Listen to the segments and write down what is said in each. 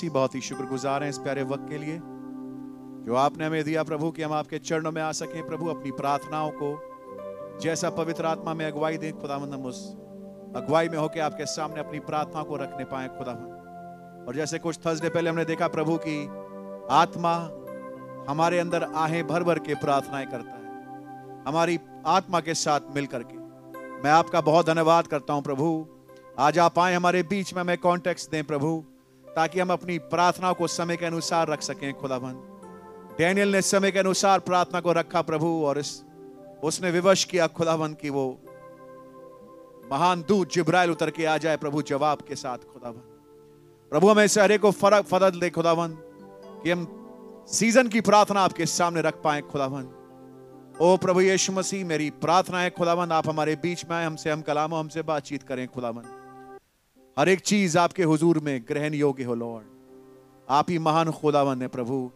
मसीह बहुत ही शुक्रगुजार हैं इस प्यारे वक्त के लिए, जो आपने हमें दिया प्रभु कि हम आपके चरणों में आ सकें। प्रभु, अपनी प्रार्थनाओं को जैसा पवित्र आत्मा में अगुवाई दें खुदावंद हम उस अगुवाई में होकर आपके सामने अपनी प्रार्थना को रखने पाए खुदावंद और जैसे कुछ थर्सडे पहले हमने देखा प्रभु की आत्मा हमारे अंदर आहें भर भर के प्रार्थनाएँ करता है। हमारी आत्मा के साथ मिल करके मैं आपका बहुत धन्यवाद करता हूँ प्रभु। आज आप आए हमारे बीच में, हमें कॉन्टेक्स्ट दें प्रभु। ताकि हम अपनी प्रार्थना को समय के अनुसार रख सकें, खुदाबंद। डैनियल ने समय के अनुसार प्रार्थना को रखा प्रभु, और इस, उसने विवश किया खुदाबंद की वो महान दूत जिब्राइल उतर के आ जाए प्रभु जवाब के साथ, खुदाबंद। प्रभु, हमें इस हरे को फ़र्क, फदल दे, खुदाबंद, कि हम सीज़न की प्रार्थना आपके सामने रख पाए, खुदाबंद। ओ प्रभु यीशु मसीह, मेरी प्रार्थना है, खुदाबंद, आप हमारे बीच में आए, हमसे हम कलाम हमसे बातचीत करें, खुदाबंद। हर एक चीज़ आपके हुजूर में ग्रहण योग्य हो लॉर्ड आप ही महान खुदाबंद है, प्रभु.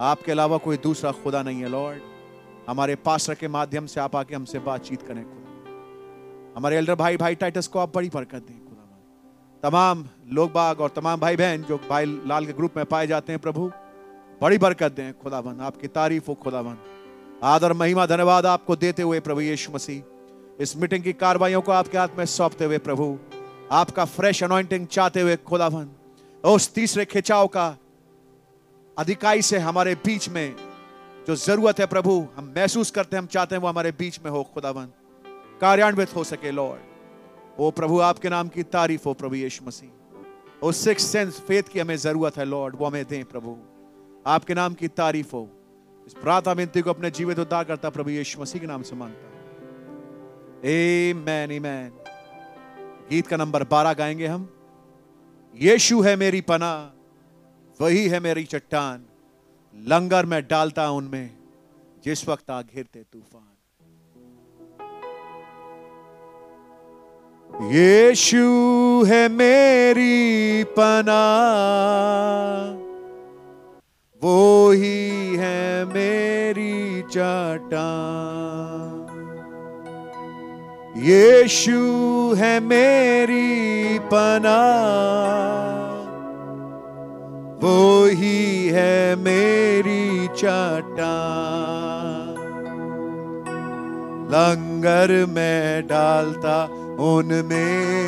आपके अलावा कोई दूसरा खुदा नहीं है लॉर्ड हमारे पास के माध्यम से आप आके हमसे बातचीत करें, खुदा. हमारे एल्डर भाई भाई टाइटस को आप बड़ी बरकत दें, खुदा तमाम लोग बाग और तमाम भाई बहन जो भाई लाल के ग्रुप में पाए जाते हैं, प्रभु, बड़ी बरकत दें खुदाबंद आपकी तारीफ़ हो खुदाबंद आदर, महिमा, धन्यवाद आपको देते हुए, प्रभु यीशु मसीह. इस मीटिंग की कार्रवाइयों को आपके हाथ में सौंपते हुए, प्रभु आपका फ्रेश अनॉइंटिंग चाहते हुए खुदावन। उस तीसरे खिंचाव का अधिकाई से हमारे बीच में जो ज़रूरत है प्रभु, हम महसूस करते हैं, हम चाहते हैं वो हमारे बीच में हो खुदावन। कार्यान्वित हो सके लॉर्ड ओ प्रभु, आपके नाम की तारीफ़ हो प्रभु यीशु मसीह। ओ सिक्स सेंस फेथ की हमें ज़रूरत है लॉर्ड वो हमें दें प्रभु। आपके नाम की तारीफ़ हो। इस प्रार्थना विनती को अपने जीवित उद्धार करता प्रभु यीशु मसीह के नाम से माँगता ए मैन गीत का नंबर बारह गाएँगे हम। यीशु है मेरी पना वही है मेरी चट्टान, लंगर में डालता उनमें, जिस वक्त आ घिरते तूफ़ान। यीशु है मेरी पना वो ही है मेरी चट्टान। यीशु है मेरी पना। वो ही है मेरी चट्टान लंगर में डालता उनमें।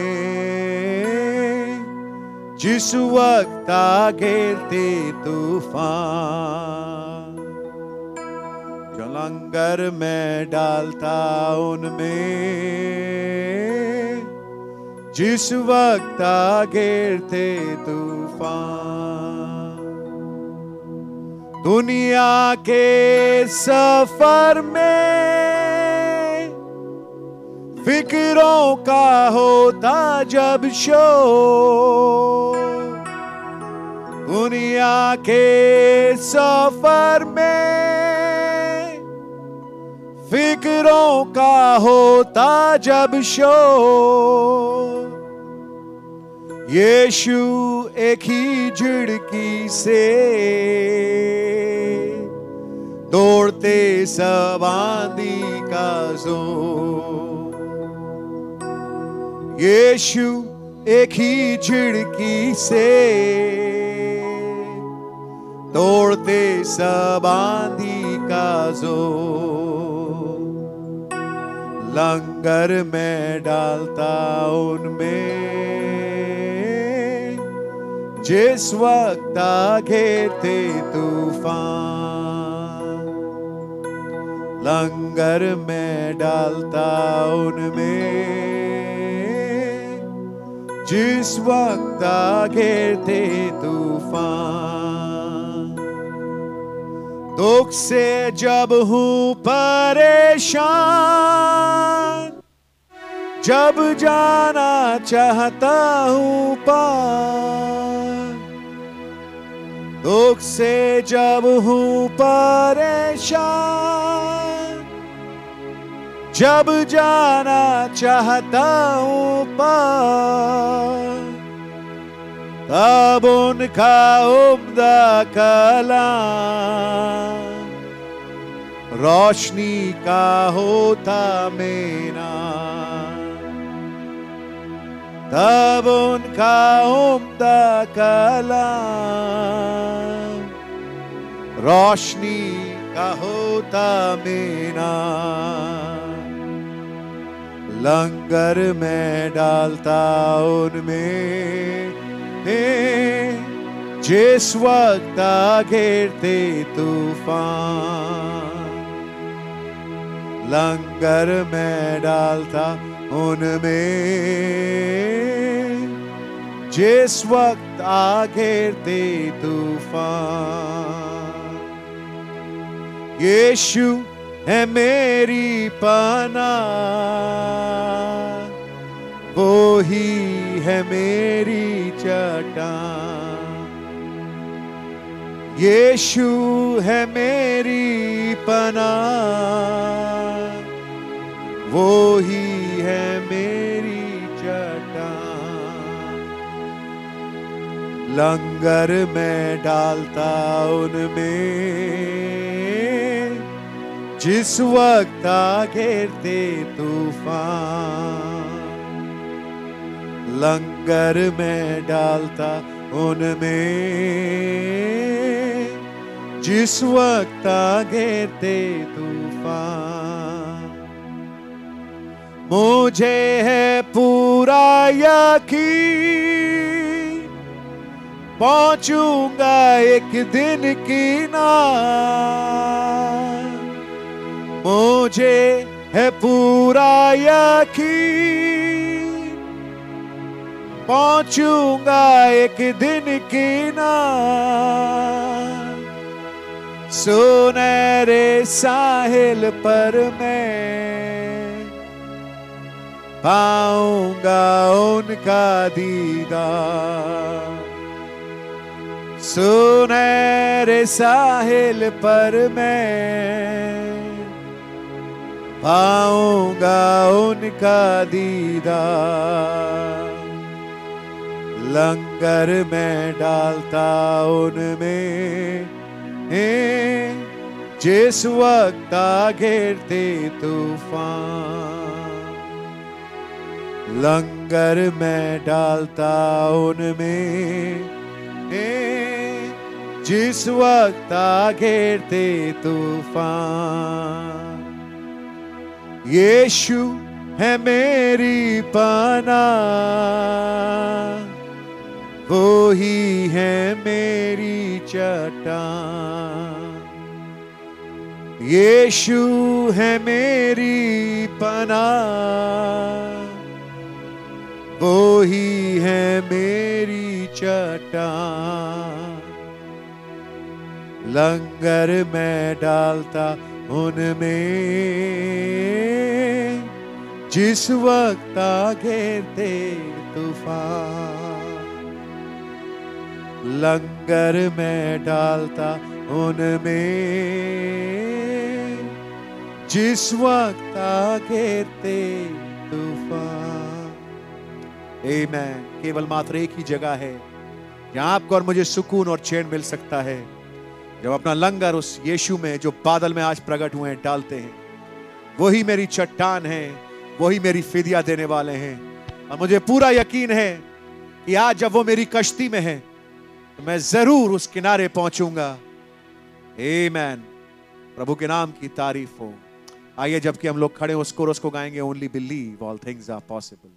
जिस वक्त घेरते तूफ़ान। लंगर में डालता उनमें। जिस वक्त घेरते तूफ़ान, दुनिया के सफ़र में फिक्रों का होता जब शो दुनिया के सफ़र में फिक्रों का होता जब शो यीशु एक ही झिड़की से तोड़ते सब आंधी का जो यीशु एक ही झिड़की से तोड़ते सब आंधी का जो लंगर में डालता उनमें। जिस वक्त घेरते तूफ़ान, लंगर में डालता उनमें। जिस वक्त घेरते तूफ़ान दुख से जब हूँ परेशान, जब जाना चाहता हूँ पार। दुख से जब हूँ परेशान, जब जाना चाहता हूँ पार। तब उनका उम्दा कलाम रोशनी का होता मेरा तब उनका उम्दा कलाम रोशनी का होता मेना लंगर में डालता उनमें जिस वक्त घेरते तूफ़ान, लंगर में डालता उनमें। जिस वक्त घेरते तूफ़ान, यीशु है मेरी पना। वो ही है मेरी चट्टान। यीशु है मेरी पना वो ही है मेरी चट्टान। लंगर में डालता उनमें। जिस वक्त आ घेरते तूफ़ान। लंगर में डालता उनमें। जिस वक्त आ घेरते तूफ़ान। मुझे है पूरा यकीन, पहुंचूँगा एक दिन की ना मुझे है पूरा यकीन। पहुंचूँगा एक दिन की नाम सुनहरे साहिल पर मैं, पाऊँगा उनका दीदार। सुनहरे साहिल पर मैं, पाऊँगा उनका दीदार। लंगर में डालता उनमें। जिस वक्त घेरते तूफ़ान। लंगर में डालता उनमें। जिस वक्त घेरते तूफ़ान। यीशु है मेरी पना वो ही है मेरी चट्टान। यीशु है मेरी पना वो ही है मेरी चट्टान। लंगर में डालता उनमें। जिस वक्त आ घेरते तूफ़ान लंगर में डालता उनमें जिस वक्त घेरते तूफ़ान. केवल मात्र एक ही जगह है, जहाँ आपको और मुझे सुकून और चैन मिल सकता है। जब अपना लंगर उस यीशु में, जो बादल में आज प्रकट हुए हैं, डालते हैं, वही मेरी चट्टान है, वही मेरी फिदिया देने वाले हैं। और मुझे पूरा यकीन है कि आज जब वो मेरी कश्ती में है मैं ज़रूर उस किनारे पहुंचूँगा हे मैन प्रभु के नाम की तारीफ़ हो आइए, जबकि हम लोग खड़े उस कोरस को गाएँगे only believe all things are possible.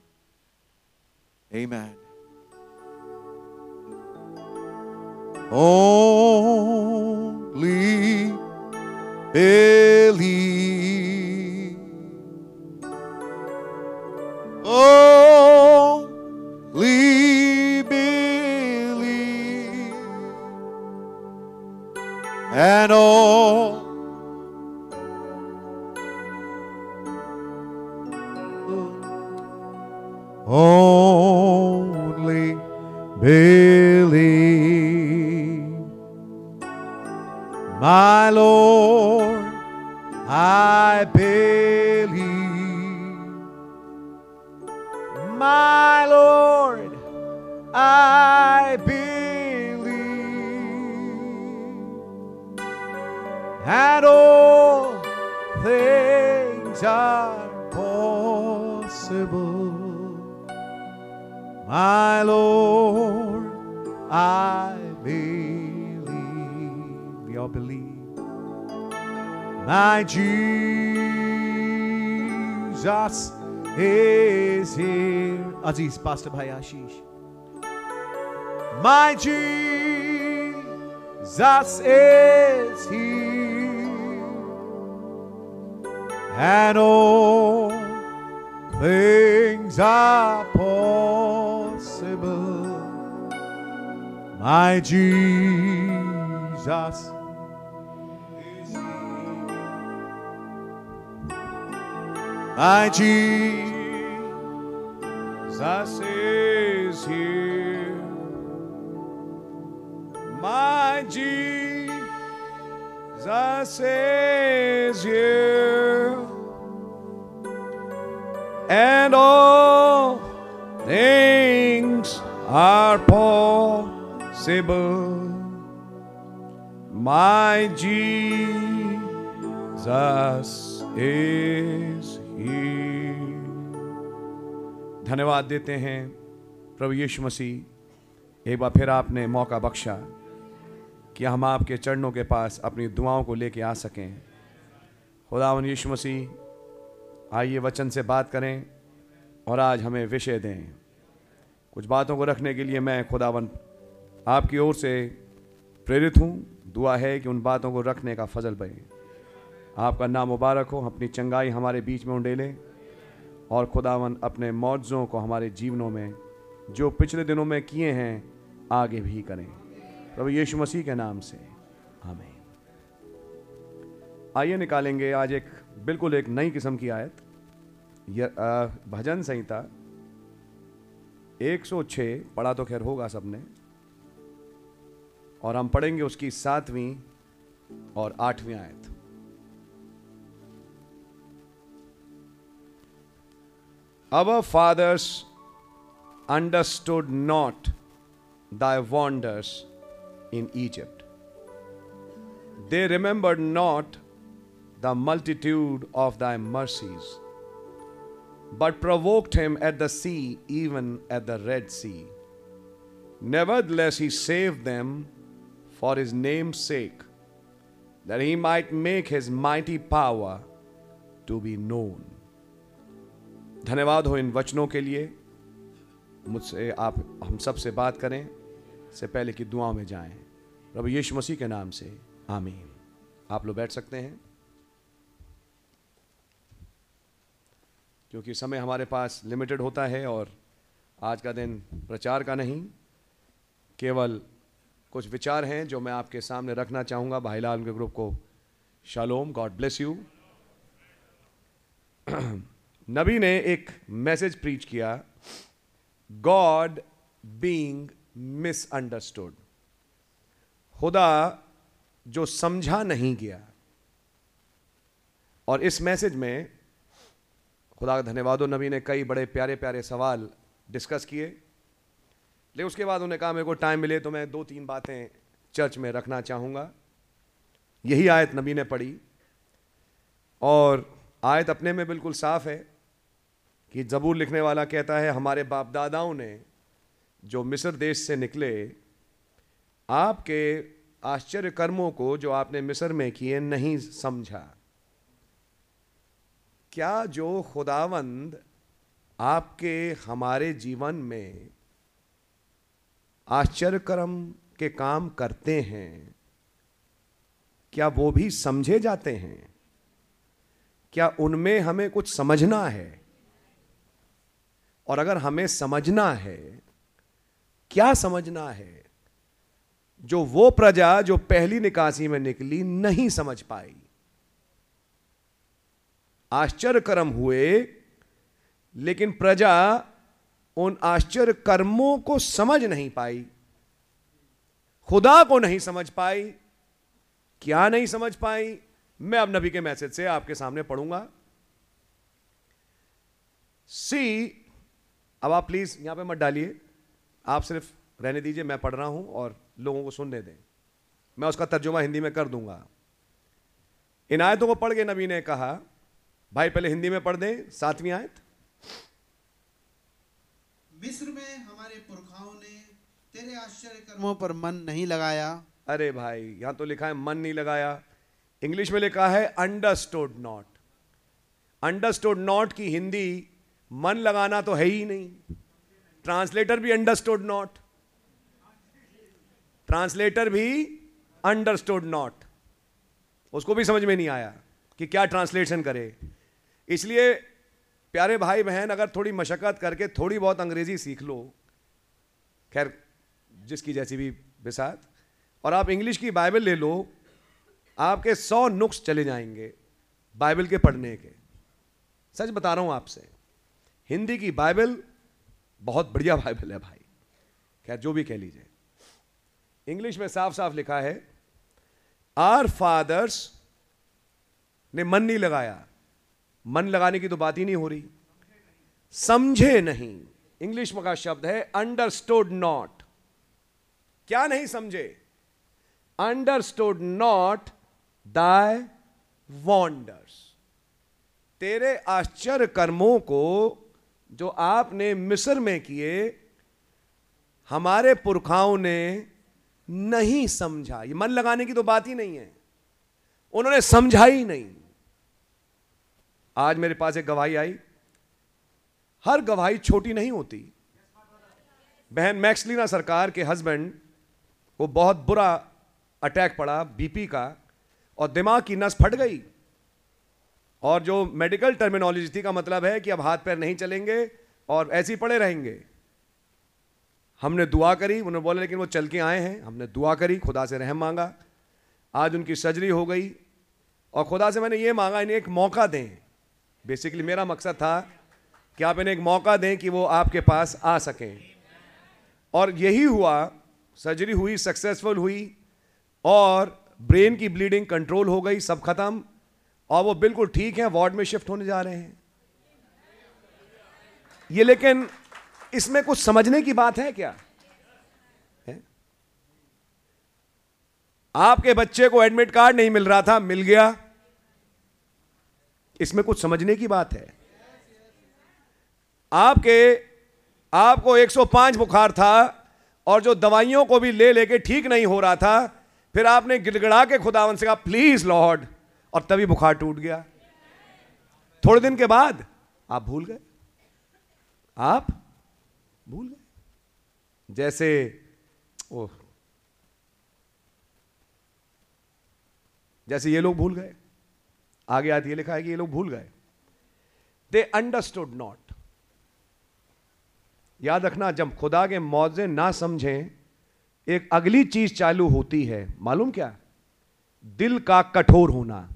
Only believe. Only believe. And all only believe. My Lord, I believe. My Lord, I believe. And all things are possible. My Lord, I believe. We or believe. My Jesus is here. Aziz, Pastor Bhai Ashish. My Jesus is here. And all things are possible. My Jesus. My Jesus is here. My Jesus is here. And all things are possible. My Jesus is here. धन्यवाद देते हैं प्रभु यीशु मसीह एक बार फिर आपने मौका बख्शा कि हम आपके चरणों के पास अपनी दुआओं को लेके आ सकें। खुदावन यीशु मसीह, आइए वचन से बात करें और आज हमें विषय दें। कुछ बातों को रखने के लिए मैं खुदावन आपकी ओर से प्रेरित हूँ। दुआ है कि उन बातों को रखने का फजल बने आपका नाम मुबारक हो, अपनी चंगाई हमारे बीच में उंडेलें और खुदावन अपने मौजों को हमारे जीवनों में, जो पिछले दिनों में किए हैं, आगे भी करें। प्रभु यीशु मसीह के नाम से। हमें आइए निकालेंगे आज एक बिल्कुल एक नई किस्म की आयत। भजन संहिता। 106 पढ़ा तो खैर होगा सबने। और हम पढ़ेंगे उसकी सातवीं और आठवीं आयत। Our fathers understood not thy wonders in Egypt. They remembered not the multitude of thy mercies, but provoked him at the sea, even at the Red Sea. Nevertheless, he saved them for his name's sake, that he might make his mighty power to be known. धन्यवाद हो इन वचनों के लिए मुझसे आप हम सब से बात करें से पहले कि दुआओं में जाएँ। प्रभु यीशु मसीह के नाम से, आमीन। आप लोग बैठ सकते हैं। क्योंकि समय हमारे पास लिमिटेड होता है और आज का दिन प्रचार का नहीं, केवल कुछ विचार हैं जो मैं आपके सामने रखना चाहूँगा। भाई लाल के ग्रुप को शालोम गॉड ब्लेस यू नबी ने एक मैसेज प्रीच किया गॉड बीइंग मिसअंडरस्टूड खुदा जो समझा नहीं गया। और इस मैसेज में खुदा का धन्यवाद। हो नबी ने कई बड़े प्यारे प्यारे सवाल डिस्कस किए। लेकिन उसके बाद उन्होंने कहा, मेरे को टाइम मिले तो मैं दो तीन बातें चर्च में रखना चाहूँगा। यही आयत नबी ने पढ़ी। और आयत अपने में बिल्कुल साफ़ है कि जबूर लिखने वाला कहता है, हमारे बाप दादाओं ने जो मिस्र देश से निकले, आपके आश्चर्य कर्मों को जो आपने मिस्र में किए नहीं समझा। क्या जो खुदावंद आपके हमारे जीवन में आश्चर्य कर्म के काम करते हैं, क्या वो भी समझे जाते हैं? क्या उनमें हमें कुछ समझना है? और अगर हमें समझना है क्या समझना है? जो वो प्रजा, जो पहली निकासी में निकली, नहीं समझ पाई। आश्चर्य कर्म हुए, लेकिन प्रजा उन आश्चर्य कर्मों को समझ नहीं पाई। खुदा को नहीं समझ पाई। क्या नहीं समझ पाई? मैं अब नबी के मैसेज से आपके सामने पढ़ूँगा। सी अब आप प्लीज़ यहाँ पे मत डालिए। आप सिर्फ़ रहने दीजिए मैं पढ़ रहा हूँ और लोगों को सुनने दें। मैं उसका तर्जुमा हिंदी में कर दूँगा। इन आयतों को पढ़ के नबी ने कहा भाई पहले हिंदी में पढ़ दें सातवीं आयत। मिस्र में हमारे पुरखाओं ने तेरे आश्चर्य कर्मों पर मन नहीं लगाया। अरे भाई यहाँ तो लिखा है मन नहीं लगाया। इंग्लिश में लिखा है अंडरस्टूड नॉट अंडरस्टूड नॉट की हिंदी मन लगाना तो है ही नहीं। ट्रांसलेटर भी अंडरस्टूड नॉट ट्रांसलेटर भी अंडरस्टूड नॉट उसको भी समझ में नहीं आया कि क्या ट्रांसलेशन करे। इसलिए, प्यारे भाई बहन अगर थोड़ी मशक्क़त करके थोड़ी बहुत अंग्रेज़ी सीख लो, खैर, जिसकी जैसी भी बिसात, और आप इंग्लिश की बाइबल ले लो, आपके सौ नुक्स चले जाएँगे बाइबल के पढ़ने के। सच बता रहा हूँ आपसे, हिंदी की बाइबल बहुत बढ़िया बाइबल है भाई। खैर, जो भी कह लीजिए। इंग्लिश में साफ़ साफ़ लिखा है आर फादर्स ने मन नहीं लगाया। मन लगाने की तो बात ही नहीं हो रही। समझे नहीं। इंग्लिश में का शब्द है अंडरस्टूड नॉट क्या नहीं समझे? अंडरस्टूड नॉट दाय वॉन्डर्स तेरे आश्चर्य कर्मों को जो आपने मिस्र में किए, हमारे पुरखाओं ने नहीं समझा। ये मन लगाने की तो बात ही नहीं है। उन्होंने समझा ही नहीं। आज मेरे पास एक गवाही आई। हर गवाही छोटी नहीं होती। बहन मैक्सलीना सरकार के हस्बैंड को बहुत बुरा अटैक पड़ा, बीपी का, और दिमाग की नस फट गई। और जो मेडिकल टर्मिनोलॉजी थी का मतलब है कि अब हाथ पैर नहीं चलेंगे और ऐसे ही पड़े रहेंगे। हमने दुआ करी, उन्होंने बोला, लेकिन वो चल के आए हैं। हमने दुआ करी, खुदा से रहम मांगा। आज उनकी सर्जरी हो गई और खुदा से मैंने ये मांगा, इन्हें एक मौका दें। बेसिकली मेरा मकसद था कि आप इन्हें एक मौका दें कि वो आपके पास आ सकें। और यही हुआ सर्जरी हुई सक्सेसफुल हुई और ब्रेन की ब्लीडिंग कंट्रोल हो गई, सब खत्म। और वो बिल्कुल ठीक है, वार्ड में शिफ्ट होने जा रहे हैं। ये लेकिन इसमें कुछ समझने की बात है क्या? है? आपके बच्चे को एडमिट कार्ड नहीं मिल रहा था, मिल गया। इसमें कुछ समझने की बात है। आपके, आपको 105 बुखार था और जो दवाइयों को भी ले लेके ठीक नहीं हो रहा था, फिर आपने गिड़गड़ा के खुदावन से कहा प्लीज़ लॉर्ड और तभी बुखार टूट गया। थोड़े दिन के बाद आप भूल गए। आप भूल गए। जैसे ओ जैसे ये लोग भूल गए। आगे आती है, लिखा है कि ये लोग भूल गए। दे अंडरस्टूड नॉट याद रखना, जब खुदा के मौजे ना समझें, एक अगली चीज़ चालू होती है। मालूम क्या? दिल का कठोर होना।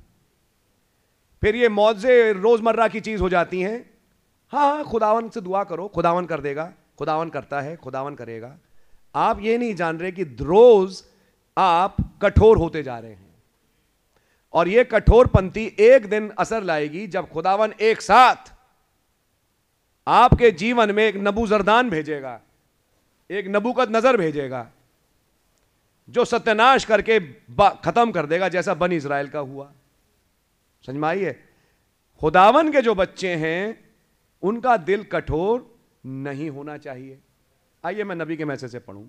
फिर ये मौजे रोज़मर्रा की चीज़ हो जाती हैं। हाँ हाँ खुदावन से दुआ करो, खुदावन कर देगा, खुदावन करता है, खुदावन करेगा। आप ये नहीं जान रहे कि रोज आप कठोर होते जा रहे हैं। और ये कठोर पंथी एक दिन असर लाएगी जब खुदावन एक साथ आपके जीवन में एक नबू जरदान भेजेगा, एक नबूकत नज़र भेजेगा, जो सत्यानाश करके खत्म कर देगा, जैसा बन इसराइल का हुआ। समझ में है? खुदावन के जो बच्चे हैं, उनका दिल कठोर नहीं होना चाहिए। आइए मैं नबी के मैसेज से पढ़ूं।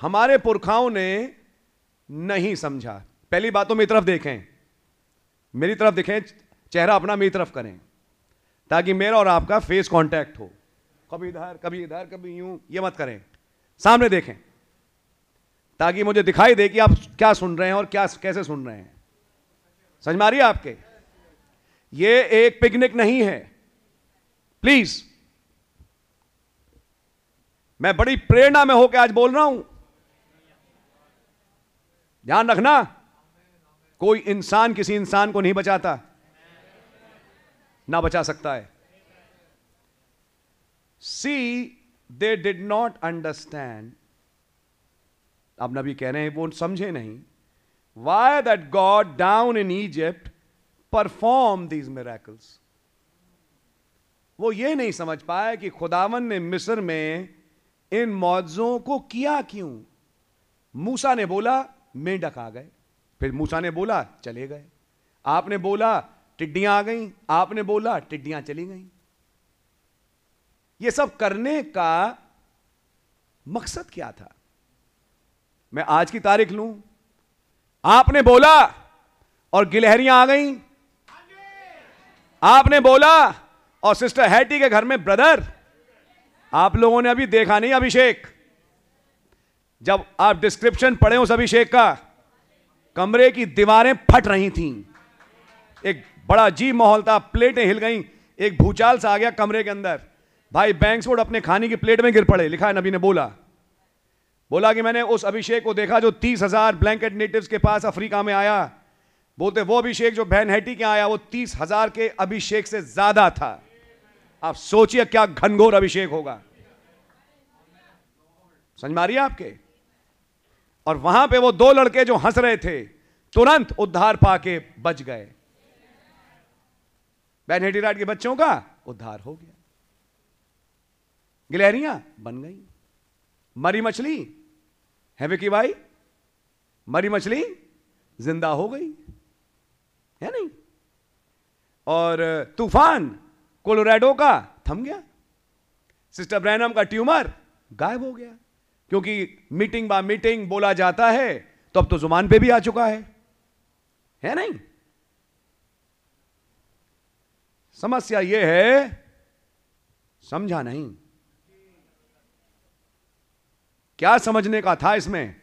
हमारे पुरखाओं ने नहीं समझा। पहली बात तो मेरी तरफ़ देखें। मेरी तरफ़ देखें, चेहरा अपना मेरी तरफ़ करें, ताकि मेरा और आपका फेस कांटेक्ट हो। कभी इधर कभी इधर, कभी यूँ, ये मत करें। सामने देखें, ताकि मुझे दिखाई दे कि आप क्या सुन रहे हैं और क्या, कैसे सुन रहे हैं। समझ मारिए आपके? ये एक पिकनिक नहीं है। प्लीज़ मैं बड़ी प्रेरणा में होकर आज बोल रहा हूँ। ध्यान रखना, कोई इंसान किसी इंसान को नहीं बचाता। ना बचा सकता है। See they did not understand अब नबी कह रहे हैं, वो समझे नहीं। Why that God down in Egypt perform these miracles वो ये नहीं समझ पाया कि खुदावन ने मिस्र में इन मौजों को किया क्यों? मूसा ने बोला, मेंढक आ गए। फिर मूसा ने बोला, चले गए। आपने बोला, टिड्डियाँ आ गई। आपने बोला, टिड्डियाँ चली गई। ये सब करने का मकसद क्या था? मैं आज की तारीख लूँ। आपने बोला और गिलहरियाँ आ गई। आपने बोला और सिस्टर हैटी के घर में ब्रदर। आप लोगों ने अभी देखा नहीं अभिषेक। जब आप डिस्क्रिप्शन पढ़े उस अभिषेक का, कमरे की दीवारें फट रही थीं। एक बड़ा अजीब माहौल था, प्लेटें हिल गई। एक भूचाल सा आ गया कमरे के अंदर। भाई बैंक्सवुड अपने खाने की प्लेट में गिर पड़े, लिखा है नबी ने बोला। बोला कि मैंने उस अभिषेक को देखा जो तीस हज़ार ब्लैंकेट नेटिव्स के पास अफ्रीका में आया। बोलते, वो अभिषेक जो बहन हैटी के आया, वो तीस हज़ार के अभिषेक से ज़्यादा था। आप सोचिए क्या घनघोर अभिषेक होगा। समझ मारिए आपके? और वहाँ पे वो दो लड़के जो हंस रहे थे, तुरंत उद्धार पाके बच गए। बैन हेटीराट के बच्चों का उद्धार हो गया। गिलहरियाँ बन गई। मरी मछली है विकी भाई? मरी मछली? ज़िंदा हो गई। है नहीं? और तूफ़ान कोलोराडो का थम गया। सिस्टर ब्रैनम का ट्यूमर गायब हो गया। क्योंकि मीटिंग बा मीटिंग बोला जाता है तो अब तो ज़ुबान पे भी आ चुका है। है नहीं? समस्या यह है, समझा नहीं। क्या समझने का था इसमें?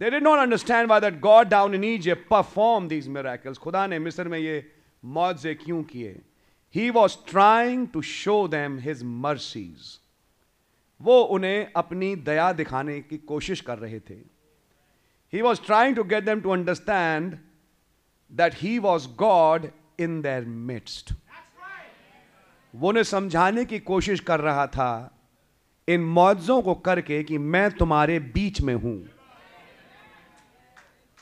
They did not understand why that God down in Egypt perform these miracles खुदा ने मिस्र में ये मौजे क्यों किए? He was trying to show them his mercies वो उन्हें अपनी दया दिखाने की कोशिश कर रहे थे। He was trying to get them to understand that he was God in their midst वो उन्हें समझाने की कोशिश कर रहा था इन मुआवजों को करके कि मैं तुम्हारे बीच में हूँ।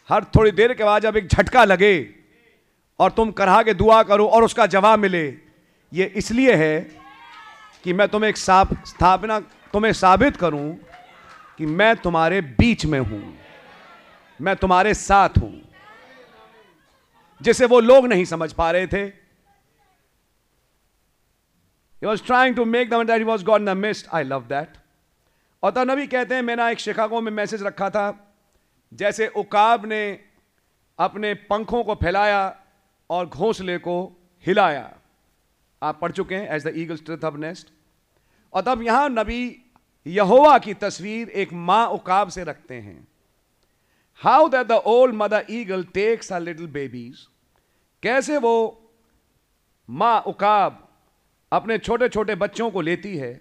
हर थोड़ी देर के बाद जब एक झटका लगे और तुम करहा के दुआ करो और उसका जवाब मिले, ये इसलिए है कि मैं तुम्हें एक स्थापना, तुम्हें साबित करूँ कि मैं तुम्हारे बीच में हूँ, मैं तुम्हारे साथ हूँ। जिसे वो लोग नहीं समझ पा रहे थे He was trying to make them that he was God in the midst. I love that. और तब नबी कहते हैं, मैंने एक शिकागो में मैसेज रखा था, जैसे उकाब ने अपने पंखों को फैलाया और घोंसले को हिलाया आप पढ़ चुके हैं as the eagle stirreth of nest और तब यहाँ नबी यहोवा की तस्वीर एक माँ उकाब से रखते हैं how the old mother eagle takes a little babies कैसे वो माँ उकाब अपने छोटे छोटे बच्चों को लेती है।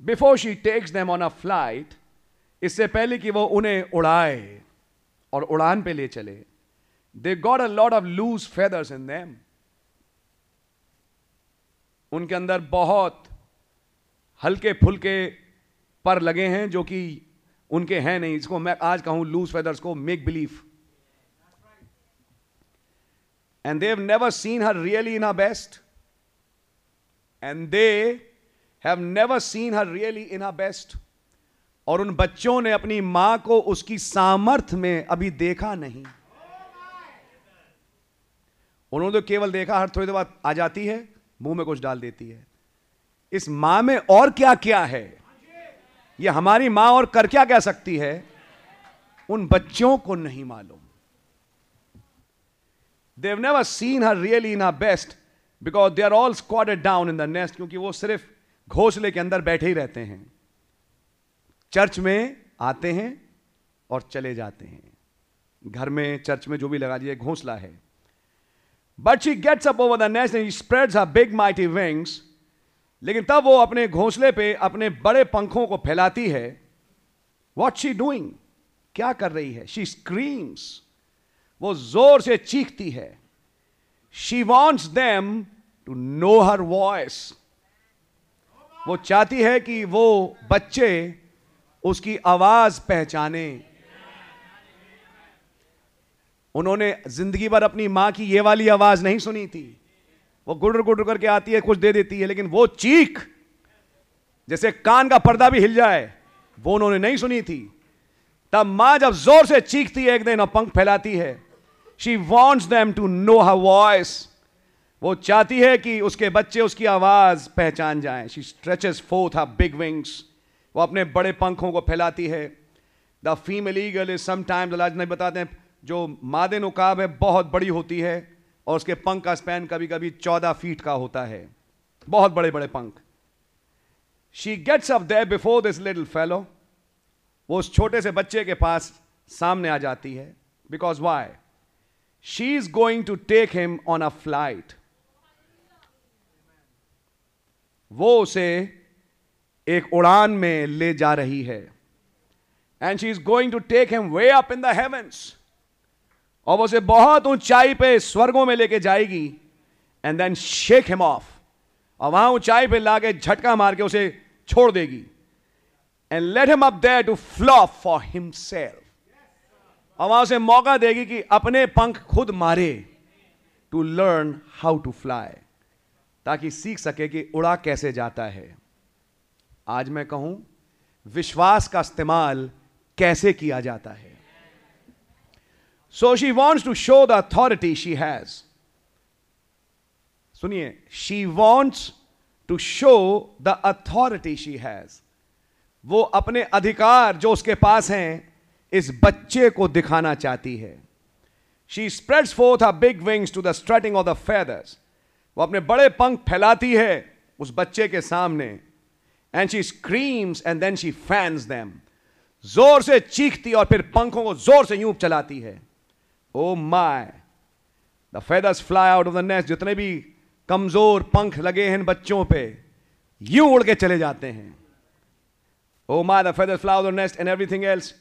Before she takes them on a flight इससे पहले कि वो उन्हें उड़ाए और उड़ान पे ले चले they got a lot of loose feathers in them उनके अंदर बहुत हल्के फुलके पर लगे हैं जो कि उनके हैं नहीं। इसको मैं आज कहूँ लूज फेदर्स को make belief and they've never seen her really in her best and they have never seen her really in her best और उन बच्चों ने अपनी माँ को उसकी सामर्थ्य में अभी देखा नहीं। उन्होंने तो केवल देखा, हर थोड़ी देर बाद आ जाती है, मुँह में कुछ डाल देती है। इस माँ में और क्या क्या है? ये हमारी माँ और कर क्या कह सकती है? उन बच्चों को नहीं मालूम। They've never seen her really in her best because they are all squatted down in the nest क्योंकि वो सिर्फ़ घोसले के अंदर बैठे ही रहते हैं। चर्च में आते हैं और चले जाते हैं। घर में, चर्च में जो भी लगा दिए घोंसला है। But she gets up over the nest and spreads her big mighty wings लेकिन तब वो अपने घोंसले पे अपने बड़े पंखों को फैलाती है। वॉट शी डूइंग क्या कर रही है? शी स्क्रीम्स वो ज़ोर से चीखती है। She wants them to know her voice वो चाहती है कि वो बच्चे उसकी आवाज़ पहचाने। उन्होंने ज़िंदगी भर अपनी माँ की ये वाली आवाज़ नहीं सुनी थी। वो गुडर गुडर करके आती है, कुछ दे देती है, लेकिन वो चीख, जैसे कान का पर्दा भी हिल जाए, वो उन्होंने नहीं सुनी थी। तब माँ जब ज़ोर से चीखती है, एक दिन और पंख फैलाती है। She wants them to know her voice वो चाहती है कि उसके बच्चे उसकी आवाज़ पहचान जाएँ। She stretches forth her big wings वो अपने बड़े पंखों को फैलाती है। The female eagle is sometimes अल्लाह नहीं बताते हैं, जो मादे नुकाब है, बहुत बड़ी होती है और उसके पंख का स्पैन कभी कभी चौदह फीट का होता है। बहुत बड़े बड़े पंख। She gets up there before this little fellow वो उस छोटे से बच्चे के पास सामने आ जाती है। Because why she is going to take him on a flight वो उसे एक उड़ान में ले जा रही है। And she is going to take him way up in the heavens और वो उसे बहुत ऊंचाई पे स्वर्गों में लेके जाएगी। And then shake him off और वहाँ ऊंचाई पे लाके झटका मार के उसे छोड़ देगी। And let him up there to flop for himself वहाँ उसे मौका देगी कि अपने पंख खुद मारे to learn how to fly ताकि सीख सके कि उड़ा कैसे जाता है। आज मैं कहूँ, विश्वास का इस्तेमाल कैसे किया जाता है। So she wants to show the authority she has सुनिए she wants to show the authority she has वो अपने अधिकार जो उसके पास हैं इस बच्चे को दिखाना चाहती है। She spreads forth a big wings to the straightening of the feathers वो अपने बड़े पंख फैलाती है उस बच्चे के सामने। And she screams and then she fans them ज़ोर से चीखती और फिर पंखों को ज़ोर से यूँ चलाती है। ओ my the feathers fly out of the nest जितने भी कमज़ोर पंख लगे हैं बच्चों पे, यूँ उड़ के चले जाते हैं। ओ my the feathers fly out of the nest and everything else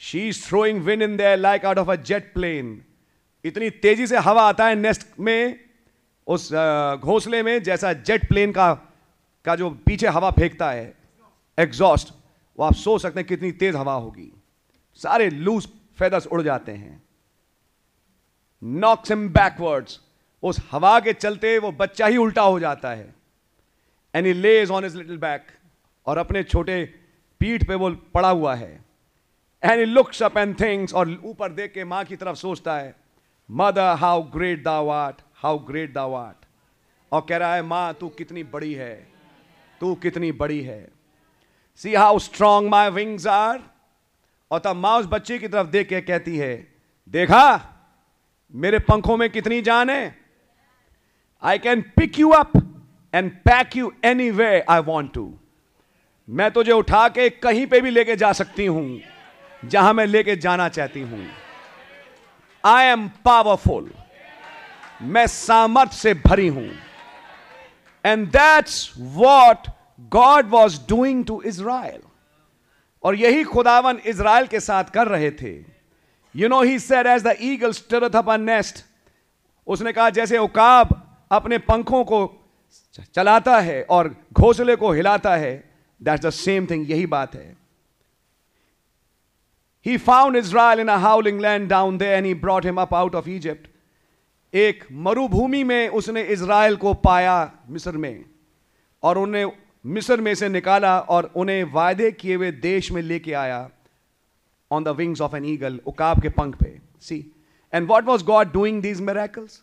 she is throwing win in there like out of a jet plane इतनी तेज़ी से हवा आता है नेस्ट में, उस घोंसले में, जैसा जेट प्लेन का का जो पीछे हवा फेंकता है. एग्जॉस्ट वो आप सोच सकते हैं कितनी तेज हवा होगी. सारे लूज फेदर्स उड़ जाते हैं. नॉक्स हिम बैकवर्ड्स उस हवा के चलते वो बच्चा ही उल्टा हो जाता है. And he lays on his little back और अपने छोटे पीठ पे वो पड़ा हुआ है. And he looks up and thinks और ऊपर देख के माँ की तरफ़ सोचता है मदर हाउ ग्रेट दा वाट हाउ ग्रेट दा वाट और कह रहा है, माँ, तू कितनी बड़ी है, तू कितनी बड़ी है। See how strong my wings are और तब माँ उस बच्चे की तरफ़ देख के कहती है, देखा, मेरे पंखों में कितनी जान है। I can pick you up and pack you anyway I want to मैं तुझे उठा के कहीं पे भी लेके जा सकती हूँ। जहाँ मैं लेके जाना चाहती हूँ। आई एम पावरफुल मैं सामर्थ्य से भरी हूँ। And that's what God was doing to Israel और यही खुदावन इज़राइल के साथ कर रहे थे। You know he said as the eagle stirreth up nest उसने कहा, जैसे उकाब अपने पंखों को चलाता है और घोंसले को हिलाता है दैट्स द सेम थिंग यही बात है। He found Israel in a howling land down there and he brought him up out of Egypt. एक मरुभूमि में उसने इज़राइल को पाया मिस्र में और उन्हें मिस्र में से निकाला और उन्हें वायदे किए हुए देश में लेके आया on the wings of an eagle उकाब के पंख पे। See and what was God doing these miracles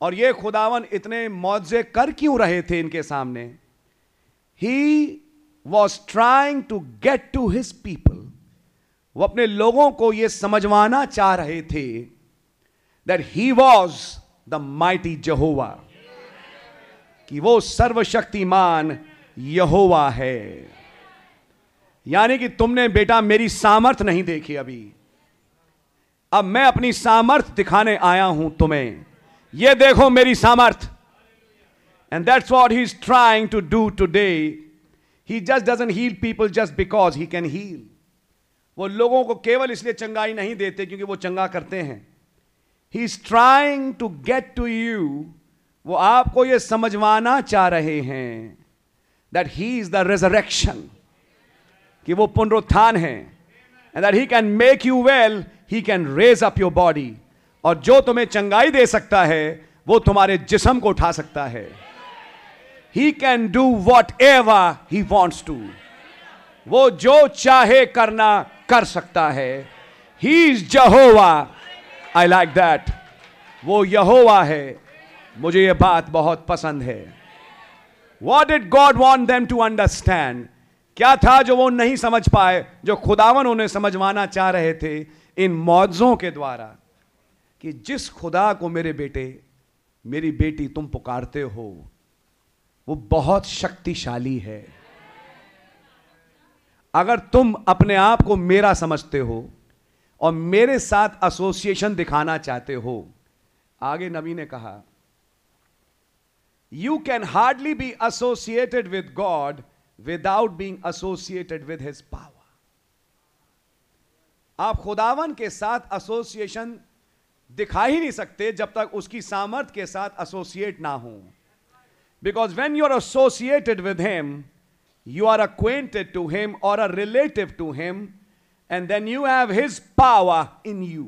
और ये खुदावन इतने मुआवजे कर क्यों रहे थे इनके सामने? He was trying to get to his people वो अपने लोगों को यह समझवाना चाह रहे थे that he was the mighty Jehovah कि वो सर्वशक्तिमान यहोवा है। यानी कि तुमने बेटा मेरी सामर्थ नहीं देखी अभी। अब मैं अपनी सामर्थ दिखाने आया हूँ तुम्हें। ये देखो मेरी सामर्थ। And that's what he is trying to do today he just doesn't heal people just because he can heal वो लोगों को केवल इसलिए चंगाई नहीं देते क्योंकि वो चंगा करते हैं। He is trying to get to you वो आपको ये समझवाना चाह रहे हैं that he is the resurrection कि वो पुनरुत्थान है and that he can make you well he can raise up your body और जो तुम्हें चंगाई दे सकता है, वो तुम्हारे जिसम को उठा सकता है। He can do whatever he wants to वो जो चाहे करना कर सकता है। He is Jehovah I like that वो यहोवा है। मुझे ये बात बहुत पसंद है। What did God want them to understand क्या था जो वो नहीं समझ पाए, जो खुदावन उन्हें समझवाना चाह रहे थे इन मौजों के द्वारा? कि जिस खुदा को मेरे बेटे, मेरी बेटी तुम पुकारते हो, वो बहुत शक्तिशाली है। अगर तुम अपने आप को मेरा समझते हो और मेरे साथ एसोसिएशन दिखाना चाहते हो, आगे नबी ने कहा you can hardly be associated with God without being associated with his power आप खुदावन के साथ एसोसिएशन दिखा ही नहीं सकते जब तक उसकी सामर्थ्य के साथ एसोसिएट ना हो। Because when you are associated with him you are acquainted to him or a relative to him, and then you have his power in you.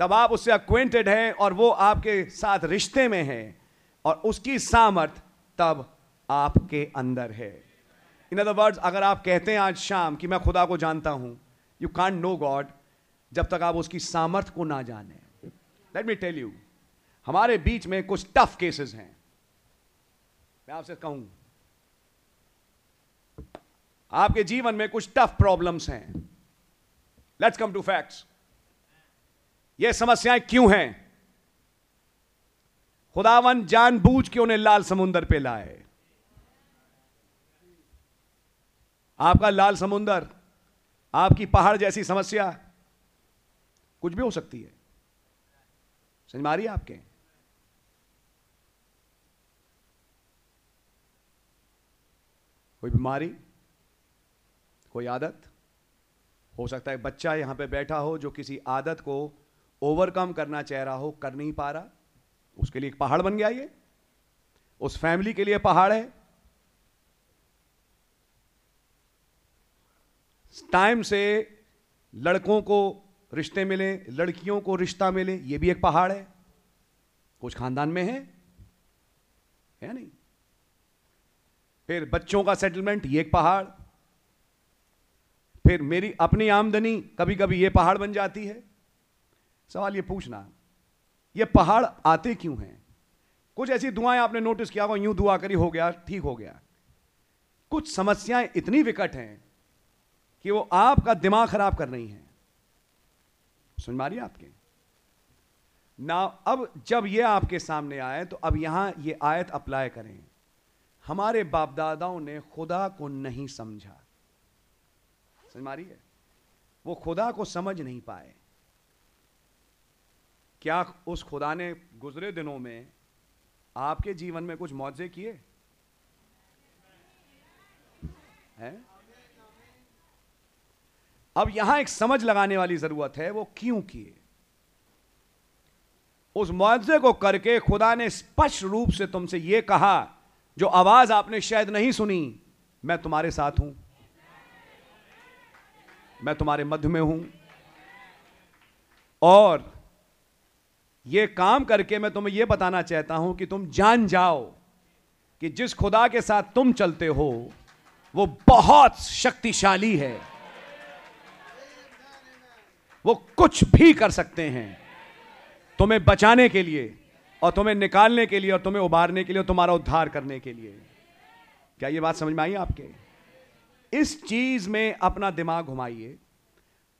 तब आप उससे अक्वेंटेड हैं और वो आपके साथ रिश्ते में है और उसकी सामर्थ तब आपके अंदर है। इन अदर वर्ड्स अगर आप कहते हैं आज शाम कि मैं खुदा को जानता हूँ यू कांट नो गॉड जब तक आप उसकी सामर्थ को ना जाने। लेट मी टेल यू हमारे बीच में कुछ टफ केसेस हैं। मैं आपसे कहूँ आपके जीवन में कुछ टफ प्रॉब्लम्स हैं। लेट्स कम टू फैक्ट्स ये समस्याएँ क्यों हैं? खुदावन जानबूझ के उन्हें लाल समुंदर पे लाए। आपका लाल समुंदर, आपकी पहाड़ जैसी समस्या कुछ भी हो सकती है। समझ मारिए आपके? कोई बीमारी? कोई आदत? हो सकता है बच्चा यहाँ पे बैठा हो जो किसी आदत को ओवरकम करना चाह रहा हो, कर नहीं पा रहा। उसके लिए एक पहाड़ बन गया ये। उस फैमिली के लिए पहाड़ है। टाइम से लड़कों को रिश्ते मिले, लड़कियों को रिश्ता मिले, ये भी एक पहाड़ है। कुछ खानदान में है? है नहीं। फिर बच्चों का सेटलमेंट ये एक पहाड़। फिर मेरी अपनी आमदनी कभी कभी ये पहाड़ बन जाती है। सवाल ये पूछना, ये पहाड़ आते क्यों हैं? कुछ ऐसी दुआएँ आपने नोटिस किया यूँ दुआ करी, हो गया, ठीक हो गया। कुछ समस्याएँ इतनी विकट हैं कि वो आपका दिमाग खराब कर रही हैं। सुन मारिए आपके? ना अब जब ये आपके सामने आए तो अब यहाँ ये आयत अप्लाई करें। हमारे बाप दादाओं ने खुदा को नहीं समझा। समझ मारी है? वो खुदा को समझ नहीं पाए। क्या उस खुदा ने गुजरे दिनों में आपके जीवन में कुछ मुआवजे किए? हैं? अब यहाँ एक समझ लगाने वाली ज़रूरत है, वो क्यों किए? उस मुआवजे को करके खुदा ने स्पष्ट रूप से तुमसे यह कहा, जो आवाज़ आपने शायद नहीं सुनी, मैं तुम्हारे साथ हूँ। मैं तुम्हारे मध्य में हूँ। और यह काम करके मैं तुम्हें यह बताना चाहता हूँ कि तुम जान जाओ कि जिस खुदा के साथ तुम चलते हो, वो बहुत शक्तिशाली है। वो कुछ भी कर सकते हैं तुम्हें बचाने के लिए और तुम्हें निकालने के लिए और तुम्हें उबारने के लिए और तुम्हारा उद्धार करने के लिए। क्या ये बात समझ में आई आपके? इस चीज़ में अपना दिमाग घुमाइए।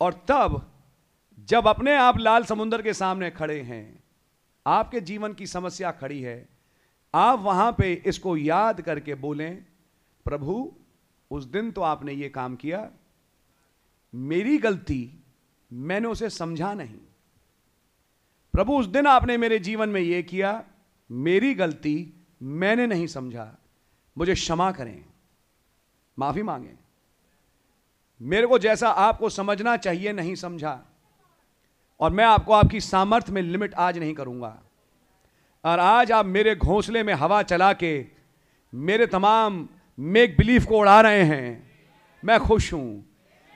और तब, जब अपने आप लाल समुद्र के सामने खड़े हैं, आपके जीवन की समस्या खड़ी है, आप वहाँ पे इसको याद करके बोलें, प्रभु, उस दिन तो आपने ये काम किया। मेरी गलती, मैंने उसे समझा नहीं। प्रभु, उस दिन आपने मेरे जीवन में यह किया। मेरी गलती, मैंने नहीं समझा। मुझे क्षमा करें। माफ़ी मांगे। मेरे को जैसा आपको समझना चाहिए नहीं समझा। और मैं आपको आपकी सामर्थ्य में लिमिट आज नहीं करूँगा। और आज आप मेरे घोंसले में हवा चला के मेरे तमाम मेक बिलीफ को उड़ा रहे हैं। मैं खुश हूँ।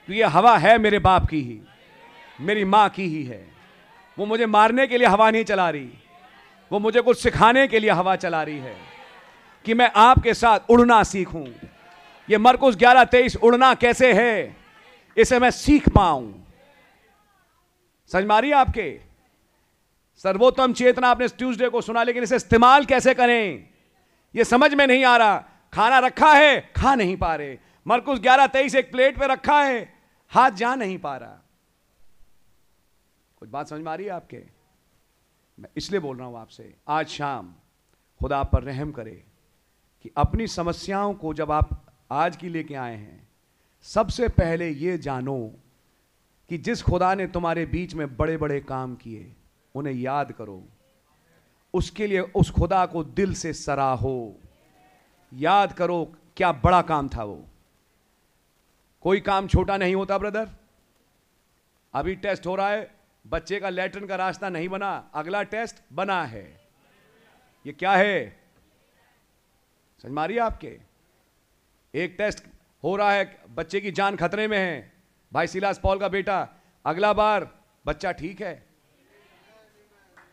कि ये हवा है मेरे बाप की ही, मेरी माँ की ही है। वो मुझे मारने के लिए हवा नहीं चला रही, वो मुझे कुछ सिखाने के लिए हवा चला रही है कि मैं आपके साथ उड़ना सीखूं। ये मरकुस ग्यारह तेईस उड़ना कैसे है? इसे मैं सीख पाऊँ। समझ मारिए आपके? सर्वोत्तम चेतना आपने ट्यूसडे को सुना, लेकिन इसे इस्तेमाल कैसे करें? ये समझ में नहीं आ रहा। खाना रखा है, खा नहीं पा रहे। मरकुस ग्यारह तेईस एक प्लेट पे रखा है, हाथ जा नहीं पा रहा। कुछ बात समझ में आ रही है आपके? मैं इसलिए बोल रहा हूँ आपसे, आज शाम खुदा आप पर रहम करे कि अपनी समस्याओं को जब आप आज की लेके आए हैं? सबसे पहले ये जानो कि जिस खुदा ने तुम्हारे बीच में बड़े बड़े काम किए, उन्हें याद करो। उसके लिए उस खुदा को दिल से सराहो। याद करो क्या बड़ा काम था वो। कोई काम छोटा नहीं होता, ब्रदर। अभी टेस्ट हो रहा है, बच्चे का लेटरिन का रास्ता नहीं बना, अगला टेस्ट बना है। ये क्या है? समझ मारिए आपके? एक टेस्ट हो रहा है, बच्चे की जान खतरे में है। भाई सिलास पॉल का बेटा, अगला बार बच्चा ठीक है?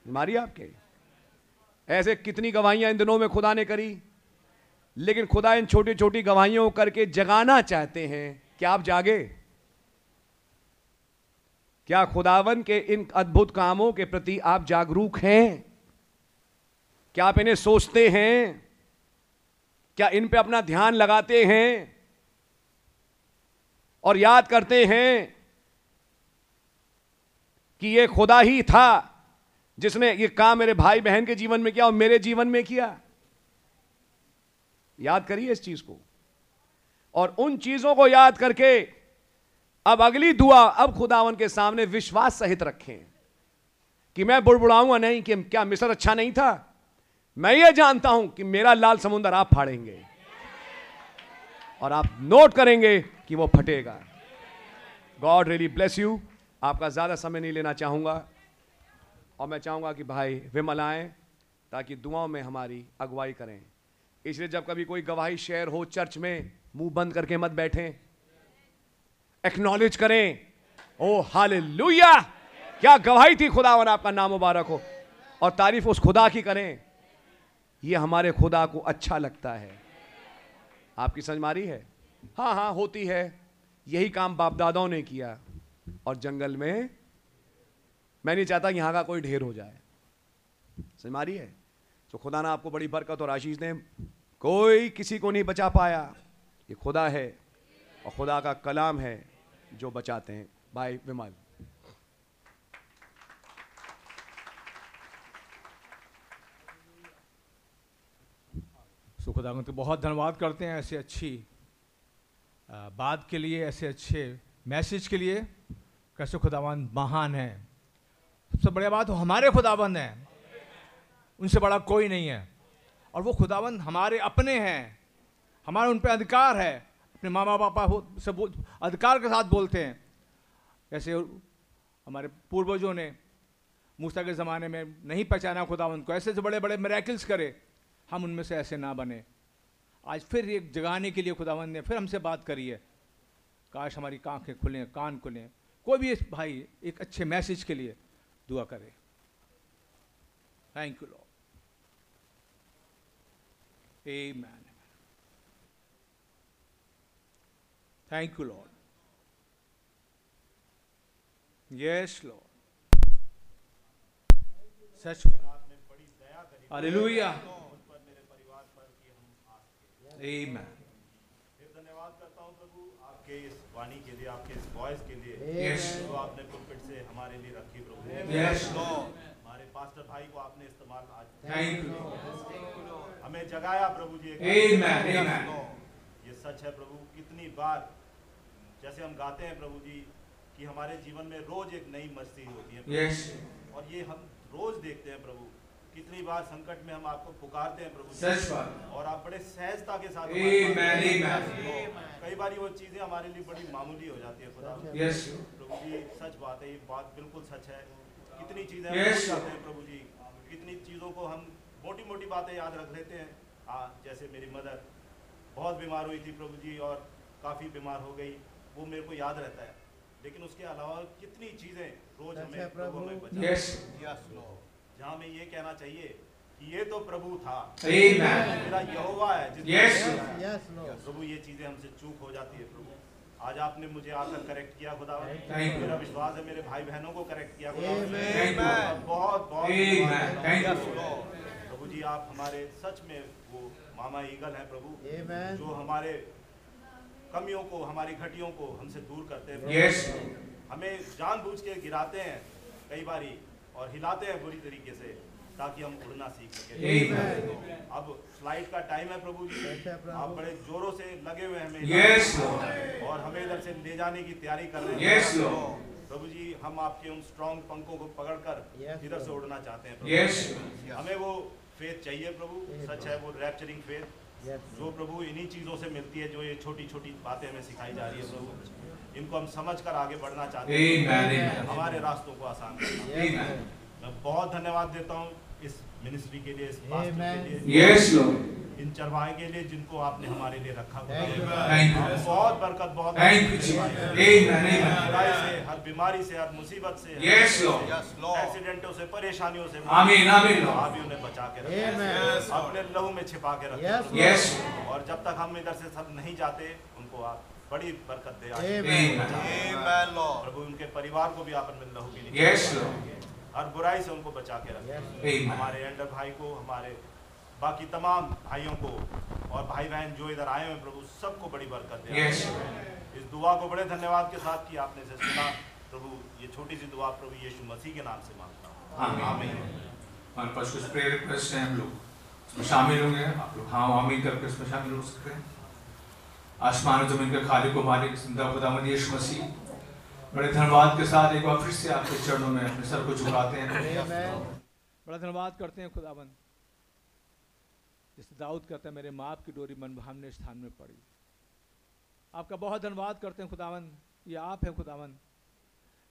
मारिए आपके? ऐसे कितनी गवाहियाँ इन दिनों में खुदा ने करी? लेकिन खुदा इन छोटी छोटी गवाहियों करके जगाना चाहते हैं, क्या आप जागे? क्या खुदावन के इन अद्भुत कामों के प्रति आप जागरूक हैं? क्या आप इन्हें सोचते हैं? क्या इन पे अपना ध्यान लगाते हैं? और याद करते हैं कि ये खुदा ही था जिसने ये काम मेरे भाई बहन के जीवन में किया और मेरे जीवन में किया। याद करिए इस चीज़ को। और उन चीज़ों को याद करके अब अगली दुआ अब खुदावन के सामने विश्वास सहित रखें कि मैं बुड़बुड़ाऊँगा नहीं कि क्या मिस्र अच्छा नहीं था? मैं ये जानता हूँ कि मेरा लाल समुद्र आप फाड़ेंगे और आप नोट करेंगे कि वो फटेगा। गॉड रियली ब्लेस यू आपका ज़्यादा समय नहीं लेना चाहूँगा। और मैं चाहूँगा कि भाई विमल आए ताकि दुआओं में हमारी अगुवाई करें। इसलिए जब कभी कोई गवाही शेयर हो चर्च में, मुँह बंद करके मत बैठें। एक्नॉलेज करें ओ हालेलुया क्या गवाही थी खुदावन, आपका नाम मुबारक हो। और तारीफ़ उस खुदा की करें। ये हमारे खुदा को अच्छा लगता है। आपकी समझ मारी है? हाँ हाँ होती है। यही काम बाप दादाओं ने किया। और जंगल में मैं नहीं चाहता यहाँ का कोई ढेर हो जाए। समझ मारी है? तो खुदा ना आपको बड़ी बरकत और आशीष दें। कोई किसी को नहीं बचा पाया। ये खुदा है और खुदा का कलाम है जो बचाते हैं। भाई विमल सो खुदावंत को बहुत धन्यवाद करते हैं ऐसे अच्छी बात के लिए, ऐसे अच्छे मैसेज के लिए कैसे खुदावन महान है। सबसे बढ़िया बात हमारे खुदावन हैं। उनसे बड़ा कोई नहीं है। और वो खुदावन हमारे अपने हैं। हमारे उन पर अधिकार है। अपने मामा पापा से अधिकार के साथ बोलते हैं। जैसे हमारे पूर्वजों ने मूसा के ज़माने में नहीं पहचाना खुदावन को। ऐसे से बड़े बड़े मेरेकल्स करे। हम उनमें से ऐसे ना बने। आज फिर एक जगाने के लिए खुदावन ने फिर हमसे बात करी है। काश हमारी आँखें खुलें कान खुलें। कोई भी इस भाई एक अच्छे मैसेज के लिए दुआ करे। Thank you Lord amen thank you Lord yes Lord such hallelujah amen धन्यवाद करता हूँ प्रभु आपके इस वाणी के लिए आपके इस वॉइस के लिए। Yes. जो आपने पुलपिट से हमारे लिए रखी प्रभु। Yes, हमारे पास्टर भाई को आपने इस्तेमाल आज हमें जगाया प्रभु जी Amen, amen. ये सच है प्रभु कितनी बार जैसे हम गाते हैं प्रभु जी कि हमारे जीवन में रोज एक नई मस्ती होती है। यस और ये हम रोज देखते हैं प्रभु कितनी बार संकट में हम आपको पुकारते हैं प्रभु सच बात और आप बड़े सहजता के साथ Amen, amen. तो कई बार वो चीज़ें हमारे लिए बड़ी मामूली हो जाती है खुदा यस प्रभु जी सच बात है ये बात बिल्कुल सच है। कितनी चीज़ें Yes. हैं प्रभु जी। कितनी चीज़ों को हम मोटी मोटी बातें याद रख लेते हैं। हाँ जैसे मेरी मदर बहुत बीमार हुई थी प्रभु जी और काफ़ी बीमार हो गई। वो मेरे को याद रहता है। लेकिन उसके अलावा कितनी चीज़ें रोज हमें प्रभु हैं। यस जहाँ में ये कहना चाहिए कि ये तो प्रभु था। मेरा यहोवा है जिसने Yes. बनाया प्रभु ये चीज़ें हमसे चूक हो जाती है प्रभु। आज आपने मुझे आकर करेक्ट किया खुदा। मेरा विश्वास है मेरे भाई बहनों को करेक्ट किया खुदा। बहुत बहुत. प्रभु। जी आप हमारे सच में वो मामा ईगल है प्रभु। जो हमारे कमियों को हमारी घटियों को हमसे दूर करते हैं Yes. हमें जानबूझ के गिराते हैं कई बारी। और हिलाते हैं बुरी तरीके से ताकि हम उड़ना सीख सके। अब फ़्लाइट का टाइम है प्रभु जी। आप बड़े जोरों से लगे हुए हमें Yes, और हमें इधर से ले जाने की तैयारी कर रहे हैं। Yes, प्रभु जी हम आपके उन स्ट्रॉन्ग पंखों को पकड़कर इधर से उड़ना चाहते हैं प्रभु Yes. हमें वो फेथ चाहिए प्रभु। सच है वो रैप्चरिंग फेथ जो प्रभु इन्हीं चीज़ों से मिलती है जो ये छोटी छोटी बातें हमें सिखाई जा रही है प्रभु। इनको हम समझ कर आगे बढ़ना चाहते हैं. हमारे रास्तों को आसान करना। मैं बहुत धन्यवाद देता हूँ इस मिनिस्ट्री के लिए इस के लिए। Yes, इन चरवाहे के लिए जिनको आपने हमारे लिए रखा. बहुत बरकत बहुत. बुराई से हर बीमारी से हर मुसीबत से. एक्सीडेंटों से परेशानियों से. आप ही उन्हें बचा के रखें। अपने लहू में छिपा के रखें। और जब तक हम इधर से सब नहीं जाते उनको आप बड़ी बरकत दे. प्रभु उनके परिवार को भी आप लहू के. हर बुराई से उनको बचा के रखें। हमारे एल्डर भाई को हमारे बाकी तमाम भाइयों को और भाई बहन जो इधर आए हुए हैं प्रभु सबको बड़ी बरकत दे। Yes. इस दुआ को बड़े धन्यवाद के साथ कि आपने से सुना। प्रभु ये छोटी सी दुआ प्रभु यीशु मसीह के नाम से माँगता हूँ। आमीन। हमारे पास कुछ प्रेयर रिक्वेस्ट हैं हम लोग। उसमें शामिल होंगे। आप लोग हाँ आमीन करके उसमें शामिल हो सकते हैं। आसमान ज़मीन के खालिक को मालिक, ज़िंदा यीशु मसीह। बड़े धन्यवाद के साथ एक बार फिर से आपके चरणों में अपने सर को झुकाते हैं। बड़ा धन्यवाद करते हैं खुदाबंद। जैसे दाऊद कहता हैं, मेरे माप की डोरी मन भावने स्थान में पड़ी। आपका बहुत धन्यवाद करते हैं खुदावन ये आप हैं खुदावन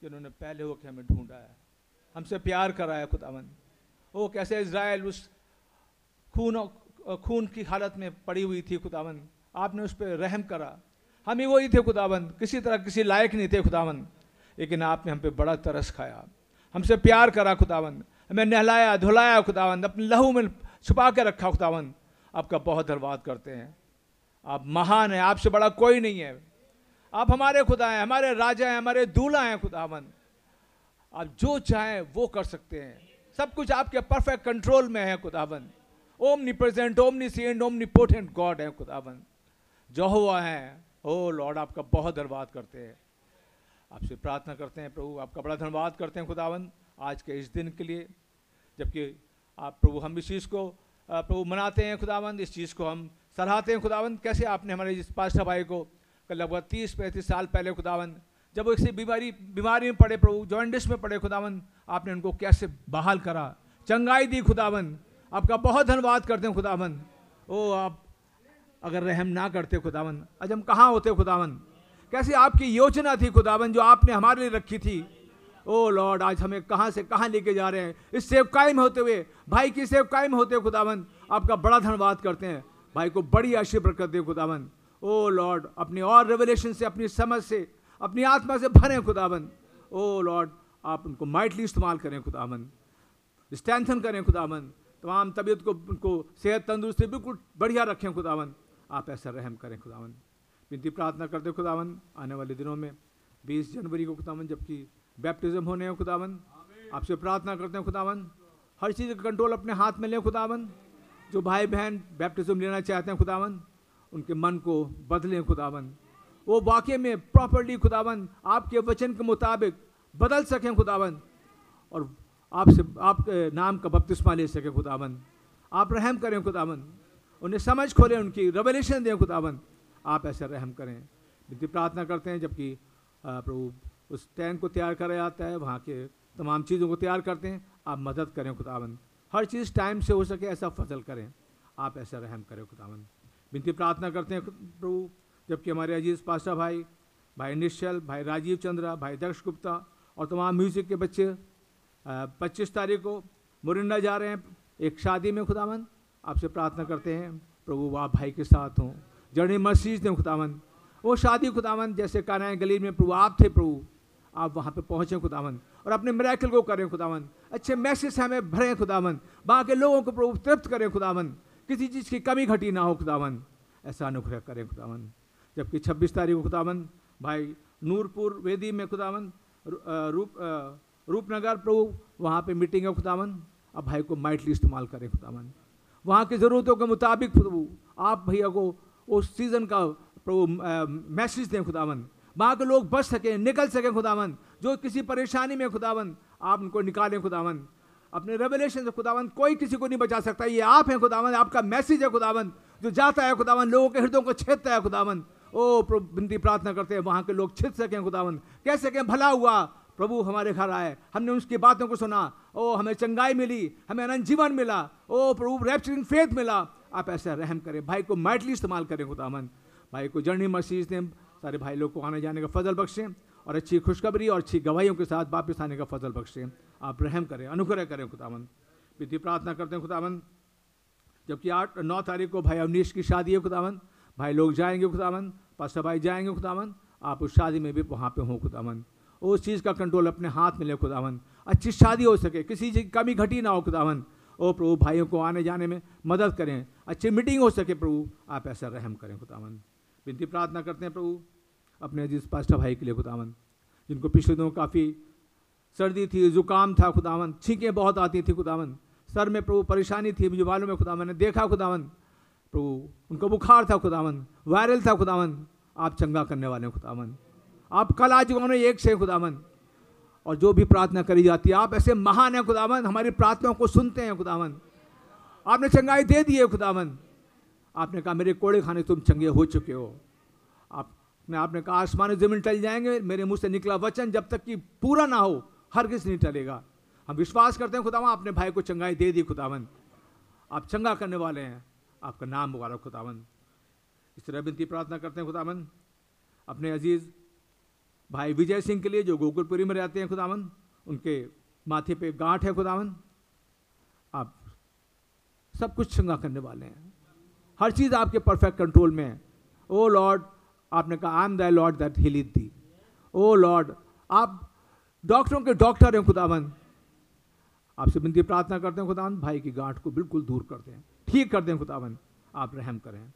जिन्होंने पहले होकर हमें ढूंढा है। हमसे प्यार कराया खुदावन वो कैसे इज़राइल उस खून खून की हालत में पड़ी हुई थी खुदावन आपने उस पर रहम करा। हम ही वही थे खुदाबंद। किसी तरह किसी लायक नहीं थे खुदावन लेकिन आपने हम पे बड़ा तरस खाया। हमसे प्यार करा खुदावन हमें नहलाया, धुलाया खुदावन अपने लहू में छुपा के रखा खुदावन आपका बहुत धन्यवाद करते हैं। आप महान हैं। आपसे बड़ा कोई नहीं है। आप हमारे खुदा हैं, हमारे राजा हैं, हमारे दूल्हा हैं खुदावन आप जो चाहें वो कर सकते हैं। सब कुछ आपके परफेक्ट कंट्रोल में है खुदावन omnipresent, omniscient omnipotent God है खुदावन जो हुआ है। ओ लॉर्ड आपका बहुत धन्यवाद करते हैं। आपसे प्रार्थना करते हैं प्रभु, आपका बड़ा धन्यवाद करते हैं खुदावन आज के इस दिन के लिए। जबकि आप प्रभु, हम इस चीज़ को प्रभु मनाते हैं खुदावंद, इस चीज़ को हम सराहते हैं खुदावंद। कैसे आपने हमारे इस पास्टर भाई को कल लगभग तीस, पैंतीस साल पहले खुदावंद, जब वो किसी बीमारी बीमारी में पड़े प्रभु जॉइंटिस में पड़े खुदावन आपने उनको कैसे बहाल करा, चंगाई दी खुदावन आपका बहुत धन्यवाद करते हैं खुदावन ओ, आप अगर रहम ना करते खुदावन आज हम कहाँ होते खुदावन कैसी आपकी योजना थी खुदावन जो आपने हमारे लिए रखी थी? ओ लॉर्ड, आज हमें कहाँ से कहाँ लेके जा रहे हैं? इस सेवकाई कायम होते हुए, भाई की सेवकाई कायम होते हुए खुदावन आपका बड़ा धन्यवाद करते हैं। भाई को बड़ी आशीष बरकत दे खुदावन ओ लॉर्ड, अपनी और रेवलेशन से, अपनी समझ से, अपनी आत्मा से भरें खुदावन ओ लॉर्ड, आप उनको माइटली इस्तेमाल करें खुदावन स्ट्रेंथन करें खुदावन तमाम तबीयत को, उनको सेहत तंदुरुस्ती बिल्कुल बढ़िया रखें खुदावन आप ऐसा रहम करें खुदावन विनती प्रार्थना करते खुदावन आने वाले दिनों में 20 जनवरी को खुदावन जबकि बैप्टिज्म होने हैं खुदावन आपसे प्रार्थना करते हैं खुदावन हर चीज़ का कंट्रोल अपने हाथ में लें खुदावन जो भाई बहन बैप्टिज्म लेना चाहते हैं खुदावन उनके मन को बदलें खुदावन वो वाकई में प्रॉपरली खुदावन आपके वचन के मुताबिक बदल सकें खुदावन और आपसे आपके नाम का बपतिस्मा ले सकें खुदावन आप रहम करें खुदावन उन्हें समझ खोलें, उनकी रेवलेशन दें खुदावन आप ऐसे रहम करें। विधि प्रार्थना करते हैं, जबकि प्रभु उस टैंक को तैयार करा जाता है, वहाँ के तमाम चीज़ों को तैयार करते हैं। आप मदद करें खुदावन हर चीज़ टाइम से हो सके, ऐसा फजल करें। आप ऐसा रहम करें खुदावन विनती प्रार्थना करते हैं प्रभु, जबकि हमारे अज़ीज़ पाशा भाई भाई निश्चल, भाई राजीव चंद्रा, भाई दक्ष गुप्ता और तमाम म्यूज़िक के बच्चे पच्चीस तारीख को मुरिंडा जा रहे हैं एक शादी में खुदावन आपसे प्रार्थना करते हैं, प्रभु, आप भाई के साथ हों। जर्नी मसीज दें खुदावन वो शादी खुदावन जैसे कानाए गली में, प्रभु, आप थे प्रभु। आप वहाँ पे पहुँचे खुदावन और अपने मेराकल को करें खुदावन अच्छे मैसेज से हमें भरें खुदावन वहाँ के लोगों को प्रभु तृप्त करें खुदावन किसी चीज़ की कमी घटी ना हो खुदावन ऐसा अनुग्रह करें खुदावन जबकि छब्बीस तारीख को खुदावन भाई नूरपुर वेदी में खुदावन रूप रूपनगर प्रभु, वहाँ पे मीटिंग है खुदावन अब भाई को माइटली इस्तेमाल करें खुदावन वहाँ की ज़रूरतों के मुताबिक प्रभु आप भैया को उस सीज़न का प्रभु मैसेज दें खुदावन वहाँ के लोग बच सकें, निकल सकें खुदावन जो किसी परेशानी में खुदावन आप उनको निकालें खुदावन अपने रेवलेशन से खुदावन कोई किसी को नहीं बचा सकता। ये आप हैं खुदावन आपका मैसेज है खुदावन जो जाता है खुदावन लोगों के हृदयों को छेदता है खुदावन ओ विनती, प्रार्थना करते हैं, वहाँ के लोग छिद सकें खुदावन कह सकें, भला हुआ प्रभु हमारे घर आए। हमने उसकी बातों को सुना। ओ, हमें चंगाई मिली, हमें अनंत जीवन मिला। ओ, प्रभु रैप्चरिंग फेथ मिला। आप ऐसा रहम करें। भाई को माइटली इस्तेमाल करें खुदावन भाई को जर्नी मसीज दें। सारे भाई लोग को आने जाने का फजल बख्शें और अच्छी खुशखबरी और अच्छी गवाहियों के साथ वापस आने का फजल बख्शें। आप रहम करें, अनुग्रह करें खुदावन विधि प्रार्थना करते हैं खुदावन जबकि आठ, नौ तारीख को भाई अवनीश की शादी है खुदावन भाई लोग जाएँगे खुदावन पास्टर भाई जाएँगे खुदावन आप उस शादी में भी वहाँ पे हों खुदावन उस चीज़ का कंट्रोल अपने हाथ में ले खुदावन अच्छी शादी हो सके, किसी चीज़ की कमी घटी ना हो खुदावन ओ प्रभु, भाइयों को आने जाने में मदद करें, अच्छी मीटिंग हो सके प्रभु, आप ऐसा रहम करें खुदावन विनती प्रार्थना करते हैं प्रभु, अपने जिस पास्टर भाई के लिए खुदावन जिनको पिछले दिनों काफ़ी सर्दी थी, जुकाम था खुदावन छींकें बहुत आती थी खुदावन सर में प्रभु परेशानी थी मुझे है खुदावन ने देखा खुदावन प्रभु उनको बुखार था खुदावन वायरल था खुदावन आप चंगा करने वाले हैं खुदावन आप कल आज उन्होंने एक से खुदावन और जो भी प्रार्थना करी जाती है, आप ऐसे महान हैं खुदावन हमारी प्रार्थनाओं को सुनते हैं खुदावन आपने चंगाई दे दी है खुदावन आपने कहा, मेरे कोड़े खाने तुम चंगे हो चुके हो। आप, मैं, आपने कहा, आसमान ज़मीन टल जाएँगे, मेरे मुँह से निकला वचन जब तक कि पूरा ना हो, हर किसी नहीं टलेगा। हम विश्वास करते हैं खुदावन आपने भाई को चंगाई दे दी खुदावन आप चंगा करने वाले हैं, आपका नाम मुबारक खुदावन इस तरह विनती प्रार्थना करते हैं खुदावन अपने अज़ीज़ भाई विजय सिंह के लिए जो गोकुलपुरी में रहते हैं खुदावन उनके माथे पे गांठ है खुदावन आप सब कुछ चंगा करने वाले हैं। हर चीज़ आपके परफेक्ट कंट्रोल में है। ओ लॉर्ड आपने कहा I am the Lord that healeth thee oh Lord आप डॉक्टरों के डॉक्टर हैं खुदावन आपसे विनती प्रार्थना करते हैं खुदावन भाई की गांठ को बिल्कुल दूर कर दें। ठीक कर दें खुदावन आप रहम करें।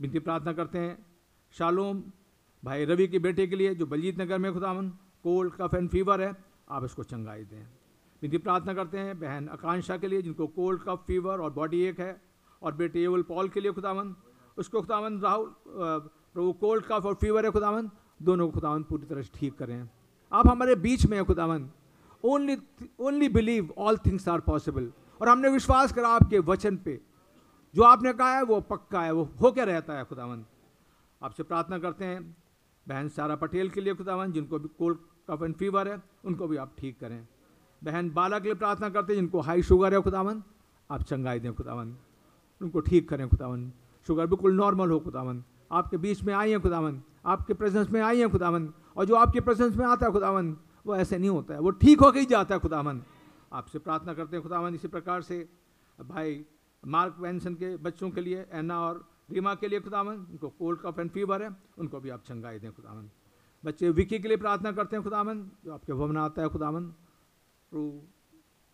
विनती प्रार्थना करते हैं, शालोम भाई रवि के बेटे के लिए, जो बलजीत नगर में खुदावन कोल्ड कफ एंड फीवर है, आप इसको चंगाई दें। विनती प्रार्थना करते हैं, बहन आकांक्षा के लिए, जिनको कोल्ड कफ, फीवर और बॉडी एक है, और बेटे एवल पॉल के लिए खुदावन उसको खुदावन राहुल प्रभु कोल्ड कफ और फीवर है खुदावन दोनों को खुदावन पूरी तरह से ठीक करें। आप हमारे बीच में हैं खुदावन only only believe all things are possible और हमने विश्वास करा आपके वचन पे। जो आपने कहा है, वो पक्का है, वो हो क्या रहता है खुदावन आपसे प्रार्थना करते हैं बहन सारा पटेल के लिए खुदावन जिनको भी कोल्ड कफ एंड फीवर है, उनको भी आप ठीक करें। बहन बाला के लिए प्रार्थना करते हैं, जिनको हाई शुगर है खुदावन आप चंगाई दें खुदावन उनको ठीक करें खुदावन शुगर बिल्कुल नॉर्मल हो खुदावन आपके बीच में आई हैं खुदावन आपके प्रेजेंस में आई हैं खुदावन और जो आपके प्रेजेंस में आता है खुदावन वो ऐसे नहीं होता है। वो ठीक होकर ही जाता है खुदावन आपसे प्रार्थना करते हैं खुदावन इसी प्रकार से भाई मार्क वैंसन के बच्चों के लिए, एना और रीमा के लिए खुदावन उनको कोल्ड कफ एंड फीवर है, उनको भी आप चंगाई दें खुदावन बच्चे विकी के लिए प्रार्थना करते हैं खुदावन जो आपके भवन आता है खुदावन तो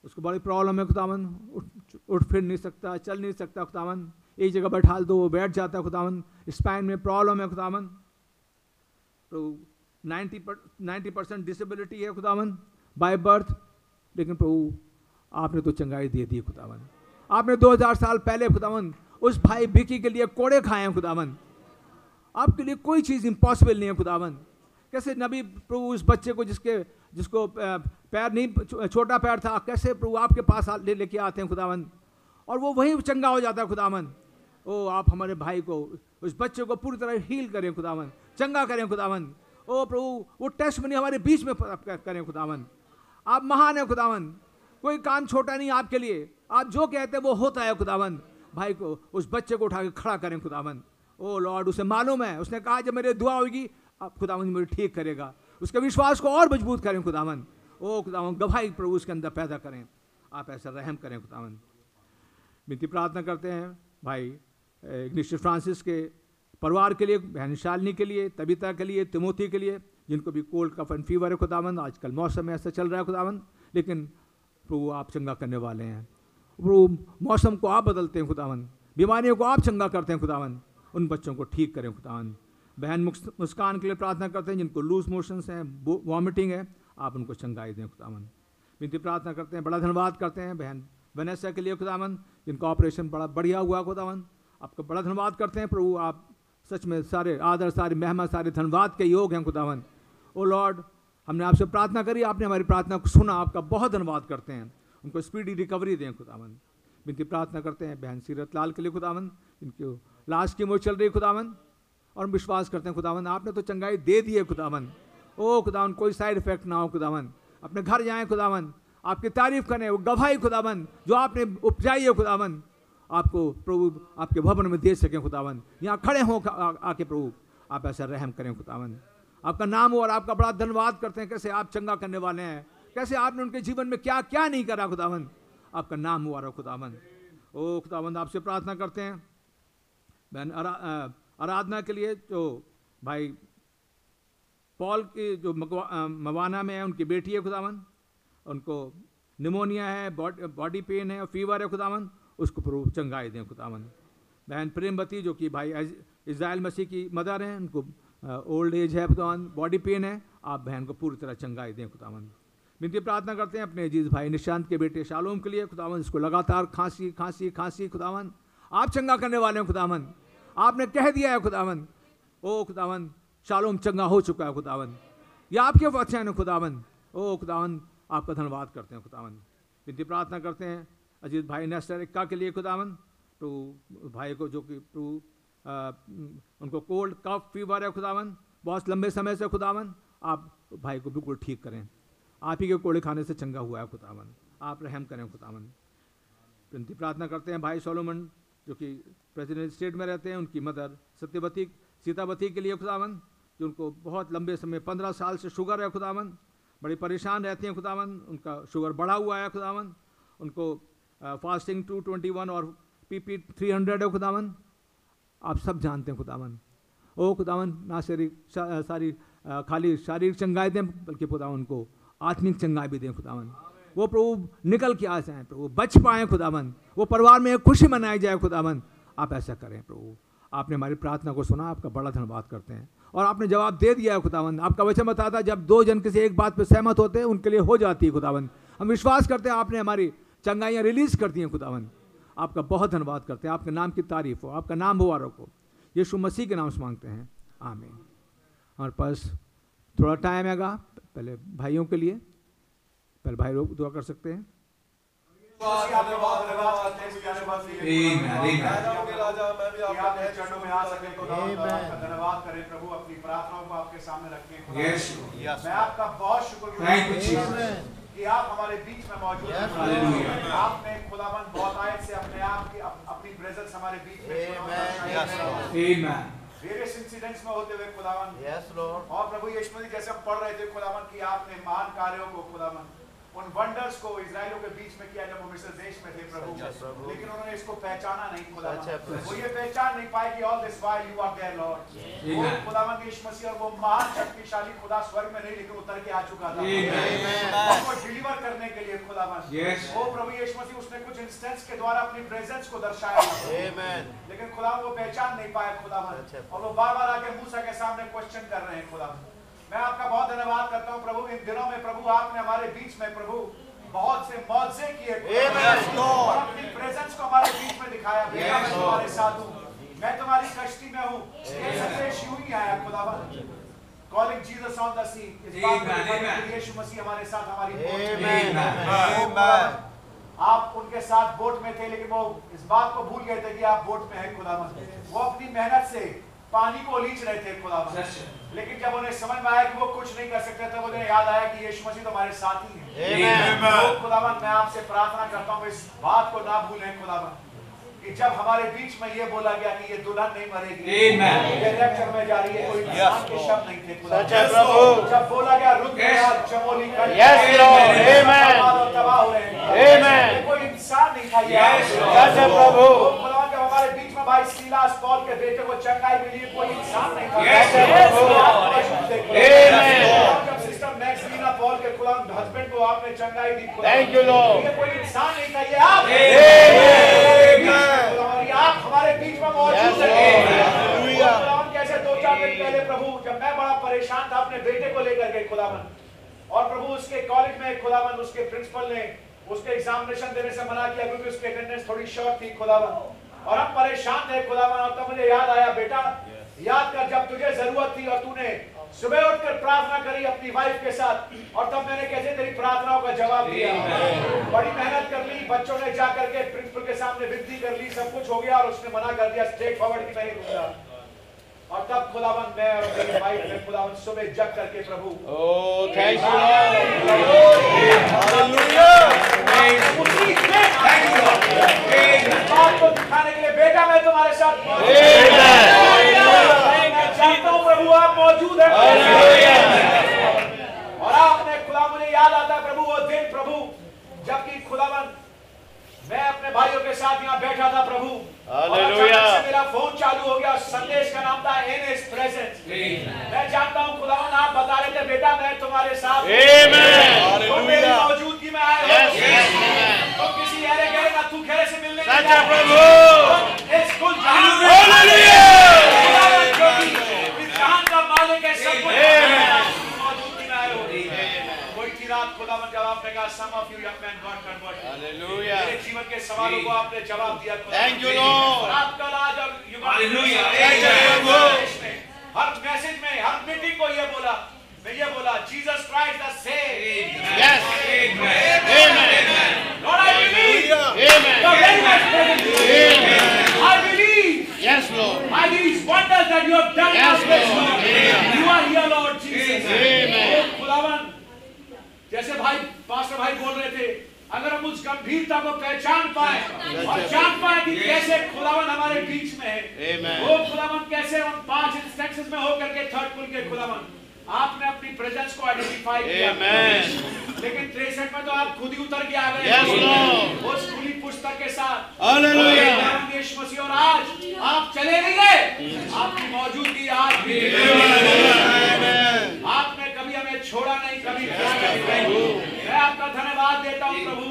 उसको बड़ी प्रॉब्लम है खुदावन उठ उठ फिर नहीं सकता, चल नहीं सकता खुदावन एक जगह बैठा दो, वो बैठ जाता है खुदावन स्पाइन में प्रॉब्लम है खुदावन तो नाइन्टी पर, नाइन्टी परसेंट डिसेबिलिटी है खुदावन बाय बर्थ। लेकिन प्रभु, आपने तो चंगाई दे दी खुदावन आपने 2000 साल पहले खुदावन उस भाई बिकी के लिए कोड़े खाए हैं खुदावन। आपके लिए कोई चीज़ इम्पॉसिबल नहीं है खुदावन। कैसे नबी प्रभु उस बच्चे को जिसके, जिसको पैर नहीं छोटा पैर था, कैसे प्रभु आपके पास ले, लेके आते हैं खुदावन? और वो वहीं चंगा हो जाता है खुदावन। ओ, आप हमारे भाई को, उस बच्चे को पूरी तरह हील करें खुदावन, चंगा करें खुदावन। ओ, प्रभु, वो टेस्ट मनी हमारे बीच में करें खुदावन। आप महान है खुदावन। कोई काम छोटा नहीं आपके लिए। आप जो कहते हैं वो होता है खुदावन। भाई को, उस बच्चे को उठा के खड़ा करें खुदावन ओ लॉर्ड, उसे मालूम है, उसने कहा, जब मेरे दुआ होगी आप खुदावन मुझे ठीक करेगा। उसके विश्वास को और मज़बूत करें खुदावन ओ खुदावन गवाही प्रभु उसके अंदर पैदा करें। आप ऐसा रहम करें खुदावन विनती प्रार्थना करते हैं, भाई इग्निश फ्रांसिस के परिवार के लिए, बहन शालिनी के लिए, तबीता के लिए, तिमोथी के लिए, जिनको भी कोल्ड कफ एंड फीवर है खुदावन आजकल मौसम ऐसा चल रहा है खुदावन लेकिन प्रभु आप चंगा करने वाले हैं। प्रभु मौसम को आप बदलते हैं खुदावन बीमारियों को आप चंगा करते हैं खुदावन उन बच्चों को ठीक करें खुदावन बहन मुस्कान के लिए प्रार्थना करते हैं, जिनको लूज मोशंस हैं वॉमिटिंग है, आप उनको चंगाई दें खुदावन विनती प्रार्थना करते हैं, बड़ा धन्यवाद करते हैं, बहन वनेसा के लिए खुदावन जिनका ऑपरेशन बड़ा बढ़िया हुआ खुदावन आपका बड़ा धन्यवाद करते हैं, प्रभु, आप सच में सारे आदर, सारे मेहमा, सारे धन्यवाद के योग हैं खुदावन ओ लॉर्ड, हमने आपसे प्रार्थना करी, आपने हमारी प्रार्थना को सुना, आपका बहुत धन्यवाद करते हैं। उनको स्पीडी रिकवरी दें खुदावन इनकी प्रार्थना करते हैं, बहन सीरत लाल के लिए खुदावन इनकी लाश की मोह चल रही खुदावन और हम विश्वास करते हैं खुदावन आपने तो चंगाई दे दी है खुदावन ओ खुदावन कोई साइड इफ़ेक्ट ना हो खुदावन अपने घर जाएँ खुदावन आपकी तारीफ़ करें, वो गवाही खुदावन जो आपने उपजाई है खुदावन आपको प्रभु आपके भवन में दे सकें खुदावन यहाँ खड़े हों आके प्रभु, आप ऐसा रहम करें खुदावन आपका नाम हो और आपका बड़ा धन्यवाद करते हैं, कैसे आप चंगा करने वाले हैं। कैसे आपने उनके जीवन में क्या क्या नहीं करा खुदावन आपका नाम हुआ रहा खुदावन ओ खुदावन आपसे प्रार्थना करते हैं। बहन आरा- आराधना के लिए जो भाई पॉल की जो मवाना में है, उनकी बेटी है खुदावन उनको निमोनिया है, बॉडी पेन है और फीवर है खुदावन उसको प्रभु चंगाई दें खुदावन बहन प्रेमवती जो कि भाई इज़राइल मसीह की मदर हैं, उनको ओल्ड एज है खुदावन बॉडी पेन है, आप बहन को पूरी तरह चंगाई दें खुदावन विनती प्रार्थना करते हैं अपने अज़ीज़ भाई निशांत के बेटे शालोम के लिए। खुदावन इसको लगातार खांसी खांसी खांसी। खुदावन आप चंगा करने वाले हैं खुदावन आपने कह दिया है खुदावन ओ खुदावन शालोम चंगा हो चुका है खुदावन ये आपके वचन है खुदावन ओ खुदावन आपका धन्यवाद करते हैं खुदावन विनती प्रार्थना करते हैं अजीत भाई नेस्टर इक्का के लिए खुदावन तो भाई को जो कि टू उनको कोल्ड कफ फीवर है खुदावन बहुत लंबे समय से खुदावन आप भाई को बिल्कुल ठीक करें। आप ही के कोड़े खाने से चंगा हुआ है खुदावन। आप रहम करें खुदावन। विनती प्रार्थना करते हैं भाई सोलोमन, जो कि प्रेसिडेंट स्टेट में रहते हैं, उनकी मदर सत्यवती, सीतावती के लिए खुदावन, जो उनको बहुत लंबे समय, पंद्रह साल से शुगर है खुदावन, बड़ी परेशान रहती हैं खुदावन, उनका शुगर बढ़ा हुआ है खुदावन, उनको फास्टिंग टू ट्वेंटी वन और पी पी थ्री हंड्रेड है खुदावन। आप सब जानते हैं खुदावन। ओ खुदावन, ना शारीरिक शा- सारी खाली शारीरिक चंगाई दें, बल्कि खुदावन उनको आत्मिक चंगाई भी दें खुदावन वो प्रभु निकल के आ जाए प्रभु, बच पाए खुदावन वो परिवार में खुशी मनाई जाए खुदावन आप ऐसा करें प्रभु। आपने हमारी प्रार्थना को सुना, आपका बड़ा धन्यवाद करते हैं। और आपने जवाब दे दिया है खुदावन आपका वचन बताता है, जब दो जन किसी एक बात पर सहमत होते हैं, उनके लिए हो जाती है खुदावन हम विश्वास करते हैं, आपने हमारी चंगाइयाँ रिलीज़ कर दी हैं खुदावन आपका बहुत धन्यवाद करते हैं। आपके नाम की तारीफ़ हो, आपका नाम मुबारक हो। यीशु मसीह के नाम से मांगते हैं। आमीन। हमारे पास थोड़ा टाइम हैगा पहले भाइयों के लिए, पहले भाई लोग दुआ कर सकते हैं। को आप हमारे बीच में मौजूद हैं आपने खुदावन बहुत आयत से अपने आप की अपनी प्रेजेंस हमारे बीच में. वेरियस इंसिडेंट्स में होते हुए खुदावन Yes, लॉर्ड और प्रभु यीशु मसीह जैसे हम पढ़ रहे थे खुदावन की आपने महान कार्यों को खुदावन उन वंडर्स को इजराइलियों के बीच में किया जब वो मिस्र देश में थे प्रभु। लेकिन उन्होंने इसको पहचाना नहीं प्रभु। वो ये पहचान नहीं पाए कि all this while you are there Lord वो Amen. खुदावन यीशु मसीह और वो महान शक्तिशाली खुदा स्वर्ग में नहीं लेकिन उतर के आ चुका था. हमको डिलीवर करने के लिए खुदावन Yes. ओ प्रभु यीशु मसीह उसने कुछ इंस्टेंस के द्वारा अपनी प्रेजेंस को दर्शाया Amen. लेकिन खुदा वो पहचान नहीं पाया खुदावन अच्छा। और वो बार बार आके मूसा के सामने क्वेश्चन कर रहे हैं खुदावन मैं आपका बहुत धन्यवाद करता हूँ प्रभु। इन दिनों में प्रभु आपने हमारे बीच में प्रभु बहुत से मौजे किए. और अपनी प्रेजेंस को हमारे बीच में दिखाया। बेटा मैं तुम्हारे साथ हूँ। मैं तुम्हारी कश्ती में हूँ। ये संदेश यूँ ही आया खुदावन। Calling Jesus on the sea इस बात यीशु मसीह हमारे साथ हमारी. आप उनके साथ बोट में थे लेकिन वो इस बात को भूल गए थे कि आप बोट में हैं खुदावन। वो अपनी मेहनत से पानी को लीच रहे थे खुदावन Yes, लेकिन जब उन्हें समझ में आया कि वो कुछ नहीं कर सकते तब उन्हें याद आया कि यीशु मसीह तो हमारे साथ ही हैं. तो खुदावन मैं आपसे प्रार्थना करता हूँ इस बात को ना भूलें खुदावन कि जब हमारे बीच में ये बोला गया कि ये दुल्हन नहीं मरेगी. ये रैप्चर में जा रही है कोई इंसान के शब्द नहीं थे। जब बोला गया रुक Yes. गया चमोली कर. Amen. तबाह हो रहे हैं. कोई इंसान नहीं था ये Yes, सच है, प्रभु। हमारे बीच में भाई सीलास पॉल के बेटे को चंगाई मिली कोई इंसान नहीं था Yes. सिस्टर पॉल के हस्बैंड को आपने चंगाई दी। Thank you, Lord. ये कोई इंसान नहीं था ये आप. ये आप हमारे बीच में मौजूद हैं. कैसे दो चार दिन पहले प्रभु जब मैं बड़ा परेशान था अपने बेटे को लेकर के खुदावन और प्रभु उसके कॉलेज में खुदावन उसके प्रिंसिपल ने उसके एग्जामिनेशन देने से मना किया क्योंकि उसकी अटेंडेंस थोड़ी शॉर्ट थी खुदावन और हम परेशान थे खुदावन तो मुझे याद आया बेटा याद कर जब तुझे ज़रूरत थी और तूने सुबह उठकर प्रार्थना करी अपनी वाइफ के साथ और तब मैंने कैसे तेरी प्रार्थनाओं का जवाब दिया। बड़ी मेहनत कर ली बच्चों ने जाकर के प्रिंसिपल के सामने विनती कर ली सब कुछ हो गया और उसने मना कर दिया स्टेट फॉरवर्ड की मैं और तब खुदावन मैं और मेरी वाइफ ने खुदावन सुबह जग करके प्रभु। Oh, thank you, उसी बात को दिखाने के लिए बेटा मैं तुम्हारे साथ हूँ। मैं जानता हूँ प्रभु आप मौजूद हैं। और आपने खुदा मुझे याद आता है प्रभु वो दिन प्रभु जबकि खुदावन मैं अपने भाइयों के साथ यहाँ बैठा था प्रभु। से मेरा फ़ोन चालू हो गया। संदेश का नाम था इन इज़ प्रेजेंस मैं जानता हूँ खुदावन आप बता रहे थे बेटा मैं तुम्हारे साथ हूँ। मेरी मौजूदगी में आए हो। Yes, yes, किसी ना तू गहरे से मिलने सच्चा प्रभु। का मालिक है सब कुछ Amen. मौजूदगी में आए हो कोई थी रात खुदावन जब आपने कहा some of you have been God converted hallelujah. मेरे जीवन के सवालों को आपने जवाब दिया थैंक यू लॉर्ड आप कल आज और युग हालेलुया। जय जय हो हर मैसेज में हर मीटिंग को ये बोला मैं ये बोला Jesus Christ the same yes amen amen Lord I believe amen the very much amen I believe yes Lord I believe wonders that you have done yes Lord you are here Lord Jesus amen जैसे भाई pastor भाई बोल रहे थे अगर हम उस गंभीरता को पहचान पाए और जान पाए कि कैसे खुदावन हमारे बीच में है वो खुदावन कैसे उन पाँच इंस्टेंसेस में होकर के थर्ड पुल के खुदावन आपने अपनी प्रेजेंस को आइडेंटिफाई किया। लेकिन तिरसठ में तो आप खुद ही उतर के आ गए। Yes. वो खुली पुस्तक के साथ। और आज आप चले नहीं गए। आपकी मौजूदगी आज भी आपने कभी हमें छोड़ा नहीं कभी मैं आपका धन्यवाद देता हूँ प्रभु।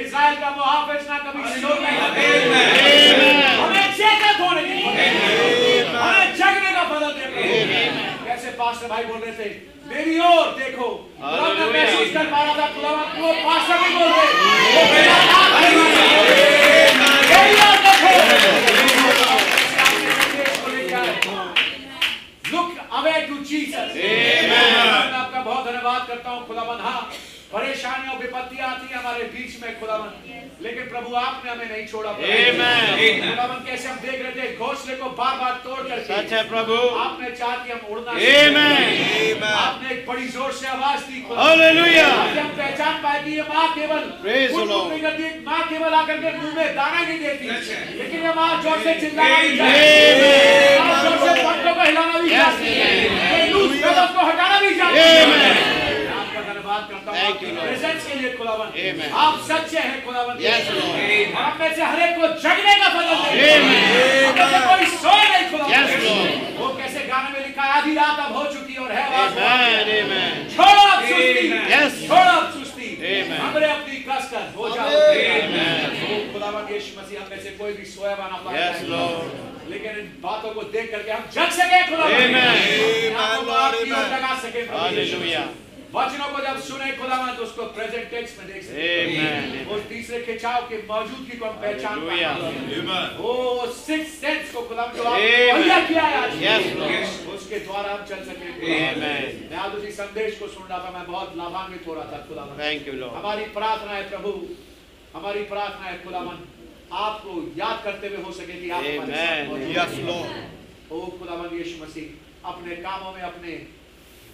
इज़राइल का मुहाफिज ना कभी सो नहीं। हमें चेतन होने की हमें जगने का बदल दे कैसे पास्टर भाई बोल रहे थे? मेरी ओर देखो। मैं महसूस कर पा रहा था खुदा वो पास्टर भी बोल रहे। वो मेरा नाम नहीं बोल रहे। मेरी ओर देखो। Look away to Jesus. आपका बहुत धन्यवाद करता हूँ खुदावन हाँ परेशानियों विपत्तियाँ आती है हमारे बीच में खुदावन। लेकिन प्रभु आपने हमें नहीं छोड़ा. खुदावन कैसे हम देख रहे थे? घोंसले को बार बार तोड़ सच है प्रभु। आपने चाह कि हम उड़ना Amen. आपने एक बड़ी ज़ोर से आवाज़ दी. आज हम पहचान पाए कि ये माँ केवल। एक माँ केवल आकर के मुँह में दाना नहीं देती। लेकिन ये माँ ज़ोर से चिल्लाना ज़ोर से पंखों को हिलाना भी Yes, चाहती है। हटाना भी चाहती है। मैं धन्यवाद करता हूँ. प्रेजेंस के लिए खुदावन आप सच्चे हैं खुदावन Yes, आप में से हर एक को जगने का दें से कोई सोए नहीं खुदावन वो कैसे गाने में लिखा है? आधी रात अब हो चुकी और है. छोड़ो अब सुस्ती। छोड़ो अब सुस्ती. हमरे अपनी कसकर हो जाओ। खुदावन यीशु मसीह हम में से कोई भी सोया हुआ ना पाए लेकिन इन बातों को देख करके हम जग सके को ओर लगा सके. मसीह। वचनों को जब सुने खुदावन तो उसको प्रेजेंट टेक्स्ट में देख सके Amen. उस तीसरे खिंचाव की मौजूदगी को हम पहचान. पाए सिक्स सेंस को खुदावन जो. आपने किया है आज Yes, उसके द्वारा हम चल सके मैं आज उसी संदेश को सुन रहा था मैं बहुत लाभान्वित हो रहा था खुदावन Thank you, Lord. हमारी प्रार्थना है प्रभु हमारी प्रार्थना है खुदावन आपको याद करते हुए हो सके कि आप हमारे साथ Amen. मौजूद Yes, हैं। ओ खुदावन यीशु मसीह अपने कामों में अपने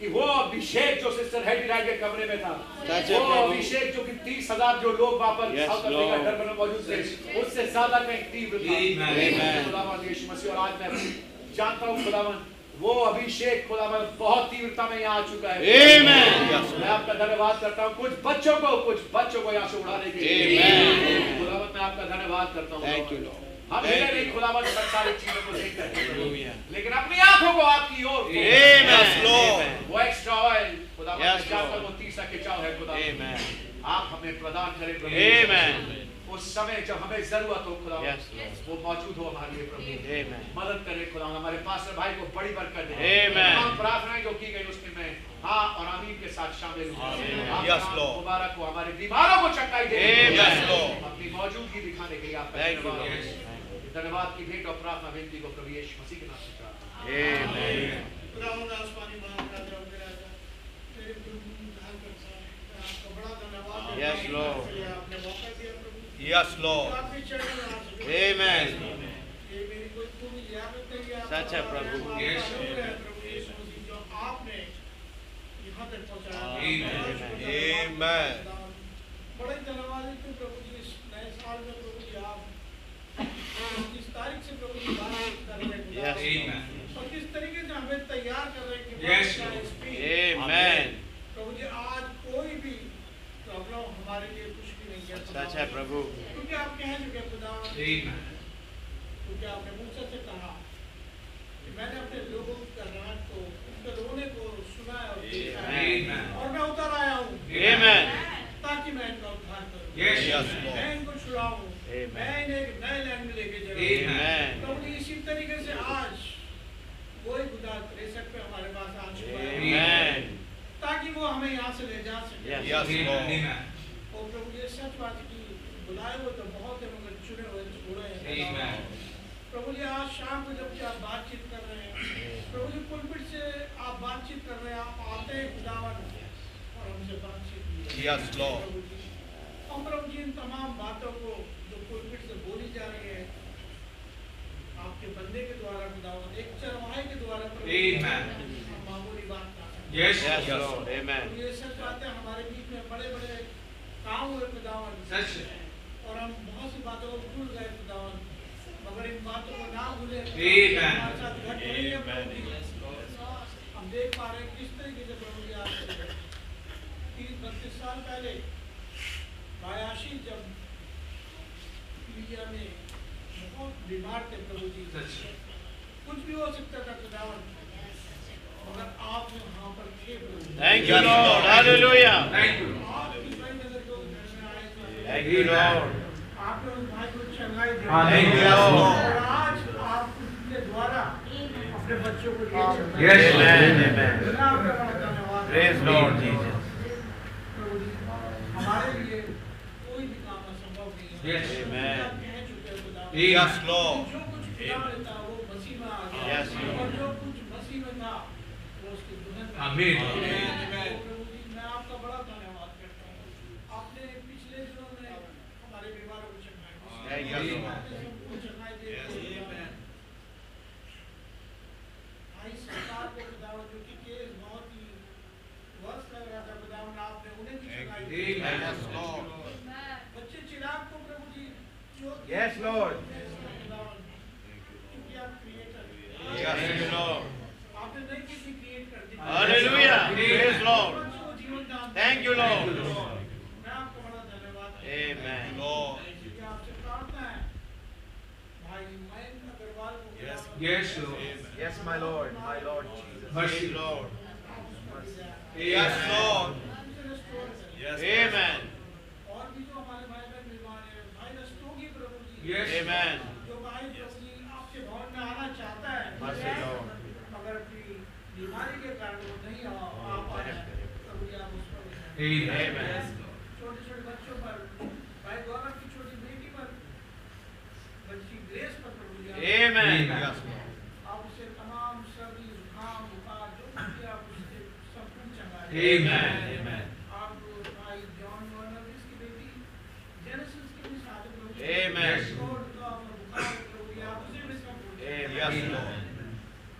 कि वो अभिषेक जो सिस्टर हेडी के कमरे में था वो अभिषेक जो कि तीस हज़ार जो लोग वहाँ पर साउथ अफ्रीका डरबन में मौजूद थे उससे ज़्यादा कहीं तीव्र था। और आज मैं जानता हूँ खुदावन वो अभिषेक खुदावन बहुत तीव्रता में यहाँ आ चुका है। मैं आपका धन्यवाद करता हूँ कुछ बच्चों को कुछ बच्चों को यहाँ से उड़ाने के लिए. खुदावन मैं आपका धन्यवाद करता हूँ. हम Thank नहीं खुदावन बहुत सारी चीज़ों को देखते हैं। लेकिन अपनी आँखों को आपकी ओर. वो एक्स्ट्रा ऑयल खुदावन Yes, का जाकर Lord. वो तीसरा खिंचाव है खुदा आप हमें प्रदान करें प्रभु। उस समय जब हमें ज़रूरत हो खुदा Yes, वो मौजूद हो हमारे लिए प्रभु। मदद करें खुदा हमारे पास भाई को बड़ी बरकत दे. हम प्रार्थनाएँ जो की गई उसमें मैं हाँ और आमीन के साथ शामिल हूँ. आप. मुबारक को हमारे बीमारों को चकाई दे. अपनी मौजूदगी दिखाने के लिए you, धन्यवाद की भेंट और प्रार्थना विनती को प्रभु यीशु मसीह के नाम से प्रार्थना Amen. खुदावंद आसमानी महान का मेरा तेरे गुरु ढाल कर आपका बड़ा धन्यवाद है। Yes, आपने मौका दिया प्रभु Yes, Lord. आपके चरणों में आ सके Amen. ये मेरी कोई पूरी यादत नहीं है सच है, प्रभु। आपका Yes, अनुग्रह प्रभु यीशु मसीह जो आपने यहाँ तक पहुँचाया. बड़े धन्यवाद है प्रभु जी इस नए साल में किस तारीख से प्रभु जी बातचीत कर रहे हैं? Yes, और किस तरीके से हमें तैयार कर रहे हैं कि Yes, बात. का. प्रभु जी आज कोई भी प्रॉब्लम हमारे लिए कुछ भी नहीं है सच है प्रभु। क्योंकि आप कह चुके खुदा। क्योंकि आपने मूसा से कहा कि मैंने अपने लोगों का रात को उनके रोने को सुना और देखा है। और मैं उतर आया हूँ। ताकि मैं इनका उद्धार करूँ। मैं इनको छुड़ाऊँ। Amen. एक नए लैंड में लेके Amen. प्रभु इसी तरीके से आज कोई खुदा प्रेषक पे हमारे पास आ चुका है। ताकि वो हमें यहाँ से ले जा सके. और प्रभु ये सच बात कि बुलाए हुए तो बहुत है मगर चुने हुए थोड़े हैं। प्रभु जी आज शाम को जब आप बातचीत कर रहे हैं प्रभु जी पुलपिट से आप बातचीत कर रहे हैं आप आते हैं खुदावन और हमसे बातचीत हम प्रभु जी इन तमाम बातों को जा रही है आपके बंदे के द्वारा खुदावन एक चरवाहे के द्वारा. हम मामूली बात. Lord. Amen. और ये सच बात हमारे बीच में बड़े बड़े काम हुए खुदावन सच और हम बहुत सी बातों को भूल गए खुदावन। मगर इन बातों को ना भूले प्रभु जी। हम देख पा रहे हैं किस तरीके से प्रभु जी आज तीस बत्तीस साल पहले आशीष जब इंडिया में बहुत बीमार थे प्रभु जी सच है। कुछ भी हो सकता था खुदावन मगर आप यहाँ पर थे प्रभु जी। Thank you, Lord. Hallelujah. Thank you. आप इस भाई नगर घर में आए थे Thank you, Lord. आपने उस भाई को चंगाई दी you, Lord. और आज आपके द्वारा अपने बच्चों को ले चल Yes, Amen. Amen. आपका बड़ा धन्यवाद Praise Lord Jesus. प्रभु जी हमारे लिए कोई भी काम असंभव नहीं है Yes. Amen. आप कह चुके हैं खुदा Amen. Yes, Lord. जो कुछ खुदा था वो मसीह में आ गया Yes, Lord. और जो कुछ मसीह में था वो उसकी दुल्हन में आ Amen. Amen. तो प्रभु Lord. Yes, Lord. Hallelujah. Praise Lord. Thank you, Lord. Amen. Yes, yes, Lord. Yes, my Lord, my Lord Jesus. Mercy, Lord. Yes, Lord. Yes, Lord. Amen. Yes. Amen. जो भाई प्रभु आपके भवन में आना चाहता है मगर अपनी बीमारी के कारण वो नहीं है आप. छोटे छोटे बच्चों पर भाई गौरव की छोटी बेटी पर बच्ची ग्रेस पर प्रभु जी आप- Amen. आप उसे तमाम सर्दी जुकाम बुखार जो भी आप उससे सब कुछ चंगा Amen. Amen. आप भाई जॉन वर्नर की बेटी जेनेसिस के भी साथ प्रभु जी Amen. Amen. Yes, Lord.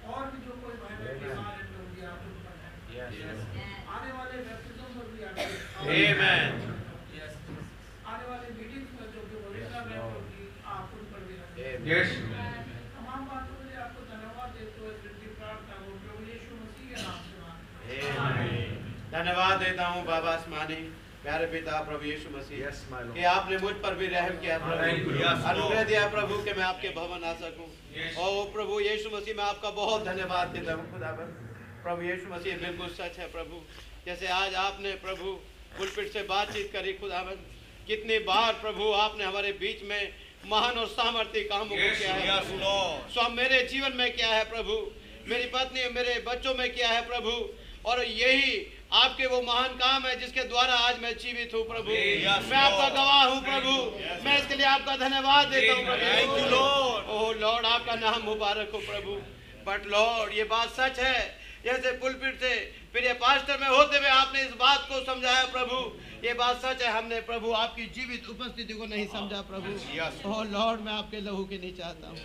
और भी जो कोई भाई बहन बीमार प्रभु आप उन पर आने वाले बैप्टिज्म पर भी आप Amen. आने वाले मीटिंग्स पर जो भी वरिष्ठा में प्रभु आप उन पर भी रखें Yes. तमाम बातों के लिए आपको धन्यवाद देते हुए विनती प्रार्थना को प्रभु यीशु मसीह के नाम से मांगते हैं। Amen. धन्यवाद देता हूँ बाबा आसमानी। प्यारे पिता प्रभु यीशु मसीह Yes, कि आपने मुझ पर भी रहम किया अनुग्रह दिया प्रभु कि मैं आपके भवन आ सकूँ। ओ प्रभु यीशु मसीह मैं आपका बहुत धन्यवाद देता हूँ खुदावन प्रभु यीशु मसीह बिल्कुल सच है प्रभु। जैसे आज आपने प्रभु पुलपिट से बातचीत करी खुदावन कितनी बार प्रभु आपने हमारे बीच में महान और सामर्थ्य कामों को किया है। सो मेरे जीवन में क्या है प्रभु। मेरी पत्नी मेरे बच्चों में क्या है प्रभु। और यही आपके वो महान काम है जिसके द्वारा आज मैं जीवित हूँ प्रभु। मैं आपका गवाह हूँ प्रभु। मैं इसके लिए आपका धन्यवाद देता हूँ प्रभु। ओह लॉर्ड आपका नाम मुबारक हो प्रभु। बट लॉर्ड ये बात सच है। जैसे पुलपिट से फिर ये पास्टर में होते हुए आपने इस बात को समझाया प्रभु। ये बात सच है हमने प्रभु आपकी जीवित उपस्थिति को नहीं समझा प्रभु। ओह लॉर्ड मैं आपके लहू के नीचे आता हूँ।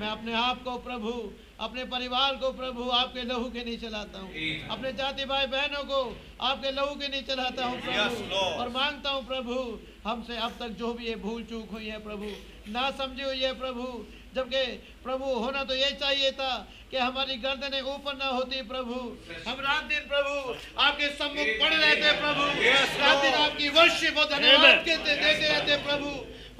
मैं अपने आप को प्रभु अपने परिवार को प्रभु आपके लहू के नहीं चलाता हूँ। अपने जाति भाई बहनों को आपके लहू के नहीं चलाता हूँ प्रभु। और माँगता हूँ प्रभु हमसे अब तक जो भी ये भूल चूक हुई है प्रभु ना समझी हुई है प्रभु जबकि प्रभु होना तो ये चाहिए था कि हमारी गर्दनें ऊपर ना होती प्रभु। हम रात दिन प्रभु आपके सम्मुख पड़े रहते प्रभु। रात दिन आपकी वर्षिप और धन्यवाद देते रहते प्रभु।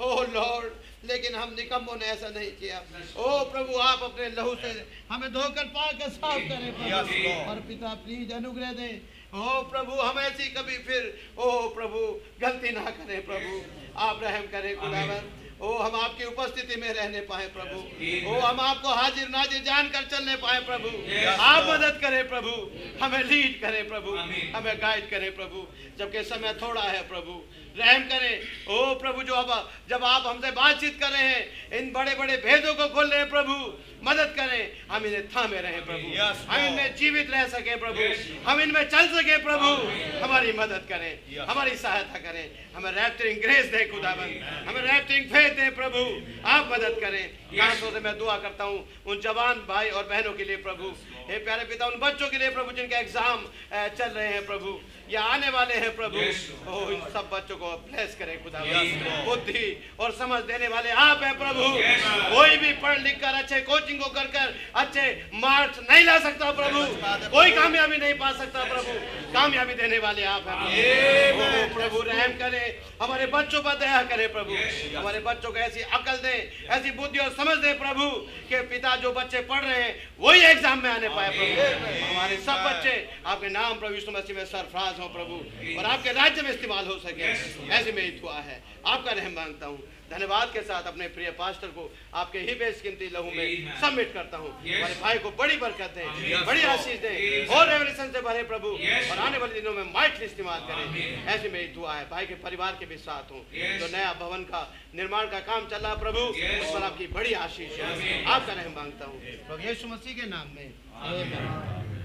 ओह लॉर्ड लेकिन हम निकम्मों ने ऐसा नहीं किया। ओ प्रभु आप अपने लहू से हमें धोकर पाक साफ़ करें प्रभु। और पिता प्लीज़ अनुग्रह दे। ओ प्रभु हम ऐसी कभी फिर ओ प्रभु गलती ना करें प्रभु। आप रहम करें खुदावन। ओ हम आपकी उपस्थिति में रहने पाए प्रभु। ओ हम आपको हाजिर नाजिर जान कर चलने पाए प्रभु। आप मदद करें प्रभु। हमें लीड करें प्रभु। हमें गाइड करें प्रभु। जबकि समय थोड़ा है प्रभु। रहम करें। ओ प्रभु जो अब जब आप हमसे बातचीत कर रहे हैं इन बड़े बड़े भेदों को खोल रहे हैं प्रभु। मदद करें। हम इन्हें थामे रहे प्रभु। हम इनमें जीवित रह सके प्रभु। हम इनमें चल सके प्रभु। हमारी मदद करें हमारी सहायता करें। हमें रैप्टरिंग ग्रेस दे खुदाबंद हमें रैप्टरिंग फेथ दे प्रभु। आप मदद करें। खासतौर से मैं दुआ करता हूँ उन जवान भाई और बहनों के लिए प्रभु। हे प्यारे पिता उन बच्चों के लिए प्रभु जिनके एग्ज़ाम चल रहे हैं प्रभु। या आने वाले हैं प्रभु। ओ इन सब बच्चों को ब्लेस करें खुदा बुद्धि और समझ देने वाले आप हैं प्रभु। कोई भी पढ़ लिख कर अच्छे कोचिंग को कर कर अच्छे मार्क्स नहीं ला सकता प्रभु। कोई कामयाबी नहीं पा सकता प्रभु। कामयाबी देने वाले आप हैं प्रभु। रहम करें। हमारे बच्चों पर दया करे प्रभु। हमारे बच्चों को ऐसी अकल दे ऐसी बुद्धि और समझ दे प्रभु के पिता जो बच्चे पढ़ रहे हैं वही एग्ज़ाम में आने पाए प्रभु। हमारे सब बच्चे आपके नाम प्रभु मसीह में सरफराज हो प्रभु और आपके राज्य में इस्तेमाल हो सके। ऐसे मेरी दुआ है। आपका रहम माँगता हूँ। धन्यवाद के साथ अपने प्रिय पास्टर को आपके ही बेसकीमती लहू में सबमिट करता हूँ। हमारे भाई को बड़ी बरकत दें बड़ी आशीष दें और रेवल्यूशन से भरे प्रभु और आने वाले दिनों में माइटली इस्तेमाल करें। ऐसी मेरी दुआ है। भाई के परिवार के भी साथ हूँ। जो नया भवन का निर्माण का काम चल रहा प्रभु उस पर आपकी बड़ी आशीष है। आपका रहम माँगता हूँ। प्रभु यीशु मसीह के नाम में। आमीन।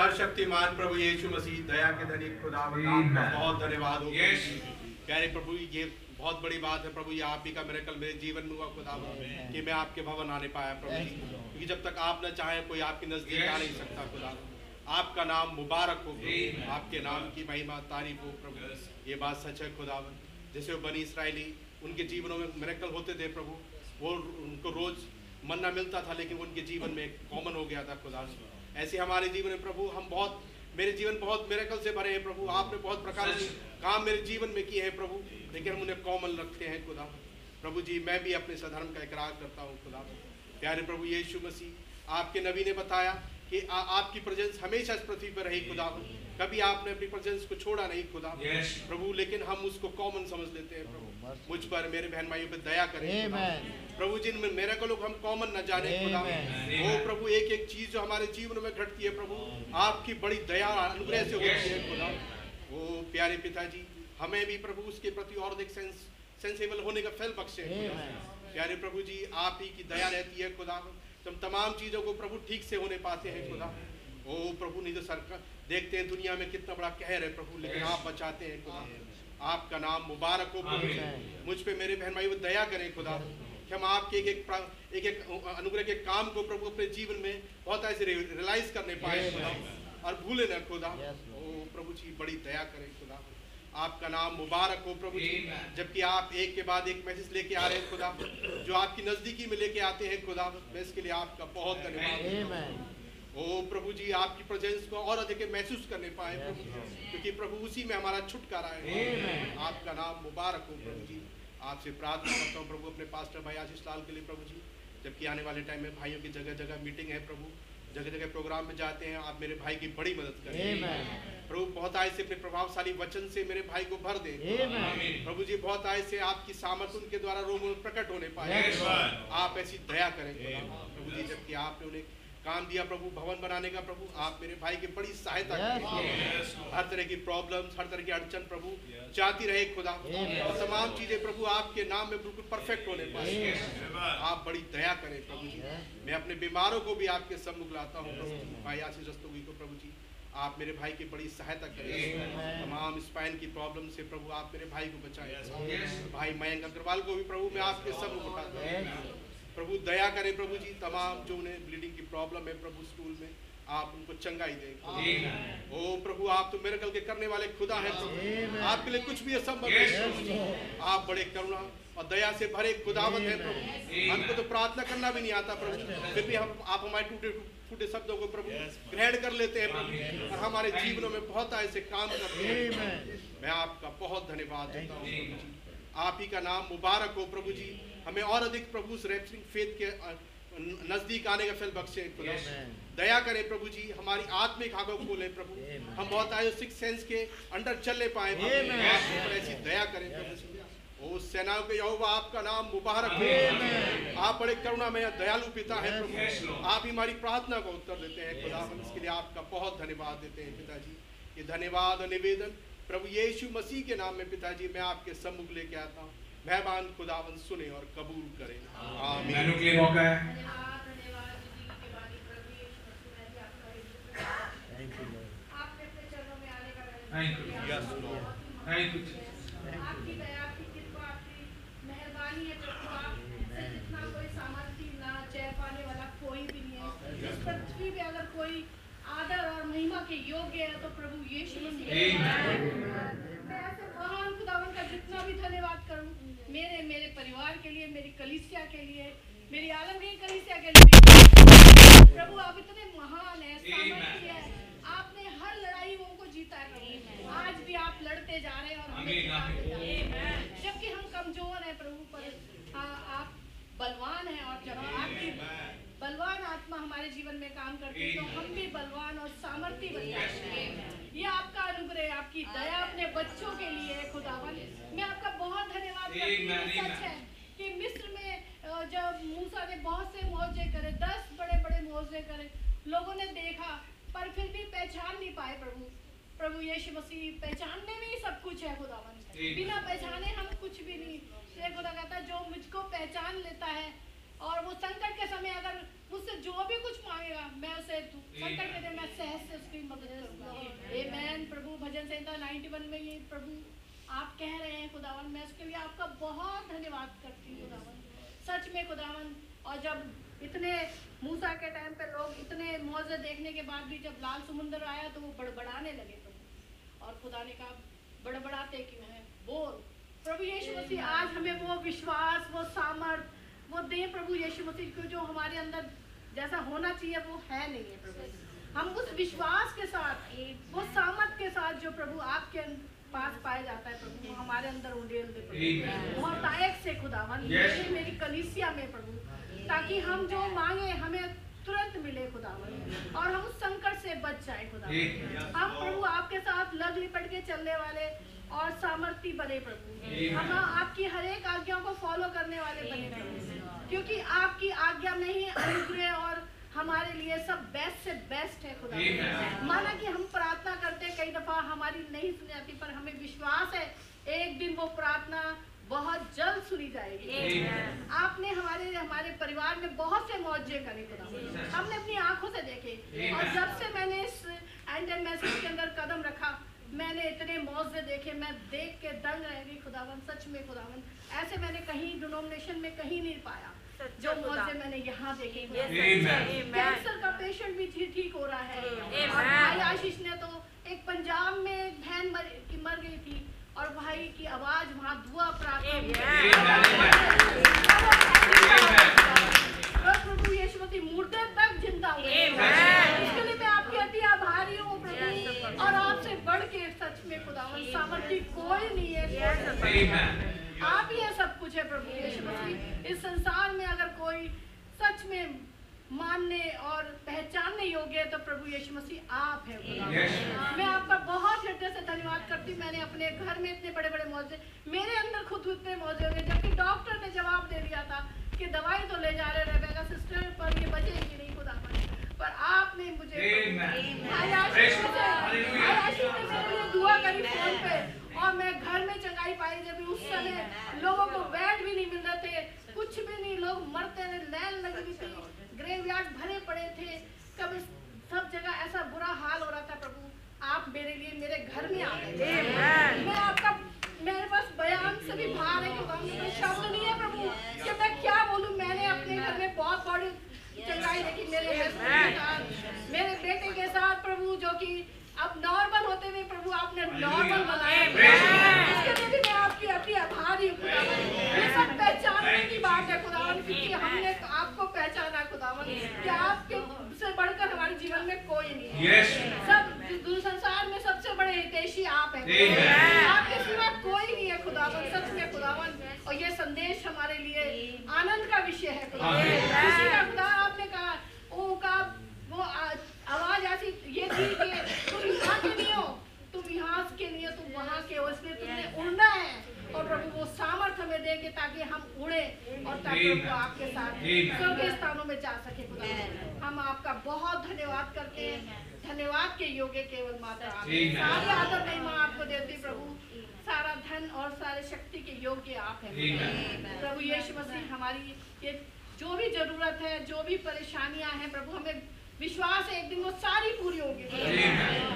सर्वशक्तिमान प्रभु यीशु मसीह दया के धनी खुदा आपका बहुत धन्यवाद हो प्यारे प्रभु ये बहुत बड़ी बात है प्रभु ये आप ही का मेरे कल मेरे जीवन में हुआ खुदा कि मैं आपके भवन आने पाया प्रभु जी। क्योंकि जब तक आप न चाहें कोई आपके नज़दीक आ नहीं सकता खुदा आपका नाम मुबारक हो आपके नाम की महिमा तारीफ़ हो प्रभु। ये बात सच है खुदा जैसे वो बनी इसराइली उनके जीवनों में मेरेकल होते थे प्रभु। वो उनको रोज मन्ना मिलता था लेकिन उनके जीवन में कॉमन हो गया था खुदा ऐसे हमारे जीवन में प्रभु, हम बहुत, मेरे जीवन बहुत मेरेकल से भरे हैं, प्रभु, आपने बहुत प्रकार के काम मेरे जीवन में किए हैं, प्रभु। लेकिन हम उन्हें कॉमन रखते हैं, खुदा। प्रभु जी, मैं भी अपने सधर्म का इकरार करता हूँ, खुदा। प्यारे प्रभु यीशु मसीह, आपके नबी ने बताया कि आ, आपकी प्रेजेंस हमेशा इस पृथ्वी पर रही खुदा कभी आपने अपनी प्रेजेंस को छोड़ा नहीं खुदा प्रभु लेकिन हम उसको कॉमन समझ लेते हैं प्रभु। मुझ पर मेरे बहन भाइयों पर दया करें खुदा। प्रभु जिन में मेरे को लोग हम कॉमन न जाने खुदा वो प्रभु एक एक चीज़ जो हमारे जीवन में घटती है प्रभु आपकी बड़ी दया अनुग्रह से होती है खुदा वो प्यारे पिताजी हमें भी प्रभु उसके प्रति और अधिक सेंस सेंसेबल होने का फल बख्शे। प्यारे प्रभु जी आप ही की दया रहती है खुदा हम तमाम चीज़ों को प्रभु ठीक से होने पाते हैं खुदा। ओ प्रभु नहीं तो सरकार देखते हैं दुनिया में कितना बड़ा कहर है प्रभु लेकिन आप बचाते हैं खुदा। आपका नाम मुबारक हो प्रभु। मुझ पे मेरे बहन भाई वो दया करें खुदा। कि हम आपके एक एक एक एक अनुग्रह के काम को प्रभु अपने जीवन में बहुत ऐसे रियलाइज़ करने पाए खुदा। और भूले ना खुदा। ओ प्रभु जी बड़ी दया करें। आपका नाम मुबारक हो प्रभु जी। जबकि आप एक के बाद एक मैसेज लेके आ रहे हैं खुदा। जो आपकी नजदीकी में लेके आते हैं खुदा। मैं इसके लिए आपका बहुत धन्यवाद ओ प्रभु जी आपकी प्रेजेंस को और अधिक महसूस करने पाए प्रभु क्योंकि प्रभु उसी में हमारा छुटकारा है। आपका नाम मुबारक हो प्रभु जी। आपसे प्रार्थना करता हूँ प्रभु अपने पास्टर भाई आशीष लाल के लिए प्रभु जी। जबकि आने वाले टाइम में भाइयों की जगह जगह मीटिंग है प्रभु। जगह जगह प्रोग्राम में जाते हैं आप मेरे भाई की बड़ी मदद करें। प्रभु बहुत आय से अपने प्रभावशाली वचन से मेरे भाई को भर दे। प्रभु जी बहुत आय से आपकी सामर्थ उनके द्वारा रोम प्रकट होने पाए। आप ऐसी दया करें प्रभु जी जबकि आपने उन्हें काम दिया प्रभु भवन बनाने का प्रभु। आप मेरे भाई की बड़ी सहायता करें हर तरह की प्रॉब्लम हर तरह की अड़चन प्रभु। जाती रहे खुदा। और तमाम चीज़ें प्रभु आपके नाम में बिल्कुल परफेक्ट होने पाए। आप बड़ी दया करें प्रभु जी। मैं अपने बीमारों को भी आपके सम्मुख लाता हूँ प्रभु जी। भाई आशीष रस्तोगी को प्रभु जी। आप मेरे भाई की बड़ी सहायता करें। तमाम स्पाइन की प्रॉब्लम से प्रभु आप मेरे भाई को बचाएँ। भाई मयंक अग्रवाल को भी प्रभु मैं आपके सम्मुख उठाता हूँ। प्रभु दया करें प्रभु जी तमाम जो उन्हें ब्लीडिंग की प्रॉब्लम है प्रभु स्कूल में आप उनको चंगाई दें। ओ प्रभु आप तो मेरे कल के करने वाले खुदा है प्रभु। आपके लिए कुछ भी असंभव है आप बड़े करुणा और दया से भरे खुदावत है प्रभु। हमको तो प्रार्थना करना भी नहीं आता प्रभु। फिर भी हम आप हमारे टूटे फूटे शब्दों को प्रभु ग्रहण कर लेते हैं प्रभु। और हमारे जीवनों में बहुत ऐसे काम करते हैं मैं आपका बहुत धन्यवाद देता हूँ आप ही का नाम मुबारक हो प्रभु जी। हमें और अधिक प्रभु उस फेथ के नज़दीक आने का फल बख्शे दया करें प्रभु जी हमारी आत्मिक को खोले प्रभु। हम बहुत आए सिक्स सेंस के अंडर चलने पाए। आप हम पर ऐसी दया करें प्रभु ओ सेनाओं के यहोवा आपका नाम मुबारक हो। आप बड़े करुणामय दयालु पिता है प्रभु। आप ही हमारी प्रार्थना को उत्तर देते हैं खुदा हम इसके लिए आपका बहुत धन्यवाद देते हैं पिताजी। ये धन्यवाद और निवेदन प्रभु यीशु मसीह के नाम में पिताजी मैं आपके सम्मुख लेके आता हूँ। मेहमान खुदावन सुने और कबूल करें। आमीन। के लिए मौका है। आपका दया आपकी कृपा आपकी मेहरबानी है प्रभु आप जितना कोई सामर्थ्य ना जय पाने वाला कोई भी नहीं है। इस पृथ्वी पे अगर कोई आदर और महिमा के योग्य है तो प्रभु यीशु मसीह। मैं ऐसे महान खुदावन का जितना भी धन्यवाद करूँ मेरे मेरे परिवार के लिए मेरी कलिसिया के लिए मेरी आलमगीर कलिसिया के लिए प्रभु आप इतने महान है सामर्थ्य है। आपने हर लड़ाई वो को जीता है। आज भी आप लड़ते जा रहे हैं और हमें जबकि हम कमज़ोर हैं प्रभु पर आ- आप बलवान हैं और जब आपकी बलवान आत्मा हमारे जीवन में काम करती है तो हम भी बलवान और सामर्थ्य बन जाते हैं। ये आपका अनुग्रह आपकी दया अपने बच्चों के लिए है खुदावन। मैं आपका बहुत धन्यवाद करती हूँ सच है कि मिस्र में जब मूसा ने बहुत से मौजे करे दस बड़े बड़े मुआवजे करे लोगों ने देखा पर फिर भी पहचान नहीं पाए प्रभु। प्रभु यीशु मसीह पहचानने में ही सब कुछ है खुदावन। बिना पहचाने हम कुछ भी नहीं। खुदा कहता है जो मुझको पहचान लेता है और वो संकट के समय अगर मुझसे जो भी कुछ मांगेगा मैं उसे संकट के दिन मैं सहज से उसकी मदद करूँगा। आमेन प्रभु भजन संहिता 91 में ये प्रभु आप कह रहे हैं खुदावन मैं उसके लिए आपका बहुत धन्यवाद करती हूँ खुदावन। सच में खुदावन और जब इतने मूसा के टाइम पे लोग इतने मौजे देखने के बाद भी जब लाल समुंदर आया तो वो बड़बड़ाने लगे प्रभु। और खुदा ने कहा बड़बड़ाते क्यों मैं बोल। प्रभु यीशु मसीह आज हमें वो विश्वास वो सामर्थ वो दे प्रभु यीशु मसीह को जो हमारे अंदर जैसा होना चाहिए वो है नहीं है प्रभु। हम उस विश्वास के साथ वो सामर्थ के साथ जो प्रभु आपके पास पाया जाता है प्रभु वो हमारे अंदर उड़ेल दे प्रभु। मोहतायक से खुदावन Yes. मेरी कलीसिया में प्रभु ताकि हम जो मांगे हमें तुरंत मिले खुदावन और हम उस संकट से बच जाए खुदावन हम प्रभु आपके साथ लग लिपट के चलने वाले और सामर्थ्य बने प्रभु। हम आपकी हर एक आज्ञाओं को फॉलो करने वाले बने प्रभु। क्योंकि आपकी आज्ञा में ही अनुग्रह और हमारे लिए सब बेस्ट से बेस्ट है खुदा। माना कि हम प्रार्थना करते हैं कई दफ़ा हमारी नहीं सुनी जाती पर हमें विश्वास है एक दिन वो प्रार्थना बहुत जल्द सुनी जाएगी। आपने हमारे हमारे परिवार में बहुत से मौजे करे खुदा। हमने अपनी आँखों से देखे। और जब से मैंने इस एंड मैसेज के अंदर कदम रखा मैंने इतने मौजे देखे मैं देख के दंग रह गई खुदावन सच में खुदावन ऐसे मैंने कहीं डिनोमिनेशन में कहीं नहीं पाया। जो मौजे मैंने यहाँ देखे कैंसर का पेशेंट भी ठीक हो रहा है। भाई आशीष ने तो एक पंजाब में बहन मर, मर गई थी और भाई की आवाज़ वहाँ धुआँ प्राप्त प्रभु यशवती मुर्दे तक ज़िंदा इसके लिए मैं आपके अति आभारी हूँ प्रभु। और आपसे बढ़ के सच में खुदा सामर्थ्य कोई नहीं है। आप ही है सब कुछ है प्रभु यीशु मसीह। इस संसार में अगर कोई सच में मानने और पहचानने योग्य है तो प्रभु यीशु मसीह आप है। मैं आपका बहुत हृदय से धन्यवाद करती हूँ। मैंने अपने घर में इतने बड़े बड़े मौजे मेरे अंदर खुद इतने मौजे हो गए जबकि डॉक्टर ने जवाब दे दिया था कि दवाई तो ले जा रहे रेबेका सिस्टर पर ये बचेगी नहीं खुदा पर आपने मुझे आशीष ने मेरे लिए दुआ करी फ़ोन पे। और मैं घर में चंगाई पाई जब उस समय लोगों को बेड भी नहीं मिल रहे थे कुछ भी नहीं लोग मरते रहे लैन लगी हुई थी ग्रेवयार्ड भरे पड़े थे। इस- सब जगह ऐसा बुरा हाल हो रहा था प्रभु आप मेरे लिए मेरे घर में आ गए। मैं आपका मेरे पास बयान से भी बाहर है कोई शब्द नहीं है प्रभु। कि मैं क्या बोलूँ? मैंने अपने घर में बहुत बड़ी चंगाई देखी मेरे मेरे बेटे के साथ प्रभु जो कि अब नॉर्मल होते हुए प्रभु आपने नॉर्मल बनाया इसके लिए भी मैं आपकी अति आभारी हूँ ये सब पहचानने की बात है खुदावन क्योंकि हमने तो आपको पहचाना खुदावन कि आपके से बढ़कर हमारे जीवन में कोई नहीं है। सब दूर संसार में सबसे बड़े हितैषी आप हैं आपके सिवा कोई नहीं है खुदावन सच में खुदावन और ये संदेश हमारे लिए आनंद का विषय है खुदावन खुदा आपने कहा वो का वो आवाज़ ऐसी ये थी कि तुम यहाँ के नहीं हो तुम यहाँ के नहीं हो तुम वहाँ के हो इसलिए तुमने उड़ना है। और प्रभु वो सामर्थ हमें देंगे ताकि हम उड़े और ताकि वो आपके साथ स्वर्गीय स्थानों में जा सके खुदा। हम आपका बहुत धन्यवाद करते हैं। धन्यवाद के योग्य केवल माता हैं। सारी आदर महिमा आपको देती प्रभु। सारा धन और सारे शक्ति के योग्य आप हैं। प्रभु यीशु मसीह हमारी ये जो भी ज़रूरत है जो भी परेशानियाँ हैं प्रभु हमें विश्वास है एक दिन वो सारी पूरी होगी।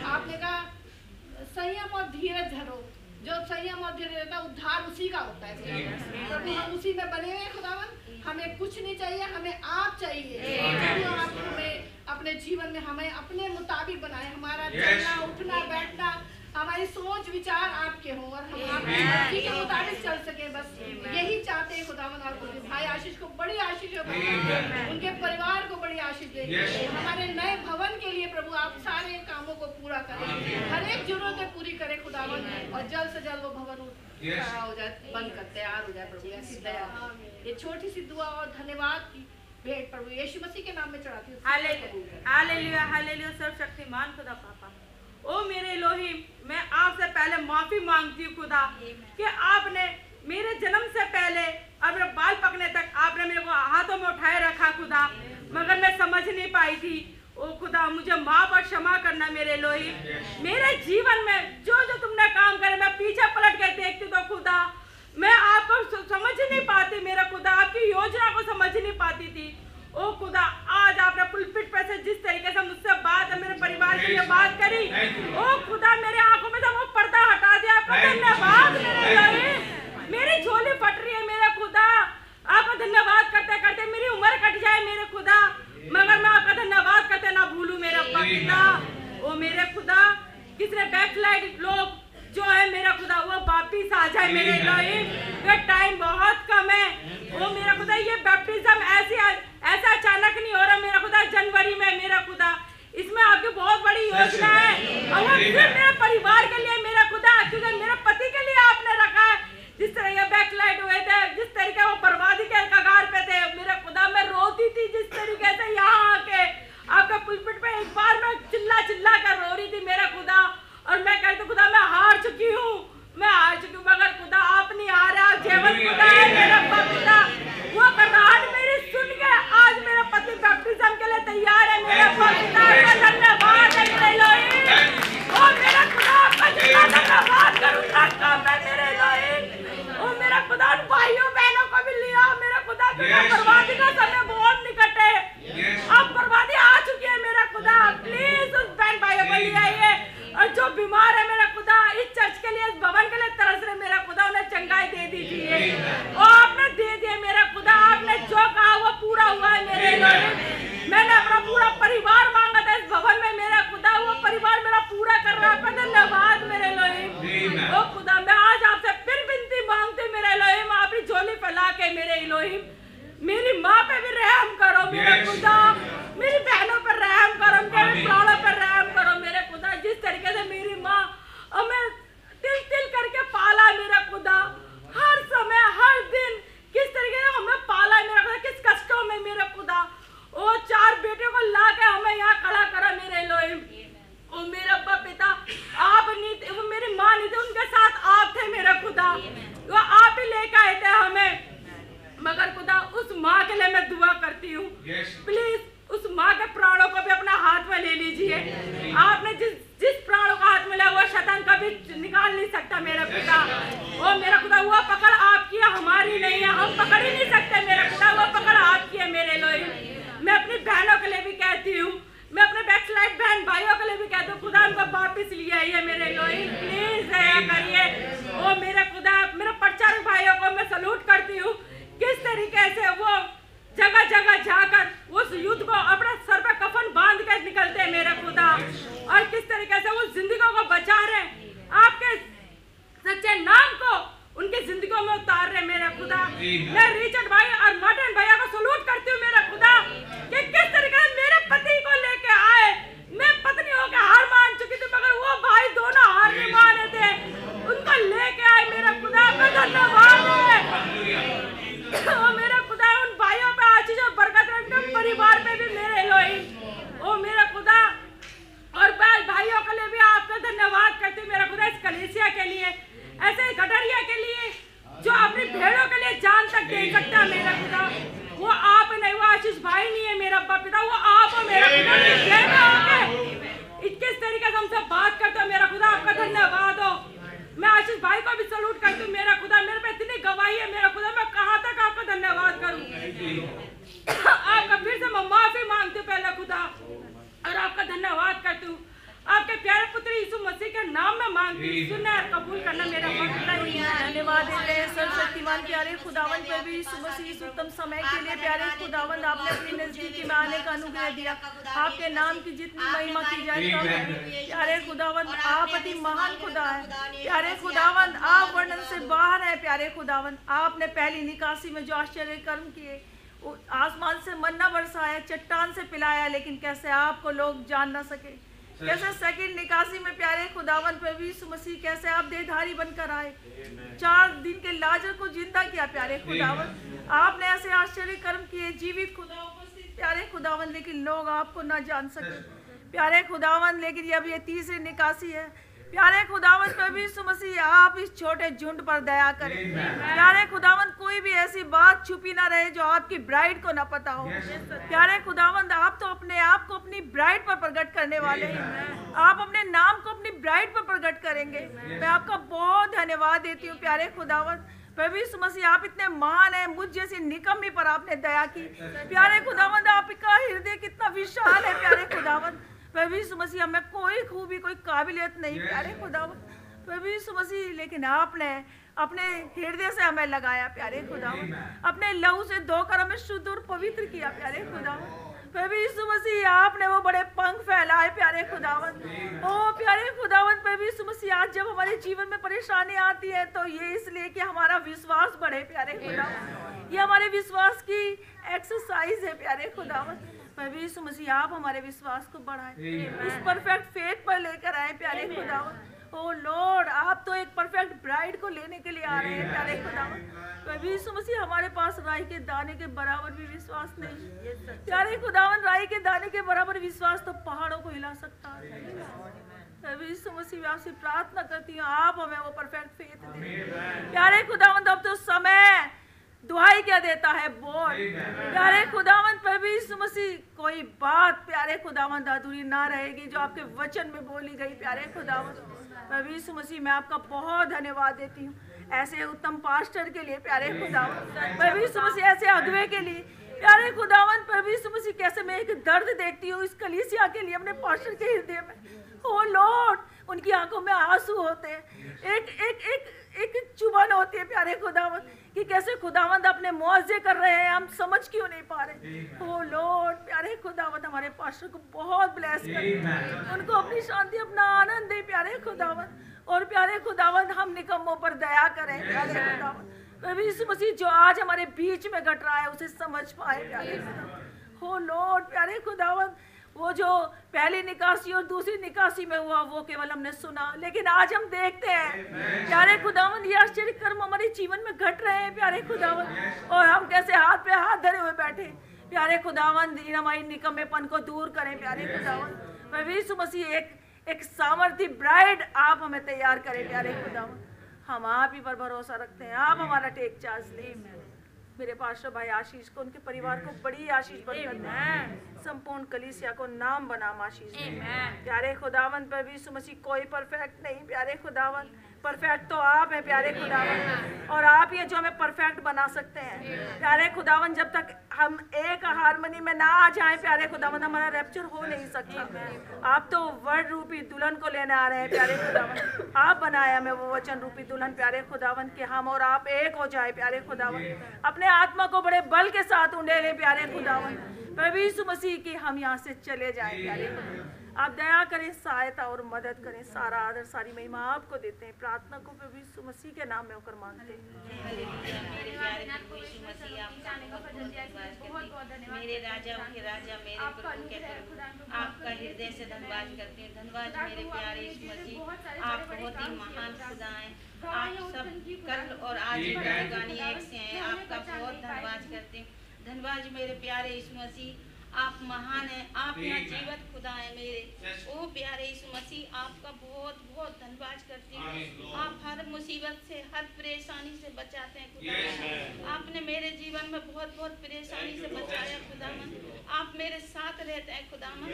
आपने कहा संयम और धीरज धरो। जो संयम और धीरज रहता है उद्धार उसी का होता है। प्रभु हम उसी में बने हुए खुदावन। हमें कुछ नहीं चाहिए हमें आप चाहिए। आप हमें अपने जीवन में हमें अपने मुताबिक बनाए। हमारा चलना उठना बैठना हमारी सोच विचार आपके हों और हम आपकी के मुताबिक चल सके बस यही चाहते हैं खुदावन और नहीं। भाई आशीष को बड़ी आशीष उनके परिवार को बड़ी आशीष दे। हमारे नए भवन के लिए प्रभु आप सारे कामों को पूरा करें। हर एक जरूरतें पूरी करें खुदावन और जल्द से जल्द वो भवन खड़ा हो जाए बनकर तैयार हो जाए प्रभु ऐसी दया। ये छोटी सी दुआ और धन्यवाद की भेंट प्रभु यीशु मसीह के नाम में चढ़ाती हूँ। हालेलुया हालेलुया सर्वशक्तिमान खुदा ओ मेरे इलोहिम मैं आपसे पहले माफ़ी मांगती हूँ खुदा कि आपने मेरे जन्म से पहले और मेरे बाल पकने तक आपने मेरे को हाथों में उठाए रखा खुदा मगर मैं समझ नहीं पाई थी। ओ खुदा मुझे माफ़ और क्षमा करना मेरे लोही। मेरे जीवन में जो जो तुमने काम करे मैं पीछे पलट के देखती तो खुदा मैं आपको समझ नहीं पाती मेरा खुदा आपकी योजना को समझ नहीं पाती थी। ओ खुदा आज आपने पुलपिट पे से जिस तरीके से मुझसे बात मेरे परिवार के लिए बात करी ओ खुदा मेरे आँखों में से वो पर्दा हटा दिया आपका धन्यवाद मेरे मेरी झोली फट रही है मेरे खुदा आपका धन्यवाद करते करते मेरी उम्र कट जाए मेरे खुदा मगर मैं आपका धन्यवाद करते ना भूलूं मेरे अब्बा पिता। ओ मेरे खुदा किसने बैकलाइट लोग जो है मेरा खुदा वो वापिस आ जाए मेरे लोहे ये टाइम बहुत कम है। ओ मेरा खुदा ये बैप्टिज्म ऐसे ऐसा अचानक नहीं हो रहा मेरा खुदा जनवरी में मेरा खुदा। इसमें आपकी बहुत बड़ी योजना है। और सिर्फ़ मेरे परिवार के लिए मेरा खुदा मेरे पति के लिए आपने रखा है जिस तरह ये बैकलाइट हुए थे जिस तरीके वो बर्बादी के कगार पे थे मेरा खुदा मैं रोती थी जिस तरीके से यहाँ आके आपका पुलपिट पे एक बार मैं चिल्ला चिल्ला कर रो रही थी मेरा खुदा और मैं कहती खुदा मैं हार चुकी हूँ मैं हार चुकी हूँ मगर खुदा आप नहीं हारे आप जीवन खुदा है मेरा पिता वो करनाहट मेरी सुन के आज मेरा पति बैप्टिज्म के लिए तैयार है मेरा पिता का धन्यवाद है मेरे लोहे ओ मेरा खुदा आपका जितना धन्यवाद करूँ मैं मेरे ओ मेरा खुदा उन भाइयों बहनों को भी लिया। मेरा खुदा बर्बादी का समय बहुत निकट। है अब बर्बादी आ चुकी है मेरा खुदा। प्लीज़ उस बहन भाइयों को ले आइए। और जो बीमार है मेरा खुदा इस चर्च के लिए इस भवन के लिए तरस रहे मेरा खुदा उन्हें चंगाई दे दीजिए। और आपने दे दिए मेरा खुदा। आपने जो कहा वो पूरा हुआ है मेरे मैंने अपना पूरा परिवार मांगा था इस भवन में मेरा खुदा। वो परिवार मेरा पूरा कर रहा है। खुदावन आप अति महान खुदा है। प्यारे खुदावन आप वर्णन से बाहर है प्यारे खुदावन आपने पहली निकासी में जो आश्चर्य कर्म किए आसमान से मन्ना बरसाया चट्टान से पिलाया लेकिन कैसे आपको लोग जान ना सके? कैसे सेकंड निकासी में प्यारे खुदावन पर भी मसीह कैसे आप देहधारी बनकर आए? चार दिन के लाजर को ज़िंदा किया प्यारे खुदावन आपने ऐसे आश्चर्य कर्म किए जीवित खुदा उपस्थित प्यारे खुदावन लेकिन लोग आपको ना जान सके। प्यारे खुदावन लेकिन ये अब ये तीसरी निकासी है। प्यारे खुदावन पर भी मसीह आप इस छोटे झुंड पर दया करें। प्यारे खुदावन कोई भी ऐसी बात छुपी ना रहे जो आपकी ब्राइड को ना पता हो। प्यारे खुदावन आप तो अपने आप को अपनी ब्राइड पर प्रकट करने वाले हैं। आप अपने नाम को अपनी ब्राइड पर प्रकट करेंगे। मैं आपका बहुत धन्यवाद देती हूँ प्यारे खुदावन प्रभु यीशु मसीह आप इतने महान हैं मुझ जैसी निकम्मी पर आपने दया की। प्यारे खुदावन आपका हृदय कितना विशाल है प्यारे खुदावन प्रभु यीशु मसीह हमें कोई खूबी कोई काबिलियत नहीं। प्यारे खुदावन प्रभु यीशु मसीह लेकिन आपने अपने हृदय से हमें लगाया प्यारे खुदावन अपने लहू से धोकर हमें शुद्ध और पवित्र किया प्यारे खुदा। प्रभु यीशु मसीह आपने वो बड़े पंख फैलाए प्यारे खुदावन ओ प्यारे खुदावन प्रभु यीशु मसीह आज जब हमारे जीवन में परेशानी आती है तो ये इसलिए कि हमारा विश्वास बढ़े प्यारे खुदावन ये हमारे विश्वास की एक्सरसाइज है प्यारे खुदावन प्रभु यीशु मसीह आप हमारे विश्वास को बढ़ाए। इस परफेक्ट फेथ पर लेकर आए प्यारे खुदावन। ओ लॉर्ड आप तो एक परफेक्ट ब्राइड को लेने के लिए आ रहे हैं प्यारे खुदावन। प्रभु यीशु मसीह हमारे पास राई के दाने के बराबर भी विश्वास नहीं प्यारे खुदावन राई के दाने के बराबर विश्वास तो पहाड़ों को हिला सकता है। प्रभु यीशु मसीह आपसे प्रार्थना करती हूँ आप हमें वो परफेक्ट फेथ दें। प्यारे खुदावन अब तो समय दुहाई क्या देता है? बोल। प्यारे खुदावन पर भी मसीह कोई बात प्यारे खुदावन अधूरी ना रहेगी जो आपके वचन में बोली गई प्यारे खुदावन प्रभु यीशु मसीह मैं आपका बहुत धन्यवाद देती हूँ। ऐसे उत्तम पास्टर के लिए प्यारे खुदावन प्रभु यीशु मसीह ऐसे अगुवे के लिए। प्यारे खुदावन यीशु मसीह कैसे मैं एक दर्द देखती हूँ इस कलीसिया के लिए अपने पास्टर के हृदय में। ओ लॉर्ड उनकी आँखों में आँसू होते हैं। एक एक एक एक चुभन होती है प्यारे खुदावन कि कैसे खुदावंद अपने मुआवजे कर रहे हैं हम समझ क्यों नहीं पा रहे? ओ लॉर्ड प्यारे खुदावंद हमारे पास्टर को बहुत ब्लेस कर उनको अपनी शांति अपना आनंद दे प्यारे खुदावंद। और प्यारे खुदावंद हम निकम्मों पर दया करें प्यारे खुदावंद। प्रभु यीशु मसीह जो आज हमारे बीच में घट रहा है उसे समझ पाए प्यारे खुदावंद। हो लॉर्ड प्यारे खुदावंद वो जो पहली निकासी और दूसरी निकासी में हुआ वो केवल हमने सुना। लेकिन आज हम देखते हैं प्यारे खुदावन ये आश्चर्य कर्म हमारे जीवन में घट रहे हैं प्यारे खुदावन और हम कैसे हाथ पे हाथ धरे हुए बैठे। प्यारे खुदावन इन हमारी निकम्मेपन को दूर करें प्यारे खुदावन यीशु मसीह एक एक सामर्थ्य ब्राइड आप हमें तैयार करें प्यारे खुदावन हम आप ही पर भरोसा रखते हैं। आप हमारा टेक चार्ज लें मेरे पार्षद भाई आशीष को उनके परिवार को बड़ी आशीष संपूर्ण कलीसिया को नाम बनाम आशीष प्यारे खुदावन पर भी सुमसी कोई परफेक्ट नहीं प्यारे खुदावन परफेक्ट तो आप हैं, प्यारे खुदावन। और आप ही जो हमें परफेक्ट बना सकते हैं। प्यारे खुदावन, जब तक हम एक हारमोनी में ना आ जाएँ, प्यारे खुदावन, हमारा रैप्चर हो नहीं सकता। आप तो वर्ड रूपी दुल्हन को लेने आ रहे हैं, प्यारे खुदावन। आप बनाए हमें वो वचन रूपी दुल्हन, प्यारे खुदावन, के हम और आप एक हो जाए, प्यारे खुदावन। अपने आत्मा को बड़े बल के साथ उंडेले प्यारे खुदावन। यीशु मसीह की हम यहाँ से चले जाए, प्यारे खुदावन। आप दया करें सहायता और मदद करें सारा आदर सारी महिमा आपको देते हैं। प्रार्थना को प्रभु यीशु मसीह के नाम में होकर मांगते हैं। मेरे राजा के राजा मेरे प्रभु के आपका हृदय से धन्यवाद करते हैं। धन्यवाद मेरे प्यारे मसीह आप बहुत ही महान खुदा। हैं आप सब कल और आज गानी एक से हैं। आपका बहुत धन्यवाद करते हैं। धन्यवाद मेरे प्यारे यीशु मसीह आप महान हैं आप यहाँ जीवत खुदा है मेरे। ओ प्यारे यीशु मसीह आपका बहुत बहुत धन्यवाद करती हूँ। आप हर मुसीबत से हर परेशानी से बचाते हैं खुदा आपने मेरे जीवन में बहुत बहुत परेशानी से बचाया खुदामन आप मेरे साथ रहते हैं खुदामन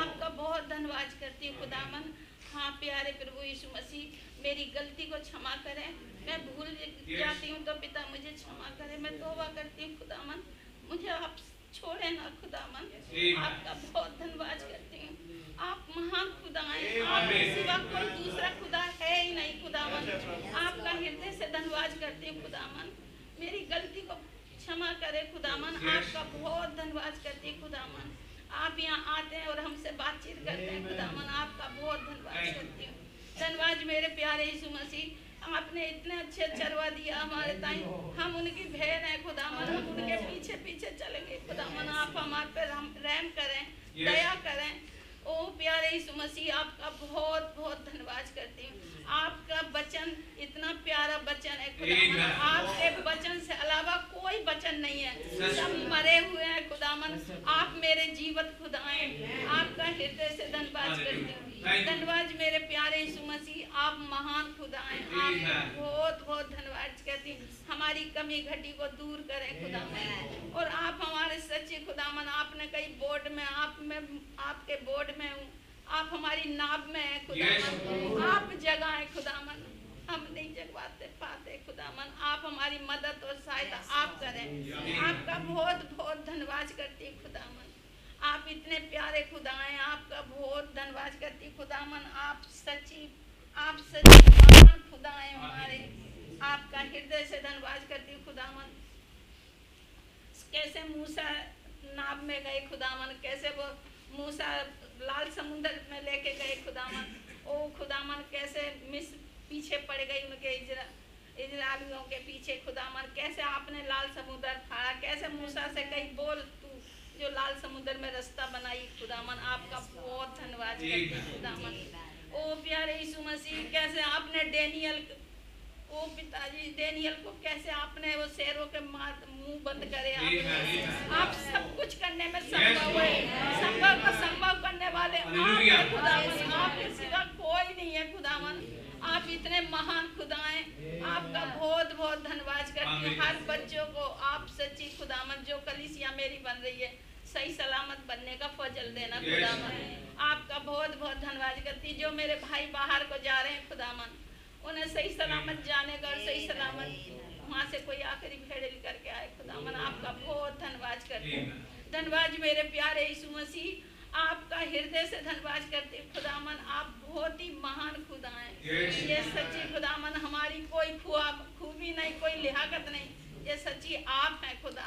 आपका बहुत धन्यवाद करती हूँ खुदामन हाँ प्यारे प्रभु यीशु मसीह मेरी गलती को क्षमा करें। मैं भूल जाती हूँ तो पिता मुझे क्षमा करें। मैं तोबा करती हूँ खुदामन मुझे आप छोड़े ना खुदामन आपका बहुत धन्यवाद करती हूँ। आप महान खुदा हैं। आपके सिवा कोई दूसरा खुदा है ही नहीं खुदामन आपका हृदय से धन्यवाद करती हूँ खुदामन मेरी गलती को क्षमा करे खुदामन आपका बहुत धन्यवाद करती हूँ खुदामन आप यहाँ आते हैं और हमसे बातचीत करते हैं खुदा मन आपका बहुत धन्यवाद करती हूँ। धन्यवाद मेरे प्यारे यीशु मसीह। आपने इतने अच्छे चरवा दिया हमारे ताई। हम उनकी बहन है खुदामन हम उनके पीछे पीछे चलेंगे। खुदामन आप हमारे पे रहम करें दया करें। ओ प्यारे यीशु मसीह आपका बहुत बहुत धन्यवाद करती हूँ। आपका वचन इतना प्यारा वचन है खुदामन आपके वचन से अलावा कोई वचन नहीं है। सब मरे हुए हैं खुदामन आप मेरे जीवत खुदा हैं आपका हृदय से धन्यवाद करती हूँ। धन्यवाद मेरे प्यारे यीशु मसीह आप महान खुदा हैं आप बहुत बहुत धनबाद कहती हमारी कमी घटी को दूर करें खुदामन और आप हमारे सच्चे खुदामन आपने कई बोर्ड में आप में आपके बोर्ड में हूँ। आप हमारी नाव में है खुदामन आप जगह है खुदामन हम नहीं जगवाते पाते खुदामन आप हमारी मदद और सहायता आप करें। आपका बहुत बहुत धन्यवाद करती है खुदामन आप इतने प्यारे खुदा हैं आपका बहुत धन्यवाद करती खुदामन आप सच्ची आप सच्ची महान खुदा हैं हमारे। आपका हृदय से धन्यवाद करती खुदामन कैसे मूसा नाव में गए खुदामन कैसे वो मूसा लाल समुद्र में लेके गए खुदामन ओ खुदामन कैसे मिस पीछे पड़ गई उनके इजरा इजरायलियों के पीछे खुदामन कैसे आपने लाल समुद्र फाड़ा? कैसे मूसा से कही बोल तू जो लाल समुद्र में रास्ता बनाई खुदामन आपका बहुत धन्यवाद खुदामन ओ प्यारे यीशु मसीह कैसे आपने डेनियल ओ पिताजी डेनियल को कैसे आपने वो शेरों के मुँह बंद करे आप, आप सब कुछ करने में संभव है। संभव का संभव करने वाले आप खुदावन। आपके सिवा कोई नहीं है खुदावन। आप इतने महान खुदा हैं आपका बहुत बहुत धन्यवाद करती हूँ। हर बच्चों को आप सच्ची खुदामन जो कलिसिया मेरी बन रही है सही सलामत बनने का फजल देना खुदामन आपका बहुत बहुत धन्यवाद करती जो मेरे भाई बाहर को जा रहे हैं खुदामन उन्हें सही सलामत जाने का सही सलामत वहाँ से कोई आखिरी भेड़ेल करके आए। खुदामन आपका बहुत धनबाद करते धनबाद मेरे प्यारे यीशु मसीह आपका हृदय से धनबाद करते खुदामन आप बहुत ही महान खुदा हैं। ये सच्ची खुदामन हमारी कोई खुआ खूबी नहीं कोई लिहाकत नहीं। ये सच्ची आप हैं खुदा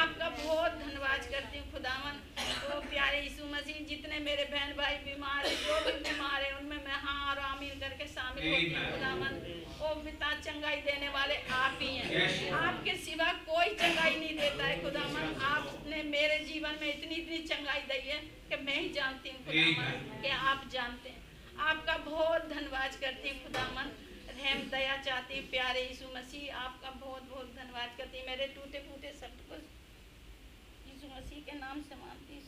आपका बहुत धन्यवाद करती हूँ खुदावन। तो प्यारे यीशु मसीह जितने मेरे बहन भाई बीमार है जो भी बीमार है उनमें मैं हाँ और आमीन करके शामिल होती हूँ खुदावन। ओ पिता चंगाई देने वाले आप ही हैं। आपके सिवा कोई चंगाई नहीं देता है खुदावन। आपने मेरे जीवन में इतनी इतनी चंगाई दी है कि मैं ही जानती हूँ खुदावन कि आप जानते हैं। आपका बहुत धन्यवाद करती हूँ खुदावन। रहम दया चाहती प्यारे यीशु मसीह आपका बहुत बहुत धन्यवाद करती मेरे टूटे फूटे शब्द को यीशु मसीह के नाम से मानती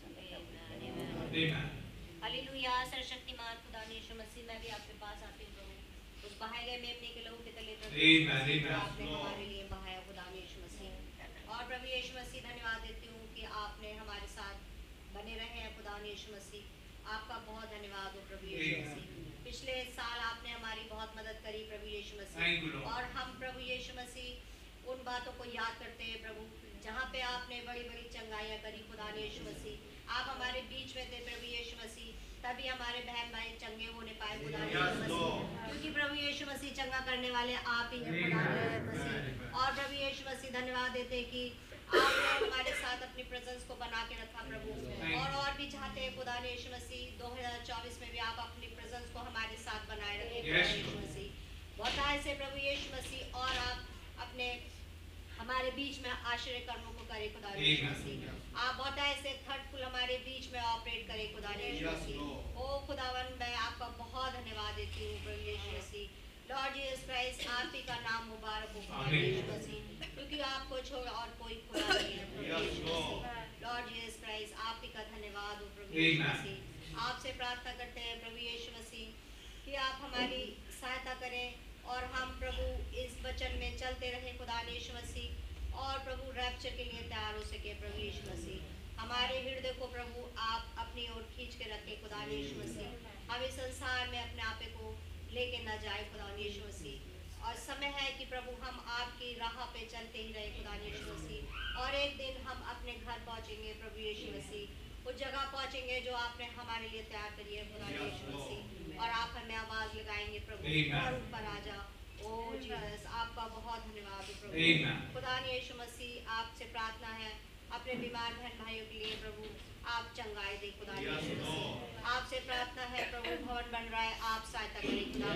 हालेलुया सर्वशक्तिमान खुदा यीशु मसीह मैं भी आपके पास आती हूँ। उस बहाए गए मेमने के लहू के तले तो आपने हमारे लिए बहाया खुदा यीशु मसीह। और प्रभु यीशु मसीह धन्यवाद देती हूँ कि आपने हमारे साथ बने रहे हैं खुदा यीशु मसीह। आपका बहुत धन्यवाद हो प्रभु यीशु मसीह। पिछले साल आपने हमारी बहुत मदद करी प्रभु यीशु मसीह। और हम प्रभु यीशु मसीह उन बातों को याद करते हैं प्रभु जहाँ पे आपने बड़ी बड़ी चंगाइयाँ करी खुदा ने यीशु मसीह। आप हमारे बीच में थे प्रभु यीशु मसीह तभी हमारे बहन भाई चंगे होने पाए खुदा ने यीशु मसीह। क्योंकि प्रभु यीशु मसीह चंगा करने वाले आप ही हैं खुदा ने मसीह। और प्रभु यीशु मसीह धन्यवाद देते हैं कि आपने हमारे साथ अपनी प्रेजेंस को बना के रखा प्रभु। और और भी चाहते हैं खुदा ने यीशु मसीह 2024 में भी आप अपनी प्रेजेंस को हमारे साथ बनाए रखें Yes, मसीह। बहुत ऐसे प्रभु यीशु मसीह और आप अपने हमारे बीच में आश्चर्य कर्मों को करे खुदा. मसीह। आप बहुत ऐसे थर्डफुल हमारे बीच में ऑपरेट करे खुदा मसीह। ओ खुदावन मैं आपका बहुत धन्यवाद देती हूँ प्रभु यीशु मसीह। लॉर्ड जीसस क्राइस्ट आप ही का नाम मुबारक हो खुदा मसीह। क्योंकि आपको छोड़ और कोई खुदा नहीं है प्रभु लॉर्ड जीसस क्राइस्ट आप ही का धन्यवाद हो प्रभु मसीह। आपसे प्रार्थना करते हैं प्रभु यीशु मसीह, कि आप हमारी सहायता करें और हम प्रभु इस वचन में चलते रहे, खुदा यीशु मसीह, और प्रभु रैप्चर के लिए तैयार हो सके प्रभु यीशु मसीह। हमारे हृदय को प्रभु आप अपनी ओर खींच के रखें, खुदा यीशु मसीह। हम इस संसार में अपने आपे को लेके ना जाए, खुदा यीशु मसीह। और समय है कि प्रभु हम आपकी राह पे चलते ही रहे, खुदा यीशु मसीह। और एक दिन हम अपने घर पहुँचेंगे, प्रभु यीशु मसीह। उस जगह पहुँचेंगे जो आपने हमारे लिए तैयार करी है खुदा यीशु और आप हमें आवाज़ लगाएँगे प्रभु। और ऊपर आ जा ओ जीसस आपका बहुत धन्यवाद हो प्रभु खुदा ने यीशु मसीह आपसे प्रार्थना है अपने बीमार बहन भाइयों के लिए प्रभु आप चंगाई दे खुदा आपसे प्रार्थना है प्रभु भवन बन रहा है आप सहायता करें खुदा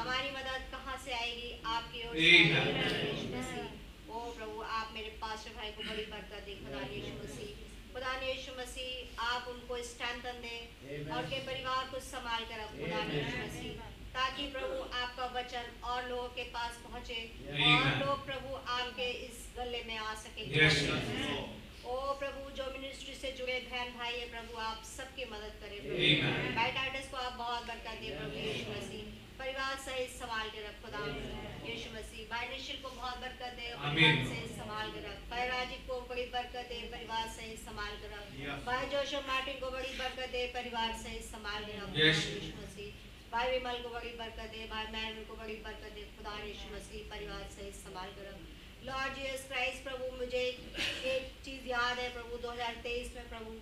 हमारी मदद कहाँ से आएगी? आपकी ओर से प्रभु ओ प्रभु आप मेरे पास भाई को बड़ी बरकत दे खुदा यीशु मसीह। खुदा ने यीशु मसीह आप उनको स्ट्रेंथन दे और के परिवार को संभाल कर रख खुदा ने यीशु मसीह। ताकि प्रभु आपका वचन और लोगों के पास पहुँचे और लोग प्रभु आपके इस गले में आ सके। ओ प्रभु जो मिनिस्ट्री से जुड़े बहन भाई है प्रभु आप सबकी मदद करें. प्रभु। बाइटाइटिस को आप बहुत बरकत दे प्रभु यीशु मसीह। परिवार सहित संभाल के रख खुदा यीशु मसीह भाई निशिल को बहुत बरकत दे परिवार से संभाल के रख। भाई राजीव को बड़ी बरकत दे परिवार सहित संभाल के रख. भाई जोशफ मार्टिन को बड़ी बरकत दे परिवार सहित संभाल के रख। यीशु मसीह भाई विमल को बड़ी बरकत दे भाई मैन को बड़ी बरकत दे खुदा यीशु मसीह परिवार सहित संभाल कर रख। लॉर्ड जीसस क्राइस्ट प्रभु मुझे एक चीज़ याद है प्रभु 2023 में प्रभु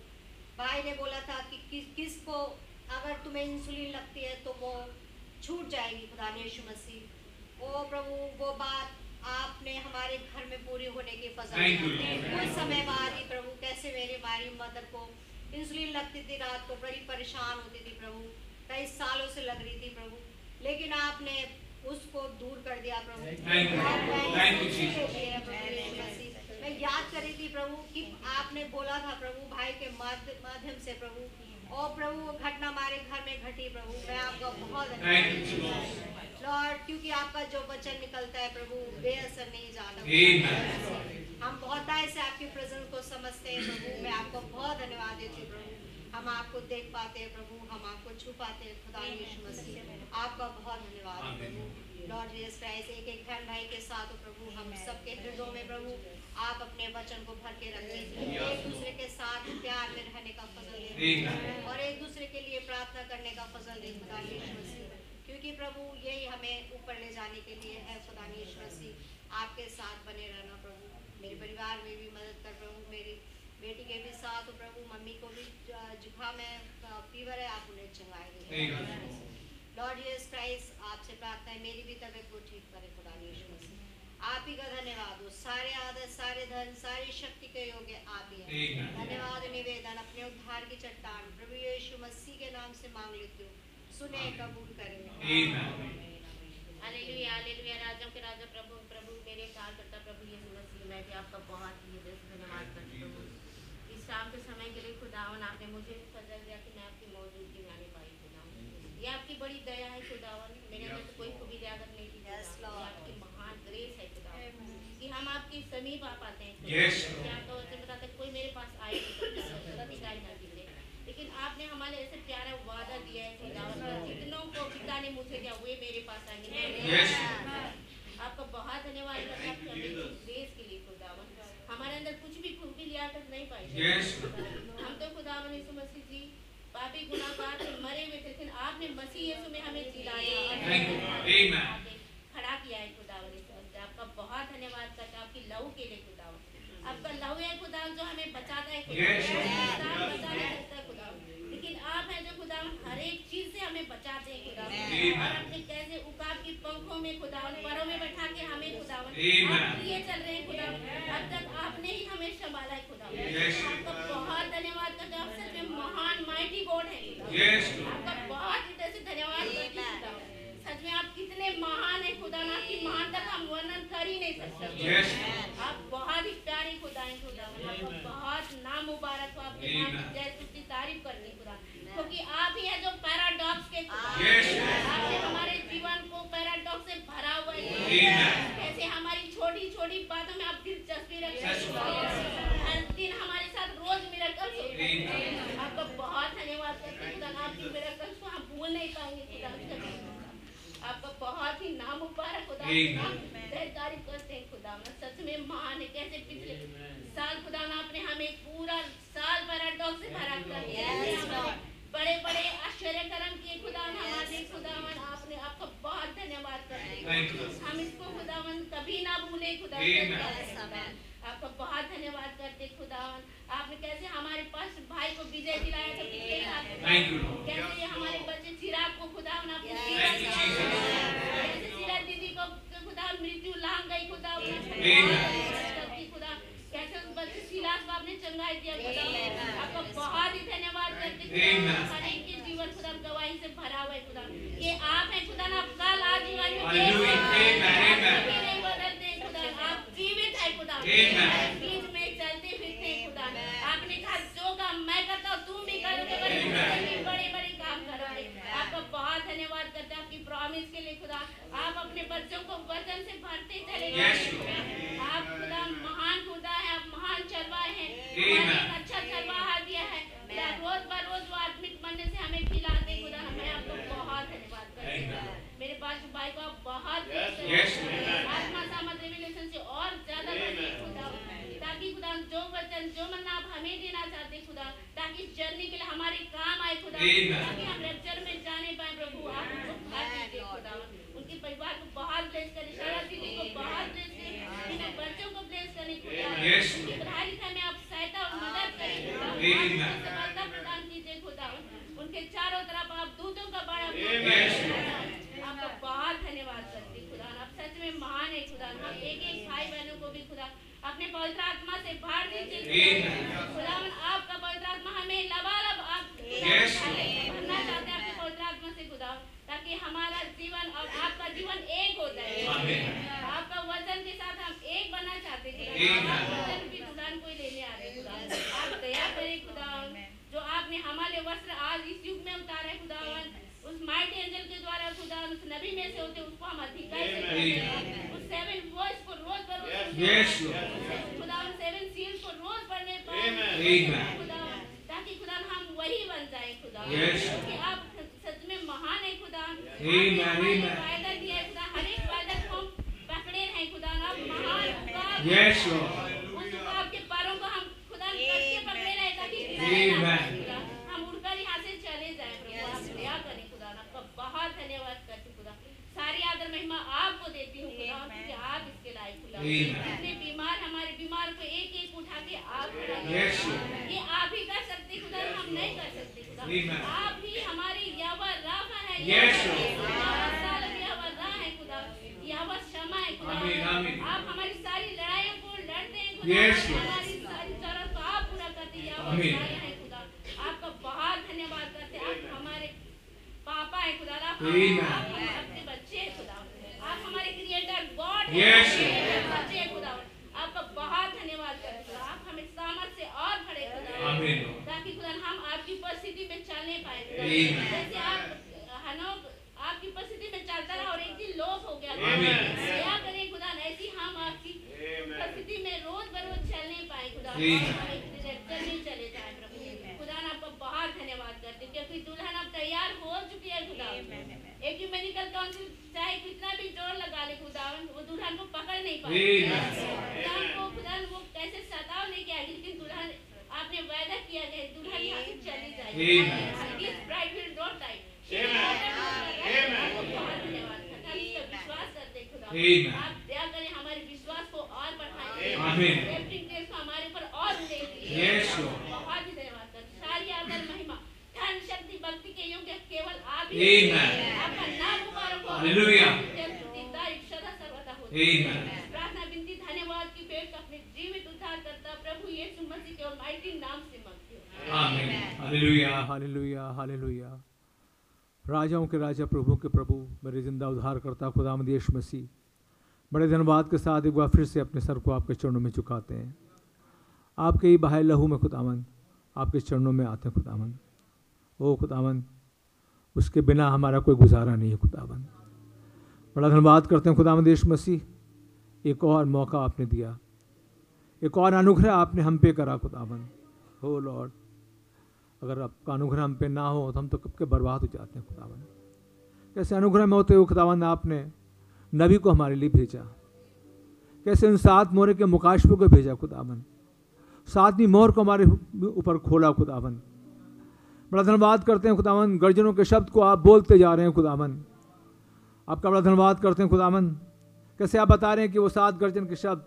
भाई ने बोला था कि किस किस को अगर तुम्हें इंसुलिन लगती है तो वो छूट जाएगी खुदा यीशु मसीह। ओ प्रभु वो बात आपने हमारे घर में पूरी होने की Lord. कुछ समय बाद ही प्रभु कैसे मेरी हमारी मदर को इंसुलिन लगती थी रात को बड़ी परेशान होती थी प्रभु कई सालों से लग रही थी प्रभु लेकिन आपने उसको दूर कर दिया प्रभु। मैं याद करी थी प्रभु कि आपने बोला था प्रभु भाई के माध्यम से प्रभु और प्रभु वो घटना हमारे घर में घटी प्रभु। मैं आपका बहुत. लॉर्ड क्योंकि आपका जो वचन निकलता है प्रभु बेअसर नहीं जाता हम बहुत ऐसे आपकी प्रेजेंस को समझते हैं प्रभु। मैं आपको बहुत धन्यवाद देती हूँ प्रभु। हम आपको देख पाते हैं प्रभु हम आपको छू पाते हैं। खुदा यीशु मसीह आपका बहुत धन्यवाद। प्रभु लॉर्ड जीसस क्राइस्ट एक एक बहन भाई के साथ हो प्रभु हम सबके हृदयों में प्रभु आप अपने वचन को भर के रखें। एक दूसरे के साथ प्यार में रहने का फजल दे। और एक दूसरे के लिए प्रार्थना करने का फजल दे खुदा क्योंकि प्रभु यही हमें ऊपर ले जाने के लिए है खुदा मसीह आपके साथ बने रहना प्रभु। मेरे परिवार में भी मदद कर प्रभु। मेरी बेटी के भी साथ प्रभु। मम्मी को भी जुकाम है फीवर है आप उन्हें चंगाए Amen. लॉर्ड जीसस क्राइस्ट आपसे प्रार्थना है मेरी भी तबीयत को ठीक करे खुदा यीशु मसीह। आप ही का धन्यवाद हो। सारे आदर सारे धन सारी शक्ति के योग्य आप ही हैं। धन्यवाद निवेदन अपने उद्धार की चट्टान। प्रभु यीशु मसीह के नाम से मांग लेती हूँ। सुने कबूल करें. हालेलुया हालेलुया राजों के राजा प्रभु प्रभु मेरे कार करता प्रभु यीशु मसीह मैं भी आपका बहुत ही धन्यवाद करती हूँ। इस शाम के समय के लिए खुदावन आपने मुझे फजल दिया कि मैं आपकी मौजूदगी में आने पाई खुदावन ये आपकी बड़ी दया है खुदावन। मेरे अंदर तो कोई खूबी लियाकत नहीं थी आपकी महान ग्रेस है खुदावन। कि हम आपके समीप आ पाते हैं आपका वचन बताते कोई मेरे पास आए नहीं सकता ना दिले लेकिन आपने हमारे ऐसे प्यारा वादा दिया है खुदावन। जितनों को पिता ने मुझसे दिया वे मेरे पास आएँगे। आपका बहुत धन्यवाद करते हैं आपके ग्रेस के लिए खुदावन। हमारे अंदर कुछ भी खूबी लियाकत नहीं पाई। हम तो खुदावन यीशु मसीह पाप गुनाहगार थे मरे हुए थे लेकिन आपने मसीह यीशु में हमें जिलाया. खड़ा किया है खुदावन आपका बहुत धन्यवाद करता आपकी लहू के लिए खुदावर आपका लहू है खुदा जो हमें बचाता है Yes, खुदावन Lord. इंसान बचा नहीं सकता खुदावन लेकिन आप हैं खुदावन हर एक चीज़ से हमें बचाते हैं खुदावन और अपने कैसे उकाब की पंखों में खुदावन परों में बैठा के हमें खुदावन. आप लिए चल रहे हैं खुदावन अब तक आपने ही हमें संभाला है खुदावन आपका बहुत धन्यवाद करते हैं। आप सच में महान माइटी गॉड है. आपका बहुत हृदय से धन्यवाद करते सच में आप कितने महान है खुदा ना की महानता का हम वर्णन कर ही नहीं सकते। Yes. आप बहुत ही प्यारे खुदा हैं खुदा। आपका बहुत नाम मुबारक हो। आपके नाम की जय स्तुति तारीफ़ करते हैं खुदा। क्योंकि आप ही है जो पैराडॉक्स के आपने हमारे जीवन को पैराडॉक्स से भरा हुआ है. कैसे हमारी छोटी छोटी बातों में आप दिलचस्पी रखते हैं। हर दिन हमारे साथ रोज मिराकल्स होते हैं। आपका बहुत धन्यवाद करते हैं खुदा आपकी मिराकल्स को हम भूल नहीं पाएँगे खुदा आपका बहुत ही नाम मुबारक खुदा Amen. तारीफ़ करते हैं खुदा सच में महान है कैसे पिछले साल खुदा आपने हमें पूरा साल पैराडॉक्स से भरा कर दिया बड़े बड़े आश्चर्य कर्म किए। खुदावन हमारे खुदावन आपने आपका बहुत धन्यवाद करते. हम इसको खुदावन कभी ना भूले. खुदावन आपका बहुत धन्यवाद करते खुदावन। आपने कैसे हमारे पास भाई को विजय दिलाया था पिछले साल. कैसे ये हमारे बच्चे चिराग को खुदावन आपने चिराग दीदी को खुदा मृत्यु लांग गई खुदा खुदा कैसे उस बच्चे सिलास को आपने चंगाई दिया खुदा आपका बहुत ही धन्यवाद करते हैं। हर एक के जीवन खुदा गवाही से भरा हुआ है खुदा। ये आप हैं खुदा ना आप कल आज जीवन में आप जीवित है खुदा बीच में चलते फिरते खुदा आपने कहा जो काम मैं करता हूँ तुम भी करोगे बड़े बड़े बड़े काम करोगे। आपका बहुत धन्यवाद करते हैं आपकी प्रॉमिस के लिए खुदा। आप अपने बच्चों को वचन से भरते चले आप खुदा महान खुदा है आप महान चरवाहे हैं. हमें अच्छा चरवाहा दिया है। रोज बरोज वो आत्मिक बनने से हमें खिलाते खुदा। मैं आपको बहुत धन्यवाद करती हूँ. मेरे पास भाई को आप बहुत. आत्मा सामत रिविलेशन से और ज़्यादा खुदा। ताकि खुदा जो वचन जो मन आप हमें देना चाहते खुदा ताकि इस जर्नी के लिए हमारे काम आए खुदा। ताकि हम लेक्चर में जाने पाए प्रभु आप उनको खुदा उनके परिवार को बहुत ब्लेस करें सारा दीदी को बहुत ब्लेस करें उनके बच्चों को ब्लेस करें खुदा। उनकी पढ़ाई लिखाई में आप सहायता और मदद करें खुदा। सफलता प्रदान कीजिए खुदा। उनके चारों तरफ़ आप दूतों का बड़ा बहुत धन्यवाद करती खुदा। आप सच में महान है खुदा। हम एक एक भाई बहनों को भी खुदा अपने पवित्र आत्मा से भर दीजिए। खुदा आपका पवित्र आत्मा हमें लबालब आप भरना चाहते हैं आपके पवित्र आत्मा से खुदा ताकि हमारा जीवन और आपका जीवन एक हो जाए। आपका वचन के साथ हम एक बनना चाहते हैं. आप वचन भी दुल्हन को ही लेने आ रहे खुदा। आप दया करें खुदा। जो आपने हमारे वस्त्र आज इस युग में उतारे खुदावन उस माइटी एंजल के द्वारा खुदा उस नबी में से होते उसको हम अधिकार से हैं। उस सेवन वॉइस को रोज पर Yes, Lord. खुदा उन सेवन सील्स को रोज पढ़ने पाए Amen. खुदा ताकि खुदा हम वही बन जाए खुदा। Yes. क्योंकि आप सच में महान है खुदा। आपने हमें वायदा दिया है खुदा। हर एक वायदा को हम पकड़े हैं खुदा। आप महान Yes, Lord. उस उकाब पैरों को हम खुदा कस के पकड़े रहे ताकि. खुदा हम उड़कर यहाँ से चले जाए प्रभु। आप दया करें खुदा आपका बहुत धन्यवाद करती हूँ खुदा। सारी आदर महिमा आपको देती हूँ खुदा क्योंकि आप इसके लायक खुदा. जितने बीमार हमारे बीमार को एक एक उठा के आप. ये आप ही कर सकते खुदा हम नहीं कर सकते खुदा। आप ही हमारी यावा राफा है यावा- है क्षमा है खुदा। आप हमारी सारी लड़ाइयों को लड़ते हैं खुदा। हमारी सारी ज़रूरत को आप पूरा करते हैं यावा। है खुदा। आपका बहुत धन्यवाद करते हैं। आप हमारे पापा है खुदा आप. अपने बच्चे हैं खुदा आप हमारे क्रिएटर गॉड Yes, हैं बच्चे हैं खुदा आपका बहुत धन्यवाद करते हैं आप हमें सामर्थ से और भरे खुदा आमीन, ताकि खुदा हम आपकी उपस्थिति में चलने पाए जैसे आप हनोक आपकी उपस्थिति में चलता रहा और एक दिन लोप हो गया Amen. दया करें खुदा ऐसी हम आपकी उपस्थिति में रोज बरोज चलने पाए खुदा डिरेक्टर में चले जाए प्रभु। खुदा ना आपका बहुत धन्यवाद करती हूँ क्योंकि दुल्हन अब तैयार हो चुकी है खुदा। एक ही यूमेनिकल काउंसिल चाहे कितना भी ज़ोर लगा ले खुदा वो दुल्हन को पकड़ नहीं पाए को खुदा वो कैसे सताव लेके आएगी लेकिन दुल्हन आपने वायदा किया गया दुल्हन चली जाएगी। आप दया करें हमारे विश्वास को और बढ़ाएँ। हमारे ऊपर और बहुत ही धन्यवाद। आदर महिमा धन शक्ति भक्ति के योग्य केवल आप ही. हैं। आपका नाम मुबारक हो तारीफ़ सदा सर्वदा है। प्रार्थना विनती धन्यवाद की पेश अपने जीवित उद्धार करता प्रभु यीशु मसीह के अलमाइटी नाम से मांगती हूँ. Hallelujah. हालेलुया हालेलुया राजाओं के राजा प्रभु के प्रभु मेरे ज़िंदा उद्धार करता खुदामद यीशु मसीह बड़े धन्यवाद के साथ एक बार फिर से अपने सर को आपके चरणों में चुकाते हैं आपके ही बहाय लहू में खुदावन आपके चरणों में आते हैं खुदावन ओ खुदावन उसके बिना हमारा कोई गुजारा नहीं है खुदावन बड़ा धन्यवाद करते हैं खुदावंद यीशु मसीह। एक और मौका आपने दिया। एक और अनुग्रह आपने हम पे करा खुदावन हो लॉर्ड, अगर आपका अनुग्रह हम पे ना हो तो हम तो कब के बर्बाद हो जाते हैं खुदावन कैसे अनुग्रह में होते हुए खुदावन आपने नबी को हमारे लिए भेजा। कैसे उन सात मोरे के मुकाशफे को भेजा खुदावन सातवीं मोहर को हमारे ऊपर खोला खुदावन। बड़ा धन्यवाद करते हैं खुदावन, गर्जनों के शब्द को आप बोलते जा रहे हैं खुदावन। आपका बड़ा धन्यवाद करते हैं खुदावन। कैसे आप बता रहे हैं कि वो सात गर्जन के शब्द,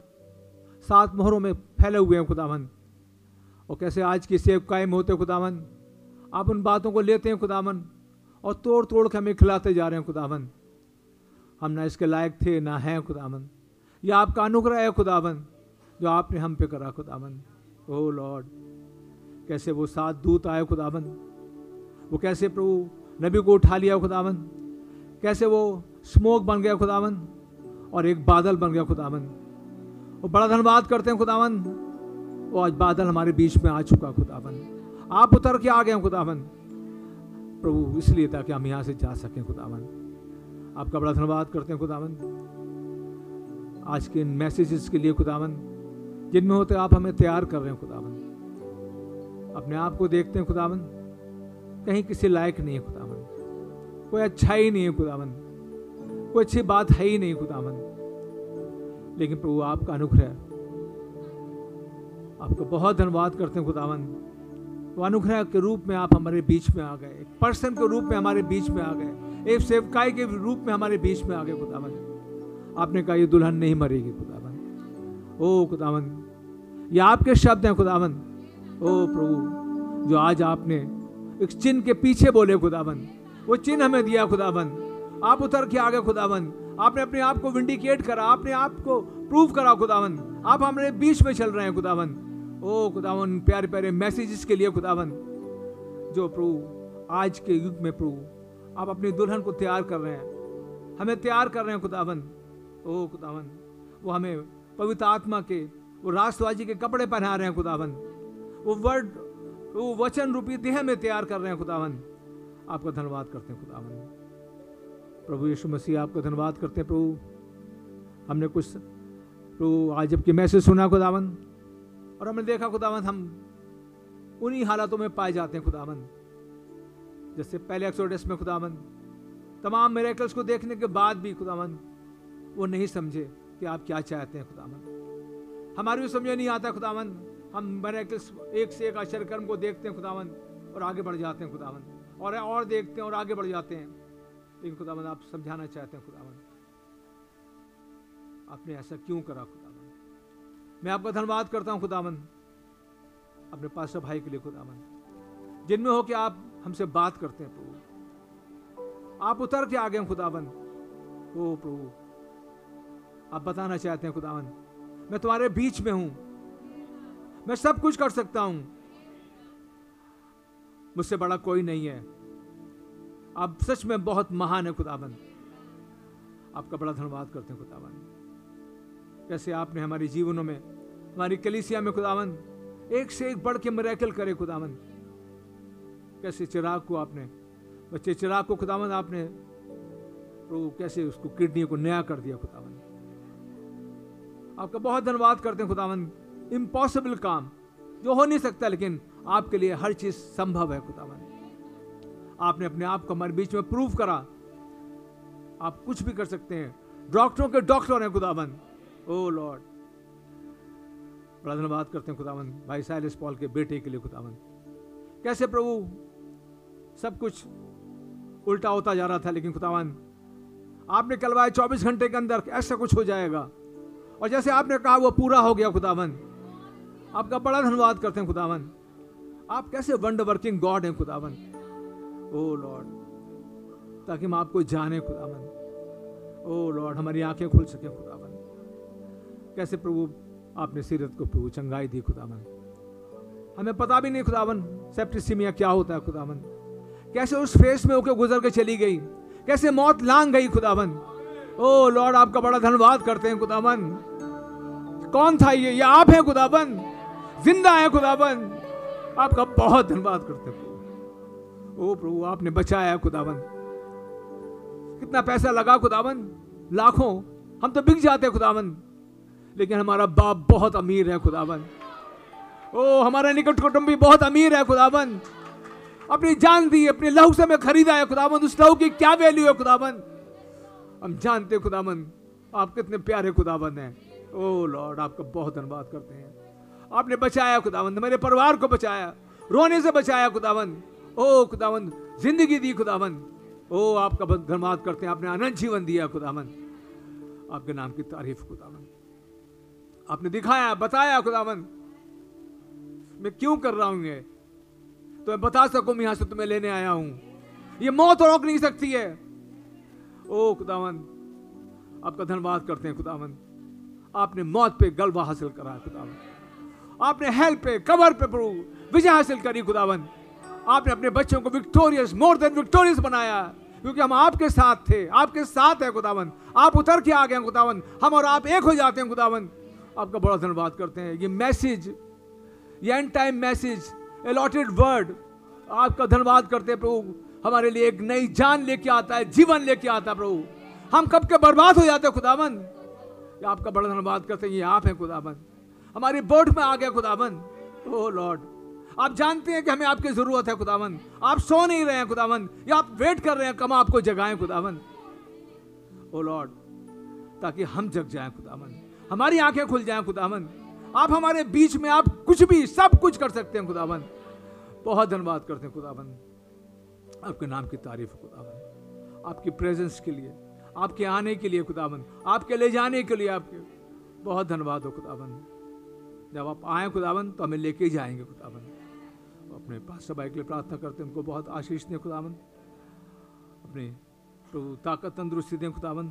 सात मोहरों में फैले हुए हैं खुदावन। और कैसे आज की सेब कायम होते हैं खुदावन। आप उन बातों को लेते हैं खुदावन, और तोड़ तोड़ के हमें खिलाते जा रहे हैं खुदावन। हम ना इसके लायक थे, ना हैं खुदावन। यह आपका अनुग्रह है खुदावन, जो आपने हम पे करा खुदावन। ओ लॉर्ड, कैसे वो सात दूत आए खुदावन वो कैसे प्रभु नबी को उठा लिया खुदावन कैसे वो स्मोक बन गया खुदावन और एक बादल बन गया खुदावन वो बड़ा धन्यवाद करते हैं खुदावन वो आज बादल हमारे बीच में आ चुका खुदावन आप उतर के आ गए खुदावन प्रभु, इसलिए ताकि हम यहाँ से जा सकें खुदावन आपका बड़ा धन्यवाद करते हैं खुदावन आज के इन मैसेजेस के लिए खुदावन जिनमें होते आप हमें तैयार कर रहे हैं खुदावन अपने आप को देखते हैं खुदावन कहीं किसी लायक नहीं है खुदावन कोई अच्छा ही नहीं है खुदावन कोई अच्छी बात है ही नहीं खुदावन लेकिन प्रभु, आपका अनुग्रह। आपका बहुत धन्यवाद करते हैं खुदावन वो अनुग्रह के रूप में आप हमारे बीच में आ गए। एक पर्सन के रूप में हमारे बीच में आ गए। एक सेवकाई के रूप में हमारे बीच में आ गए खुदावन आपने कहा, ये दुल्हन नहीं मरेगी खुदावन ओ खुदावन, ये आपके शब्द हैं खुदावन। ओ प्रभु, जो आज आपने एक चिन्ह के पीछे बोले खुदावन, वो चिन्ह हमें दिया खुदावन। आप उतर के आ गए खुदावन। आपने अपने आप को विंडिकेट करा आपने आप को प्रूव करा खुदावन। आप हमारे बीच में चल रहे हैं खुदावन। ओ खुदावन, प्यारे प्यारे मैसेजेस के लिए खुदावन। जो प्रभु, आज के युग में प्रभु, आप अपनी दुल्हन को तैयार कर रहे हैं। हमें तैयार कर रहे हैं खुदावन। ओ खुदावन, वो हमें पवित्र आत्मा के, वो राष्ट्रवाजी के कपड़े पहना रहे हैं खुदावन वो वर्ड वो वचन रूपी देह में तैयार कर रहे हैं खुदावन आपका धन्यवाद करते हैं खुदावन प्रभु यीशु मसीह, आपका धन्यवाद करते हैं प्रभु। हमने कुछ, प्रभु, आज जबकि मैसेज सुना खुदावन और हमने देखा खुदावन हम उन्हीं हालातों में पाए जाते हैं खुदावन जैसे पहले एक्सोडस में खुदावन तमाम मेरेकल्स को देखने के बाद भी खुदावन वो नहीं समझे। कि आप क्या चाहते हैं खुदावन हमारे भी समझ नहीं आता खुदावन हम मेरेकल्स एक से एक आश्चर्य कर्म को देखते हैं खुदावन और आगे बढ़ जाते हैं खुदावन और और देखते हैं, और आगे बढ़ जाते हैं। लेकिन खुदावन आप समझाना चाहते हैं खुदावन आपने ऐसा क्यों करा खुदावन मैं आपका धन्यवाद करता हूँ खुदावन अपने पास भाई के लिए खुदावन जिनमें हो कि आप हमसे बात करते हैं, प्रभु। आप उतर के आ गए खुदावन ओ प्रभु आप बताना चाहते हैं खुदावन, मैं तुम्हारे बीच में हूँ। मैं सब कुछ कर सकता हूँ। मुझसे बड़ा कोई नहीं है। आप सच में बहुत महान है खुदावन। आपका बड़ा धन्यवाद करते हैं खुदावन। कैसे आपने हमारे जीवनों में, हमारी कलीसिया में खुदावन, एक से एक बढ़ के मरेकल करे खुदावन। कैसे चिराग को आपने, बच्चे चिराग को खुदावन आपने प्रभु कैसे उसको किडनी को नया कर दिया खुदावन। आपका बहुत धन्यवाद करते हैं खुदावन इम्पॉसिबल काम। जो हो नहीं सकता, लेकिन आपके लिए हर चीज़ संभव है खुदावन आपने अपने आप को हमारे बीच में प्रूव करा। आप कुछ भी कर सकते हैं। डॉक्टरों के डॉक्टर हैं खुदावन ओ लॉर्ड बड़ा धन्यवाद करते हैं खुदावन भाई साइलिस पॉल के बेटे के लिए खुदावन कैसे प्रभु? सब कुछ उल्टा होता जा रहा था, लेकिन खुदावन आपने कलवाया चौबीस घंटे के अंदर ऐसा कुछ हो जाएगा। और जैसे आपने कहा, वो पूरा हो गया खुदावन आपका बड़ा धन्यवाद करते हैं खुदावन आप कैसे वंडर वर्किंग गॉड हैं खुदावन ओ लॉर्ड, ताकि हम आपको जाने खुदावन ओ लॉर्ड, हमारी आँखें खुल सके खुदावन कैसे प्रभु, आपने सीरत को प्रभु चंगाई दी खुदावन हमें पता भी नहीं खुदावन सेप्टिसीमिया क्या होता है खुदावन कैसे उस फेस में होकर गुजर के चली गई। कैसे मौत लांग गई खुदावन ओ लॉर्ड, आपका बड़ा धन्यवाद करते हैं खुदावन कौन था ये? ये आप हैं खुदावन ज़िंदा है खुदावन आपका बहुत धन्यवाद करते हैं ओ प्रभु, आपने बचाया है खुदावन कितना पैसा लगा खुदावन लाखों। हम तो बिक जाते खुदावन लेकिन हमारा बाप बहुत अमीर है खुदावन ओ, हमारा निकट कुटुंबी बहुत अमीर है खुदावन अपनी जान दी, अपने लहू से मैं खरीदा है खुदावन उस लहू की क्या वैल्यू है खुदावन हम जानते हैं खुदावन आप कितने प्यारे खुदावन हैं। ओ लॉर्ड, आपका बहुत धन्यवाद करते हैं। आपने बचाया खुदावन मेरे परिवार को बचाया, रोने से बचाया खुदावन ओ खुदावन ज़िंदगी दी खुदावन ओ आपका धन्यवाद करते हैं, आपने अनंत जीवन दिया खुदावन आपके नाम की तारीफ़ खुदावन आपने दिखाया, बताया खुदावन मैं क्यों कर रहा हूँ ये? तो मैं बता सकूँ, मैं यहाँ से तुम्हें लेने आया हूँ। ये मौत रोक नहीं सकती है। ओ खुदावन आपका धन्यवाद करते हैं खुदावन आपने मौत पे गलबा हासिल करा है खुदावन आपने हेल्प पे कवर पे प्रभु, विजय हासिल करी खुदावन आपने अपने बच्चों को विक्टोरियस मोर देन विक्टोरियस बनाया। क्योंकि हम आपके साथ थे, आपके साथ है खुदावन आप उतर के आ गए खुदावन हम और आप एक हो जाते हैं खुदावन आपका बड़ा धन्यवाद करते हैं। ये मैसेज ये end time message allotted word आपका धन्यवाद करते हैं, प्रभु। हमारे लिए एक नई जान लेके आता है, जीवन लेके आता है, प्रभु। हम कब के बर्बाद हो जाते हैं खुदावन आपका बड़ा धन्यवाद करते हैं, ये आप हैं खुदावन हमारी बोट में आ गया खुदावन ओ लॉर्ड, आप जानते हैं कि हमें आपकी ज़रूरत है खुदावन आप सो नहीं रहे हैं खुदावन या आप वेट कर रहे हैं कम आपको जगाएँ खुदावन ओ लॉर्ड, ताकि हम जग जाएँ खुदावन हमारी आँखें खुल जाएँ खुदावन आप हमारे बीच में आप कुछ भी, सब कुछ कर सकते हैं खुदावन बहुत धन्यवाद करते हैं खुदावन आपके नाम की तारीफ़ खुदावन आपकी प्रेजेंस के लिए आपके आने के लिए खुदावन आपके ले जाने के लिए आपके। बहुत धन्यवाद हो खुदावन जब आप आए खुदावन तो हमें लेके जाएँगे खुदावन अपने पास भाई के लिए प्रार्थना करते हैं। उनको बहुत आशीष दें खुदावन अपने प्रभु ताकत, तंदुरुस्ती दें खुदावन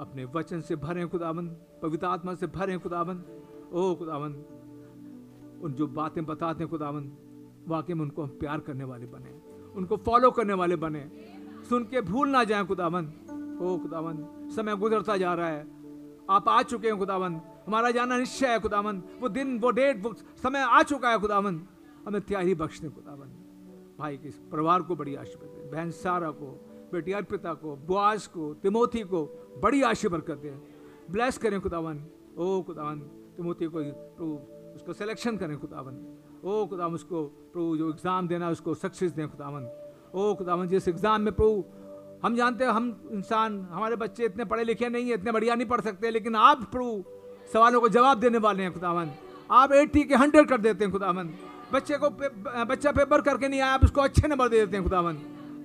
अपने वचन से भरें खुदावन पवित्र आत्मा से भरें खुदावन ओ खुदावन उन जो बातें बताते हैं खुदावन वाकई में उनको हम प्यार करने वाले बने। उनको फॉलो करने वाले बने। सुन के भूल ना जाए खुदावन ओ खुदावन समय गुजरता जा रहा है। आप आ चुके हैं खुदावन हमारा जाना निश्चय है खुदावन वो दिन, वो डेट, वो समय आ चुका है खुदावन हमें तैयारी बख्श दें खुदावन भाई, के परिवार को बड़ी आशीर्वाद दें। बहन सारा को, बेटी अर्पिता को, बुआस को, तिमोथी को बड़ी आशीर्वाद करते हैं। ब्लेस करें खुदावन ओ खुदावन तिमोथी को प्रभु, उसको सिलेक्शन करें खुदावन ओ खुदावन उसको प्रभु जो एग्ज़ाम देना है, उसको सक्सेस दें खुदावन ओ खुदावन जिस एग्ज़ाम में प्रभु हम जानते हैं हम इंसान हमारे बच्चे इतने पढ़े लिखे नहीं है इतने बढ़िया नहीं पढ़ सकते लेकिन आप प्रभु सवालों को जवाब देने वाले हैं खुदावन। आप एट्टी के हंड्रेड कर देते हैं खुदावन। बच्चे को पे, बच्चा पेपर करके नहीं आया आप उसको अच्छे नंबर दे देते हैं खुदावन।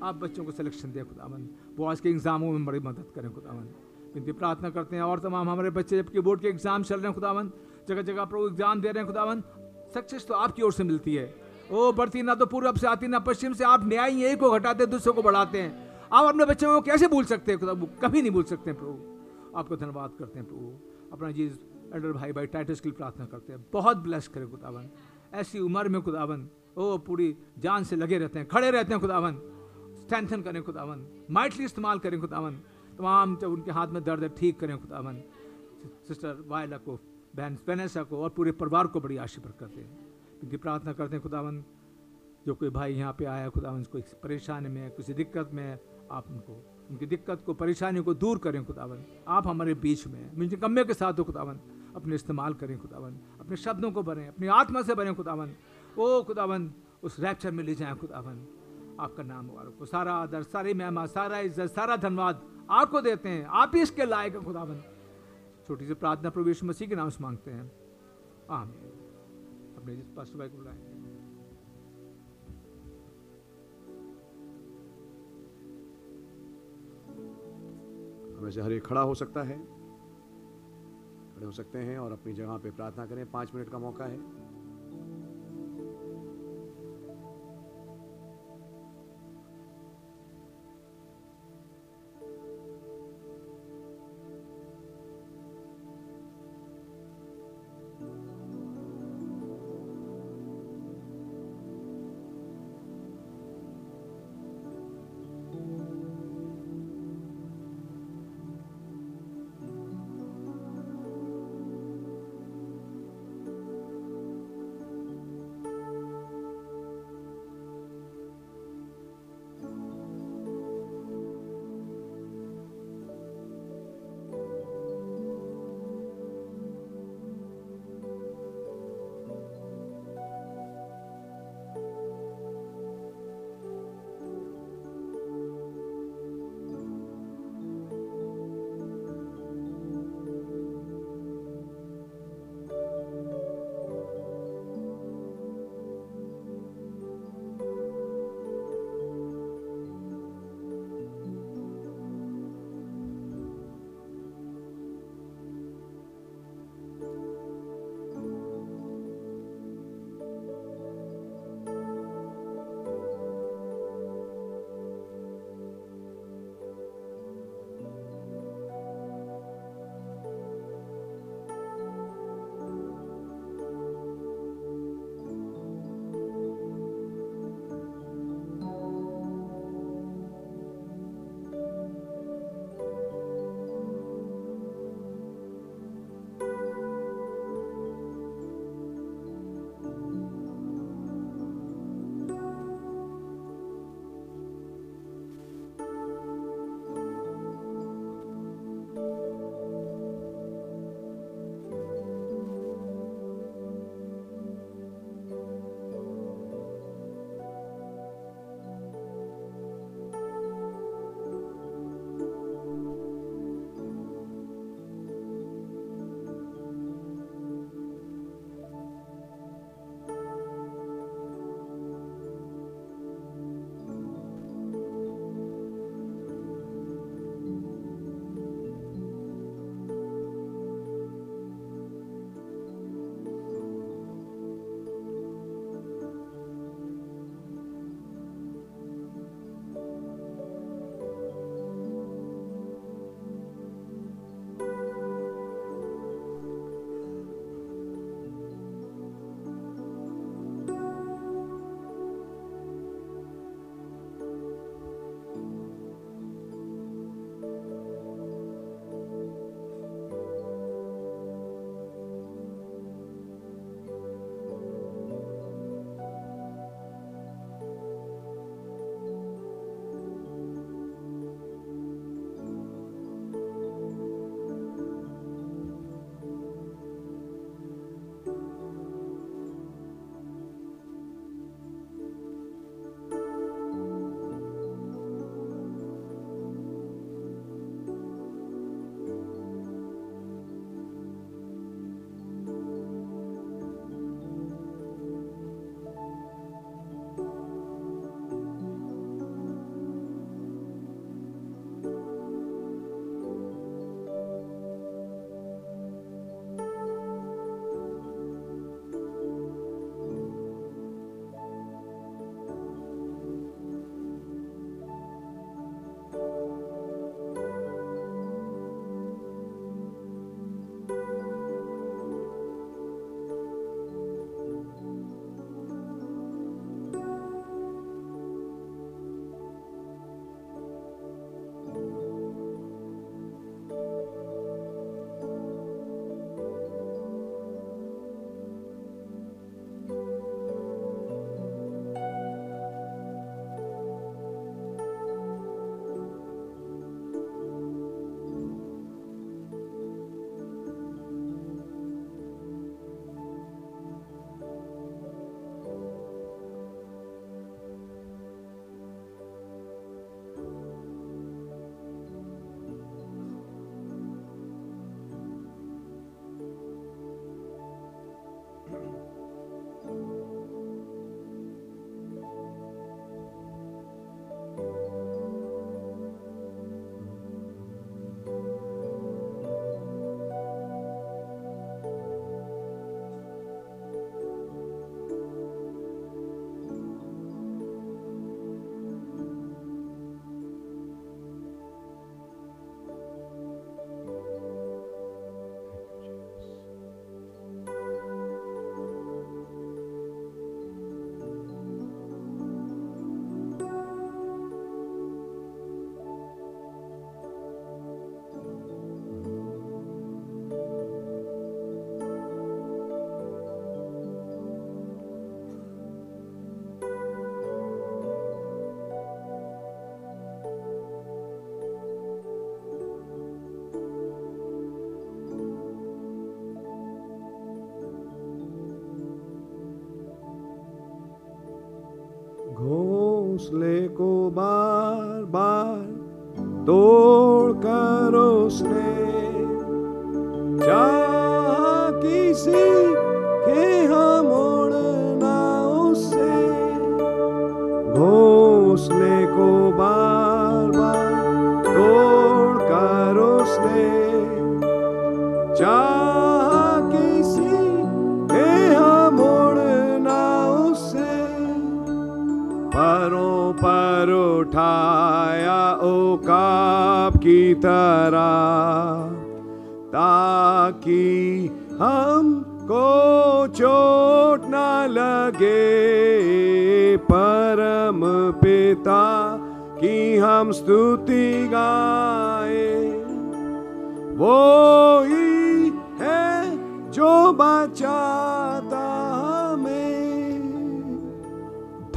आप बच्चों को सिलेक्शन दें खुदावन। वो आज के एग्जामों में बड़ी मदद करें खुदावन। इनकी प्रार्थना करते हैं और तमाम हमारे बच्चे जबकि बोर्ड के एग्ज़ाम चल रहे हैं खुदावन। जगह जगह प्रभु एग्ज़ाम दे रहे हैं खुदावन। सक्सेस तो आपकी ओर से मिलती है। ओ बढ़ती ना तो पूर्व से आती ना पश्चिम से। आप न्याय एक को घटाते दूसरों को बढ़ाते हैं। आप अपने बच्चों को कैसे भूल सकते हैं? खुदा कभी नहीं भूल सकते प्रभु। आपको धन्यवाद करते हैं प्रभु। अपना चीज़ एल्डर भाई भाई टाइटस की प्रार्थना करते हैं। बहुत ब्लेस करें खुदावन। ऐसी उम्र में खुदावन, ओ, पूरी जान से लगे रहते हैं, खड़े रहते हैं खुदावन। स्ट्रेंथन करें खुदावन। माइटली इस्तेमाल करें खुदावन। तमाम जब उनके हाथ में दर्द है, ठीक करें खुदावन। सिस्टर वायला को, बहन वेनेसा को और पूरे परिवार को बड़ी आशीर्वाद करते हैं। उनकी प्रार्थना करते हैं खुदावन। जो कोई भाई यहाँ पे आया, खुदावन, कोई परेशानी में किसी दिक्कत में आप उनको, उनकी दिक्कत को परेशानी को दूर करें खुदावन। आप हमारे बीच में मुझे के साथ हो खुदावन। अपने इस्तेमाल करें खुदावन। अपने शब्दों को भरें। अपनी आत्मा से भरें खुदावन। ओ खुदावन, उस रैप्चर में ले जाएँ खुदावन। आपका नाम मुबारक हो। सारा आदर, सारी महिमा, सारा इज़्ज़त, सारा धन्यवाद आपको देते हैं। आप ही इसके लायक हैं खुदावन। छोटी सी प्रार्थना प्रवेश मसीह के नाम से मांगते हैं। आमीन। अपने जिस भाई को बुलाएँ हमें से हर एक खड़ा हो सकता है। खड़े हो सकते हैं और अपनी जगह पे प्रार्थना करें। पाँच मिनट का मौका है।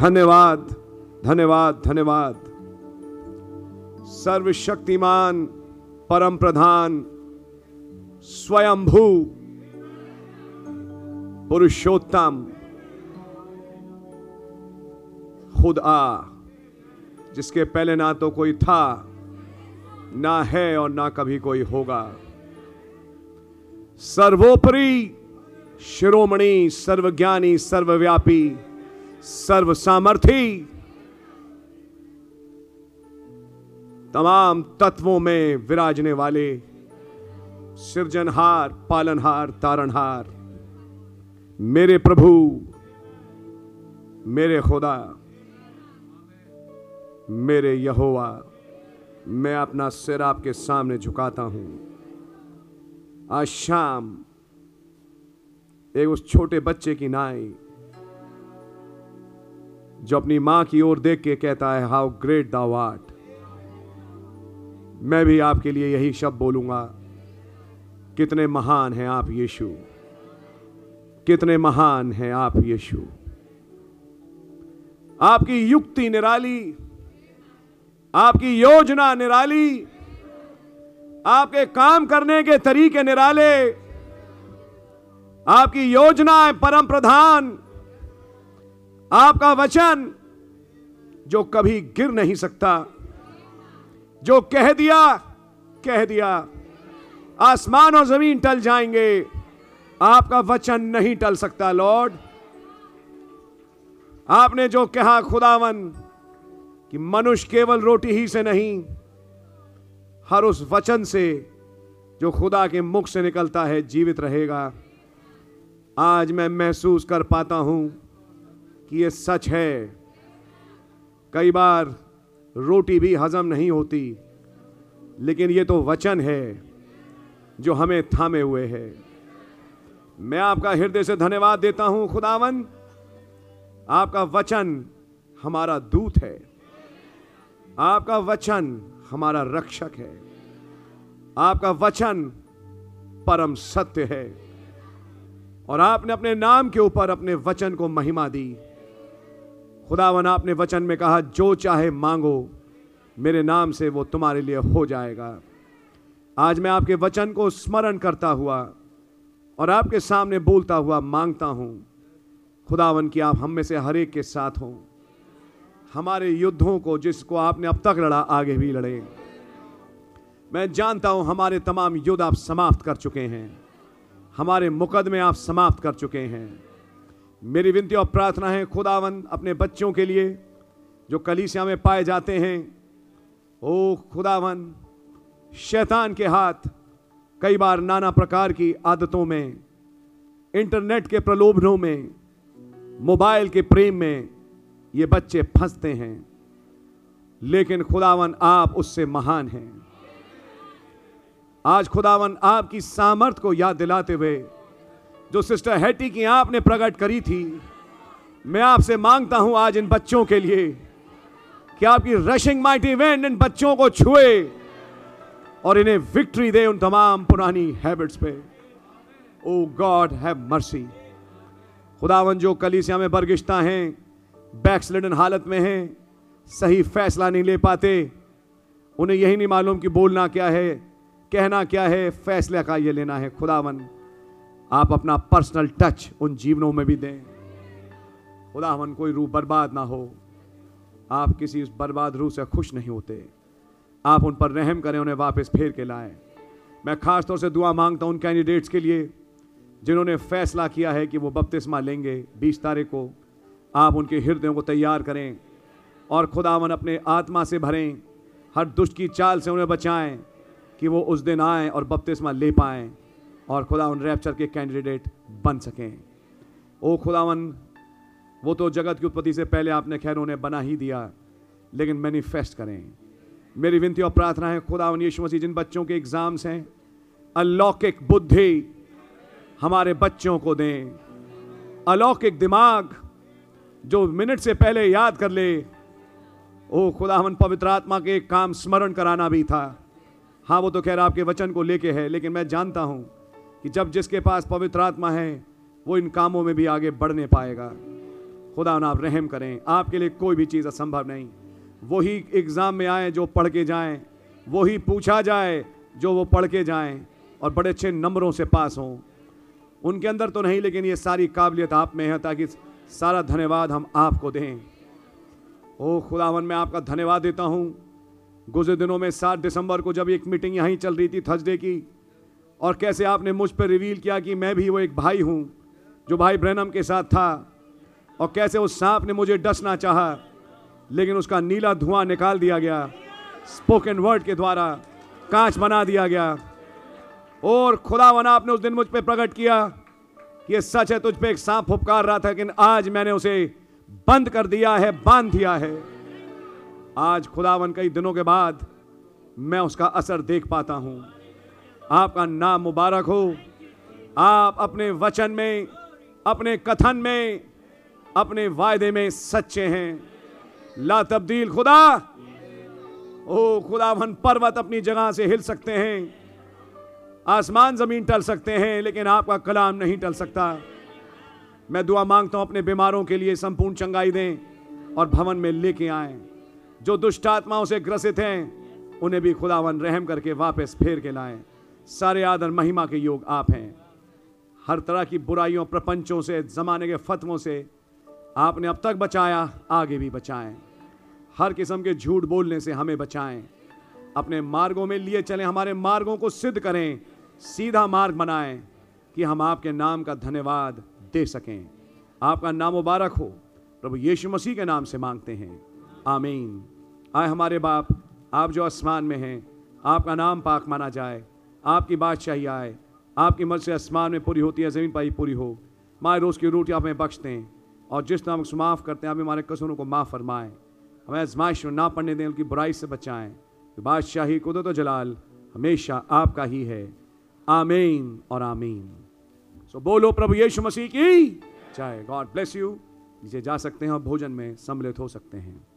धन्यवाद धन्यवाद धन्यवाद। सर्वशक्तिमान परम प्रधान स्वयंभू, पुरुषोत्तम, खुद आ, जिसके पहले ना तो कोई था, ना है और ना कभी कोई होगा। सर्वोपरि शिरोमणि, सर्वज्ञानी, सर्वव्यापी सर्व सामर्थी तमाम तत्वों में विराजने वाले सृजनहार, पालनहार, तारणहार, मेरे प्रभु, मेरे खुदा, मेरे यहोवा, मैं अपना सिर आपके सामने झुकाता हूँ। आज शाम एक उस छोटे बच्चे की नाई जो अपनी माँ की ओर देख के कहता है, हाउ ग्रेट दा वाट मैं भी आपके लिए यही शब्द बोलूँगा, कितने महान हैं आप यीशु। कितने महान हैं आप यीशु। आपकी युक्ति निराली, आपकी योजना निराली, आपके काम करने के तरीके निराले, आपकी योजनाएँ परम प्रधान आपका वचन जो कभी गिर नहीं सकता, जो कह दिया कह दिया। आसमान और ज़मीन टल जाएँगे। आपका वचन नहीं टल सकता, लॉर्ड। आपने जो कहा, खुदावन, कि मनुष्य केवल रोटी ही से नहीं, हर उस वचन से जो खुदा के मुख से निकलता है, जीवित रहेगा। आज मैं महसूस कर पाता हूँ कि ये सच है। कई बार रोटी भी हजम नहीं होती, लेकिन ये तो वचन है जो हमें थामे हुए है। मैं आपका हृदय से धन्यवाद देता हूँ, खुदावन। आपका वचन हमारा दूत है। आपका वचन हमारा रक्षक है। आपका वचन परम सत्य है। और आपने अपने नाम के ऊपर अपने वचन को महिमा दी। खुदावन, आपने वचन में कहा, जो चाहे मांगो, मेरे नाम से वो तुम्हारे लिए हो जाएगा। आज मैं आपके वचन को स्मरण करता हुआ और आपके सामने बोलता हुआ माँगता हूँ, खुदावन की आप हम में से हर एक के साथ हों। हमारे युद्धों को जिसको आपने अब तक लड़ा, आगे भी लड़े। मैं जानता हूँ हमारे तमाम युद्ध आप समाप्त कर चुके हैं। हमारे मुकदमे आप समाप्त कर चुके हैं। मेरी विनती और प्रार्थना है खुदावन अपने बच्चों के लिए जो कलीसिया में पाए जाते हैं। ओ खुदावन, शैतान के हाथ कई बार नाना प्रकार की आदतों में, इंटरनेट के प्रलोभनों में, मोबाइल के प्रेम में ये बच्चे फंसते हैं। लेकिन खुदावन आप उससे महान हैं। आज खुदावन आपकी सामर्थ को याद दिलाते हुए जो सिस्टर हैटी की आपने प्रकट करी थी, मैं आपसे माँगता हूँ आज इन बच्चों के लिए कि आपकी रशिंग माइटी वेंड इन बच्चों को छुए और इन्हें विक्ट्री दे उन तमाम पुरानी हैबिट्स पे। ओ गॉड हैव मर्सी खुदावन, जो कलीसिया में बरगिश्ता हैं बैक्सलिडन हालत में हैं, सही फैसला नहीं ले पाते, उन्हें यही नहीं मालूम कि बोलना क्या है, कहना क्या है, फैसले का ये लेना है। खुदावन आप अपना पर्सनल टच उन जीवनों में भी दें। खुदा खुदावन, कोई रूह बर्बाद ना हो। आप किसी उस बर्बाद रूह से खुश नहीं होते। आप उन पर रहम करें, उन्हें वापस फेर के लाएँ। मैं खास तौर से दुआ माँगता हूँ उन कैंडिडेट्स के लिए, जिन्होंने फैसला किया है कि वो बपतिस्मा लेंगे 20 तारीख को। आप उनके हृदयों को तैयार करें और खुदावन अपने आत्मा से भरें। हर दुष्ट की चाल से उन्हें बचाएँ कि वो उस दिन आएँ और बपतिस्मा ले पाएँ। और खुदावन रैप्चर के कैंडिडेट बन सकें। ओ खुदावन, वो तो जगत की उत्पत्ति से पहले आपने खैर उन्हें बना ही दिया, लेकिन मैनिफेस्ट करें। मेरी विनती और प्रार्थना है खुदावन यीशु मसीह, जिन बच्चों के एग्ज़ाम्स हैं, अलौकिक बुद्धि हमारे बच्चों को दें। अलौकिक दिमाग जो मिनट से पहले याद कर ले। ओ खुदावन, पवित्र आत्मा के काम स्मरण कराना भी था। हाँ वो तो खैर आपके वचन को लेके है, लेकिन मैं जानता हूँ कि जब जिसके पास पवित्र आत्मा है, वो इन कामों में भी आगे बढ़ने पाएगा। खुदा ना आप रहम करें, आपके लिए कोई भी चीज़ असंभव नहीं। वही एग्ज़ाम में आए जो पढ़ के जाएँ, वही पूछा जाए जो वो पढ़ के जाएँ और बड़े अच्छे नंबरों से पास हों। उनके अंदर तो नहीं, लेकिन ये सारी काबिलियत आप में है, ताकि सारा धन्यवाद हम आपको दें। ओ खुदावन, मैं आपका धन्यवाद देता हूँ। गुजरे दिनों में सात दिसंबर को जब एक मीटिंग यहीं चल रही थी थर्सडे की और कैसे आपने मुझ पर रिवील किया कि मैं भी वो एक भाई हूँ, जो भाई ब्रैनम के साथ था, और कैसे उस सांप ने मुझे डसना चाहा, लेकिन उसका नीला धुआँ निकाल दिया गया। स्पोकन वर्ड के द्वारा कांच बना दिया गया। और खुदा खुदावन, आपने उस दिन मुझ पर प्रकट किया कि ये सच है, तुझ पे एक सांप फुपकार रहा था, लेकिन आज मैंने उसे बंद कर दिया है, बाँध दिया है। आज खुदावन, कई दिनों के बाद मैं उसका असर देख पाता हूँ। आपका नाम मुबारक हो। आप अपने वचन में, अपने कथन में, अपने वायदे में सच्चे हैं। ला तब्दील खुदा। ओ खुदावन पर्वत अपनी जगह से हिल सकते हैं। आसमान ज़मीन टल सकते हैं, लेकिन आपका कलाम नहीं टल सकता। मैं दुआ माँगता हूँ, अपने बीमारों के लिए संपूर्ण चंगाई दें और भवन में लेके आए। जो दुष्ट आत्माओं से ग्रसित हैं, उन्हें भी खुदावन रहम करके वापस फेर के लाएँ। सारे आदर महिमा के योग आप हैं। हर तरह की बुराइयों, प्रपंचों से, ज़माने के फतवों से आपने अब तक बचाया, आगे भी बचाएँ। हर किस्म के झूठ बोलने से हमें बचाएँ। अपने मार्गों में लिए चलें, हमारे मार्गों को सिद्ध करें, सीधा मार्ग बनाएँ कि हम आपके नाम का धन्यवाद दे सकें। आपका नाम मुबारक हो। प्रभु यीशु मसीह के नाम से मांगते हैं। आमीन। आए हमारे बाप, आप जो आसमान में हैं, आपका नाम पाक माना जाए। आपकी बादशाही आए। आपकी मर्ज आसमान में पूरी होती है ज़मीन पर ही पूरी हो। हमारे रोज़ की रोटी आप हमें बख्श दें और जिस नाम से माफ़ करते हैं आप हमारे कसूरों को माफ़ फरमाएँ। हमें आजमाइश में ना पढ़ने दें उनकी बुराई से बचाएँ। बादशाही कुदरत तो जलाल हमेशा आपका ही है। आमीन और आमीन। सो so, बोलो प्रभु यीशु मसीह की। जय गॉड ब्लेस यू नीचे जा सकते हैं और भोजन में सम्मिलित हो सकते हैं।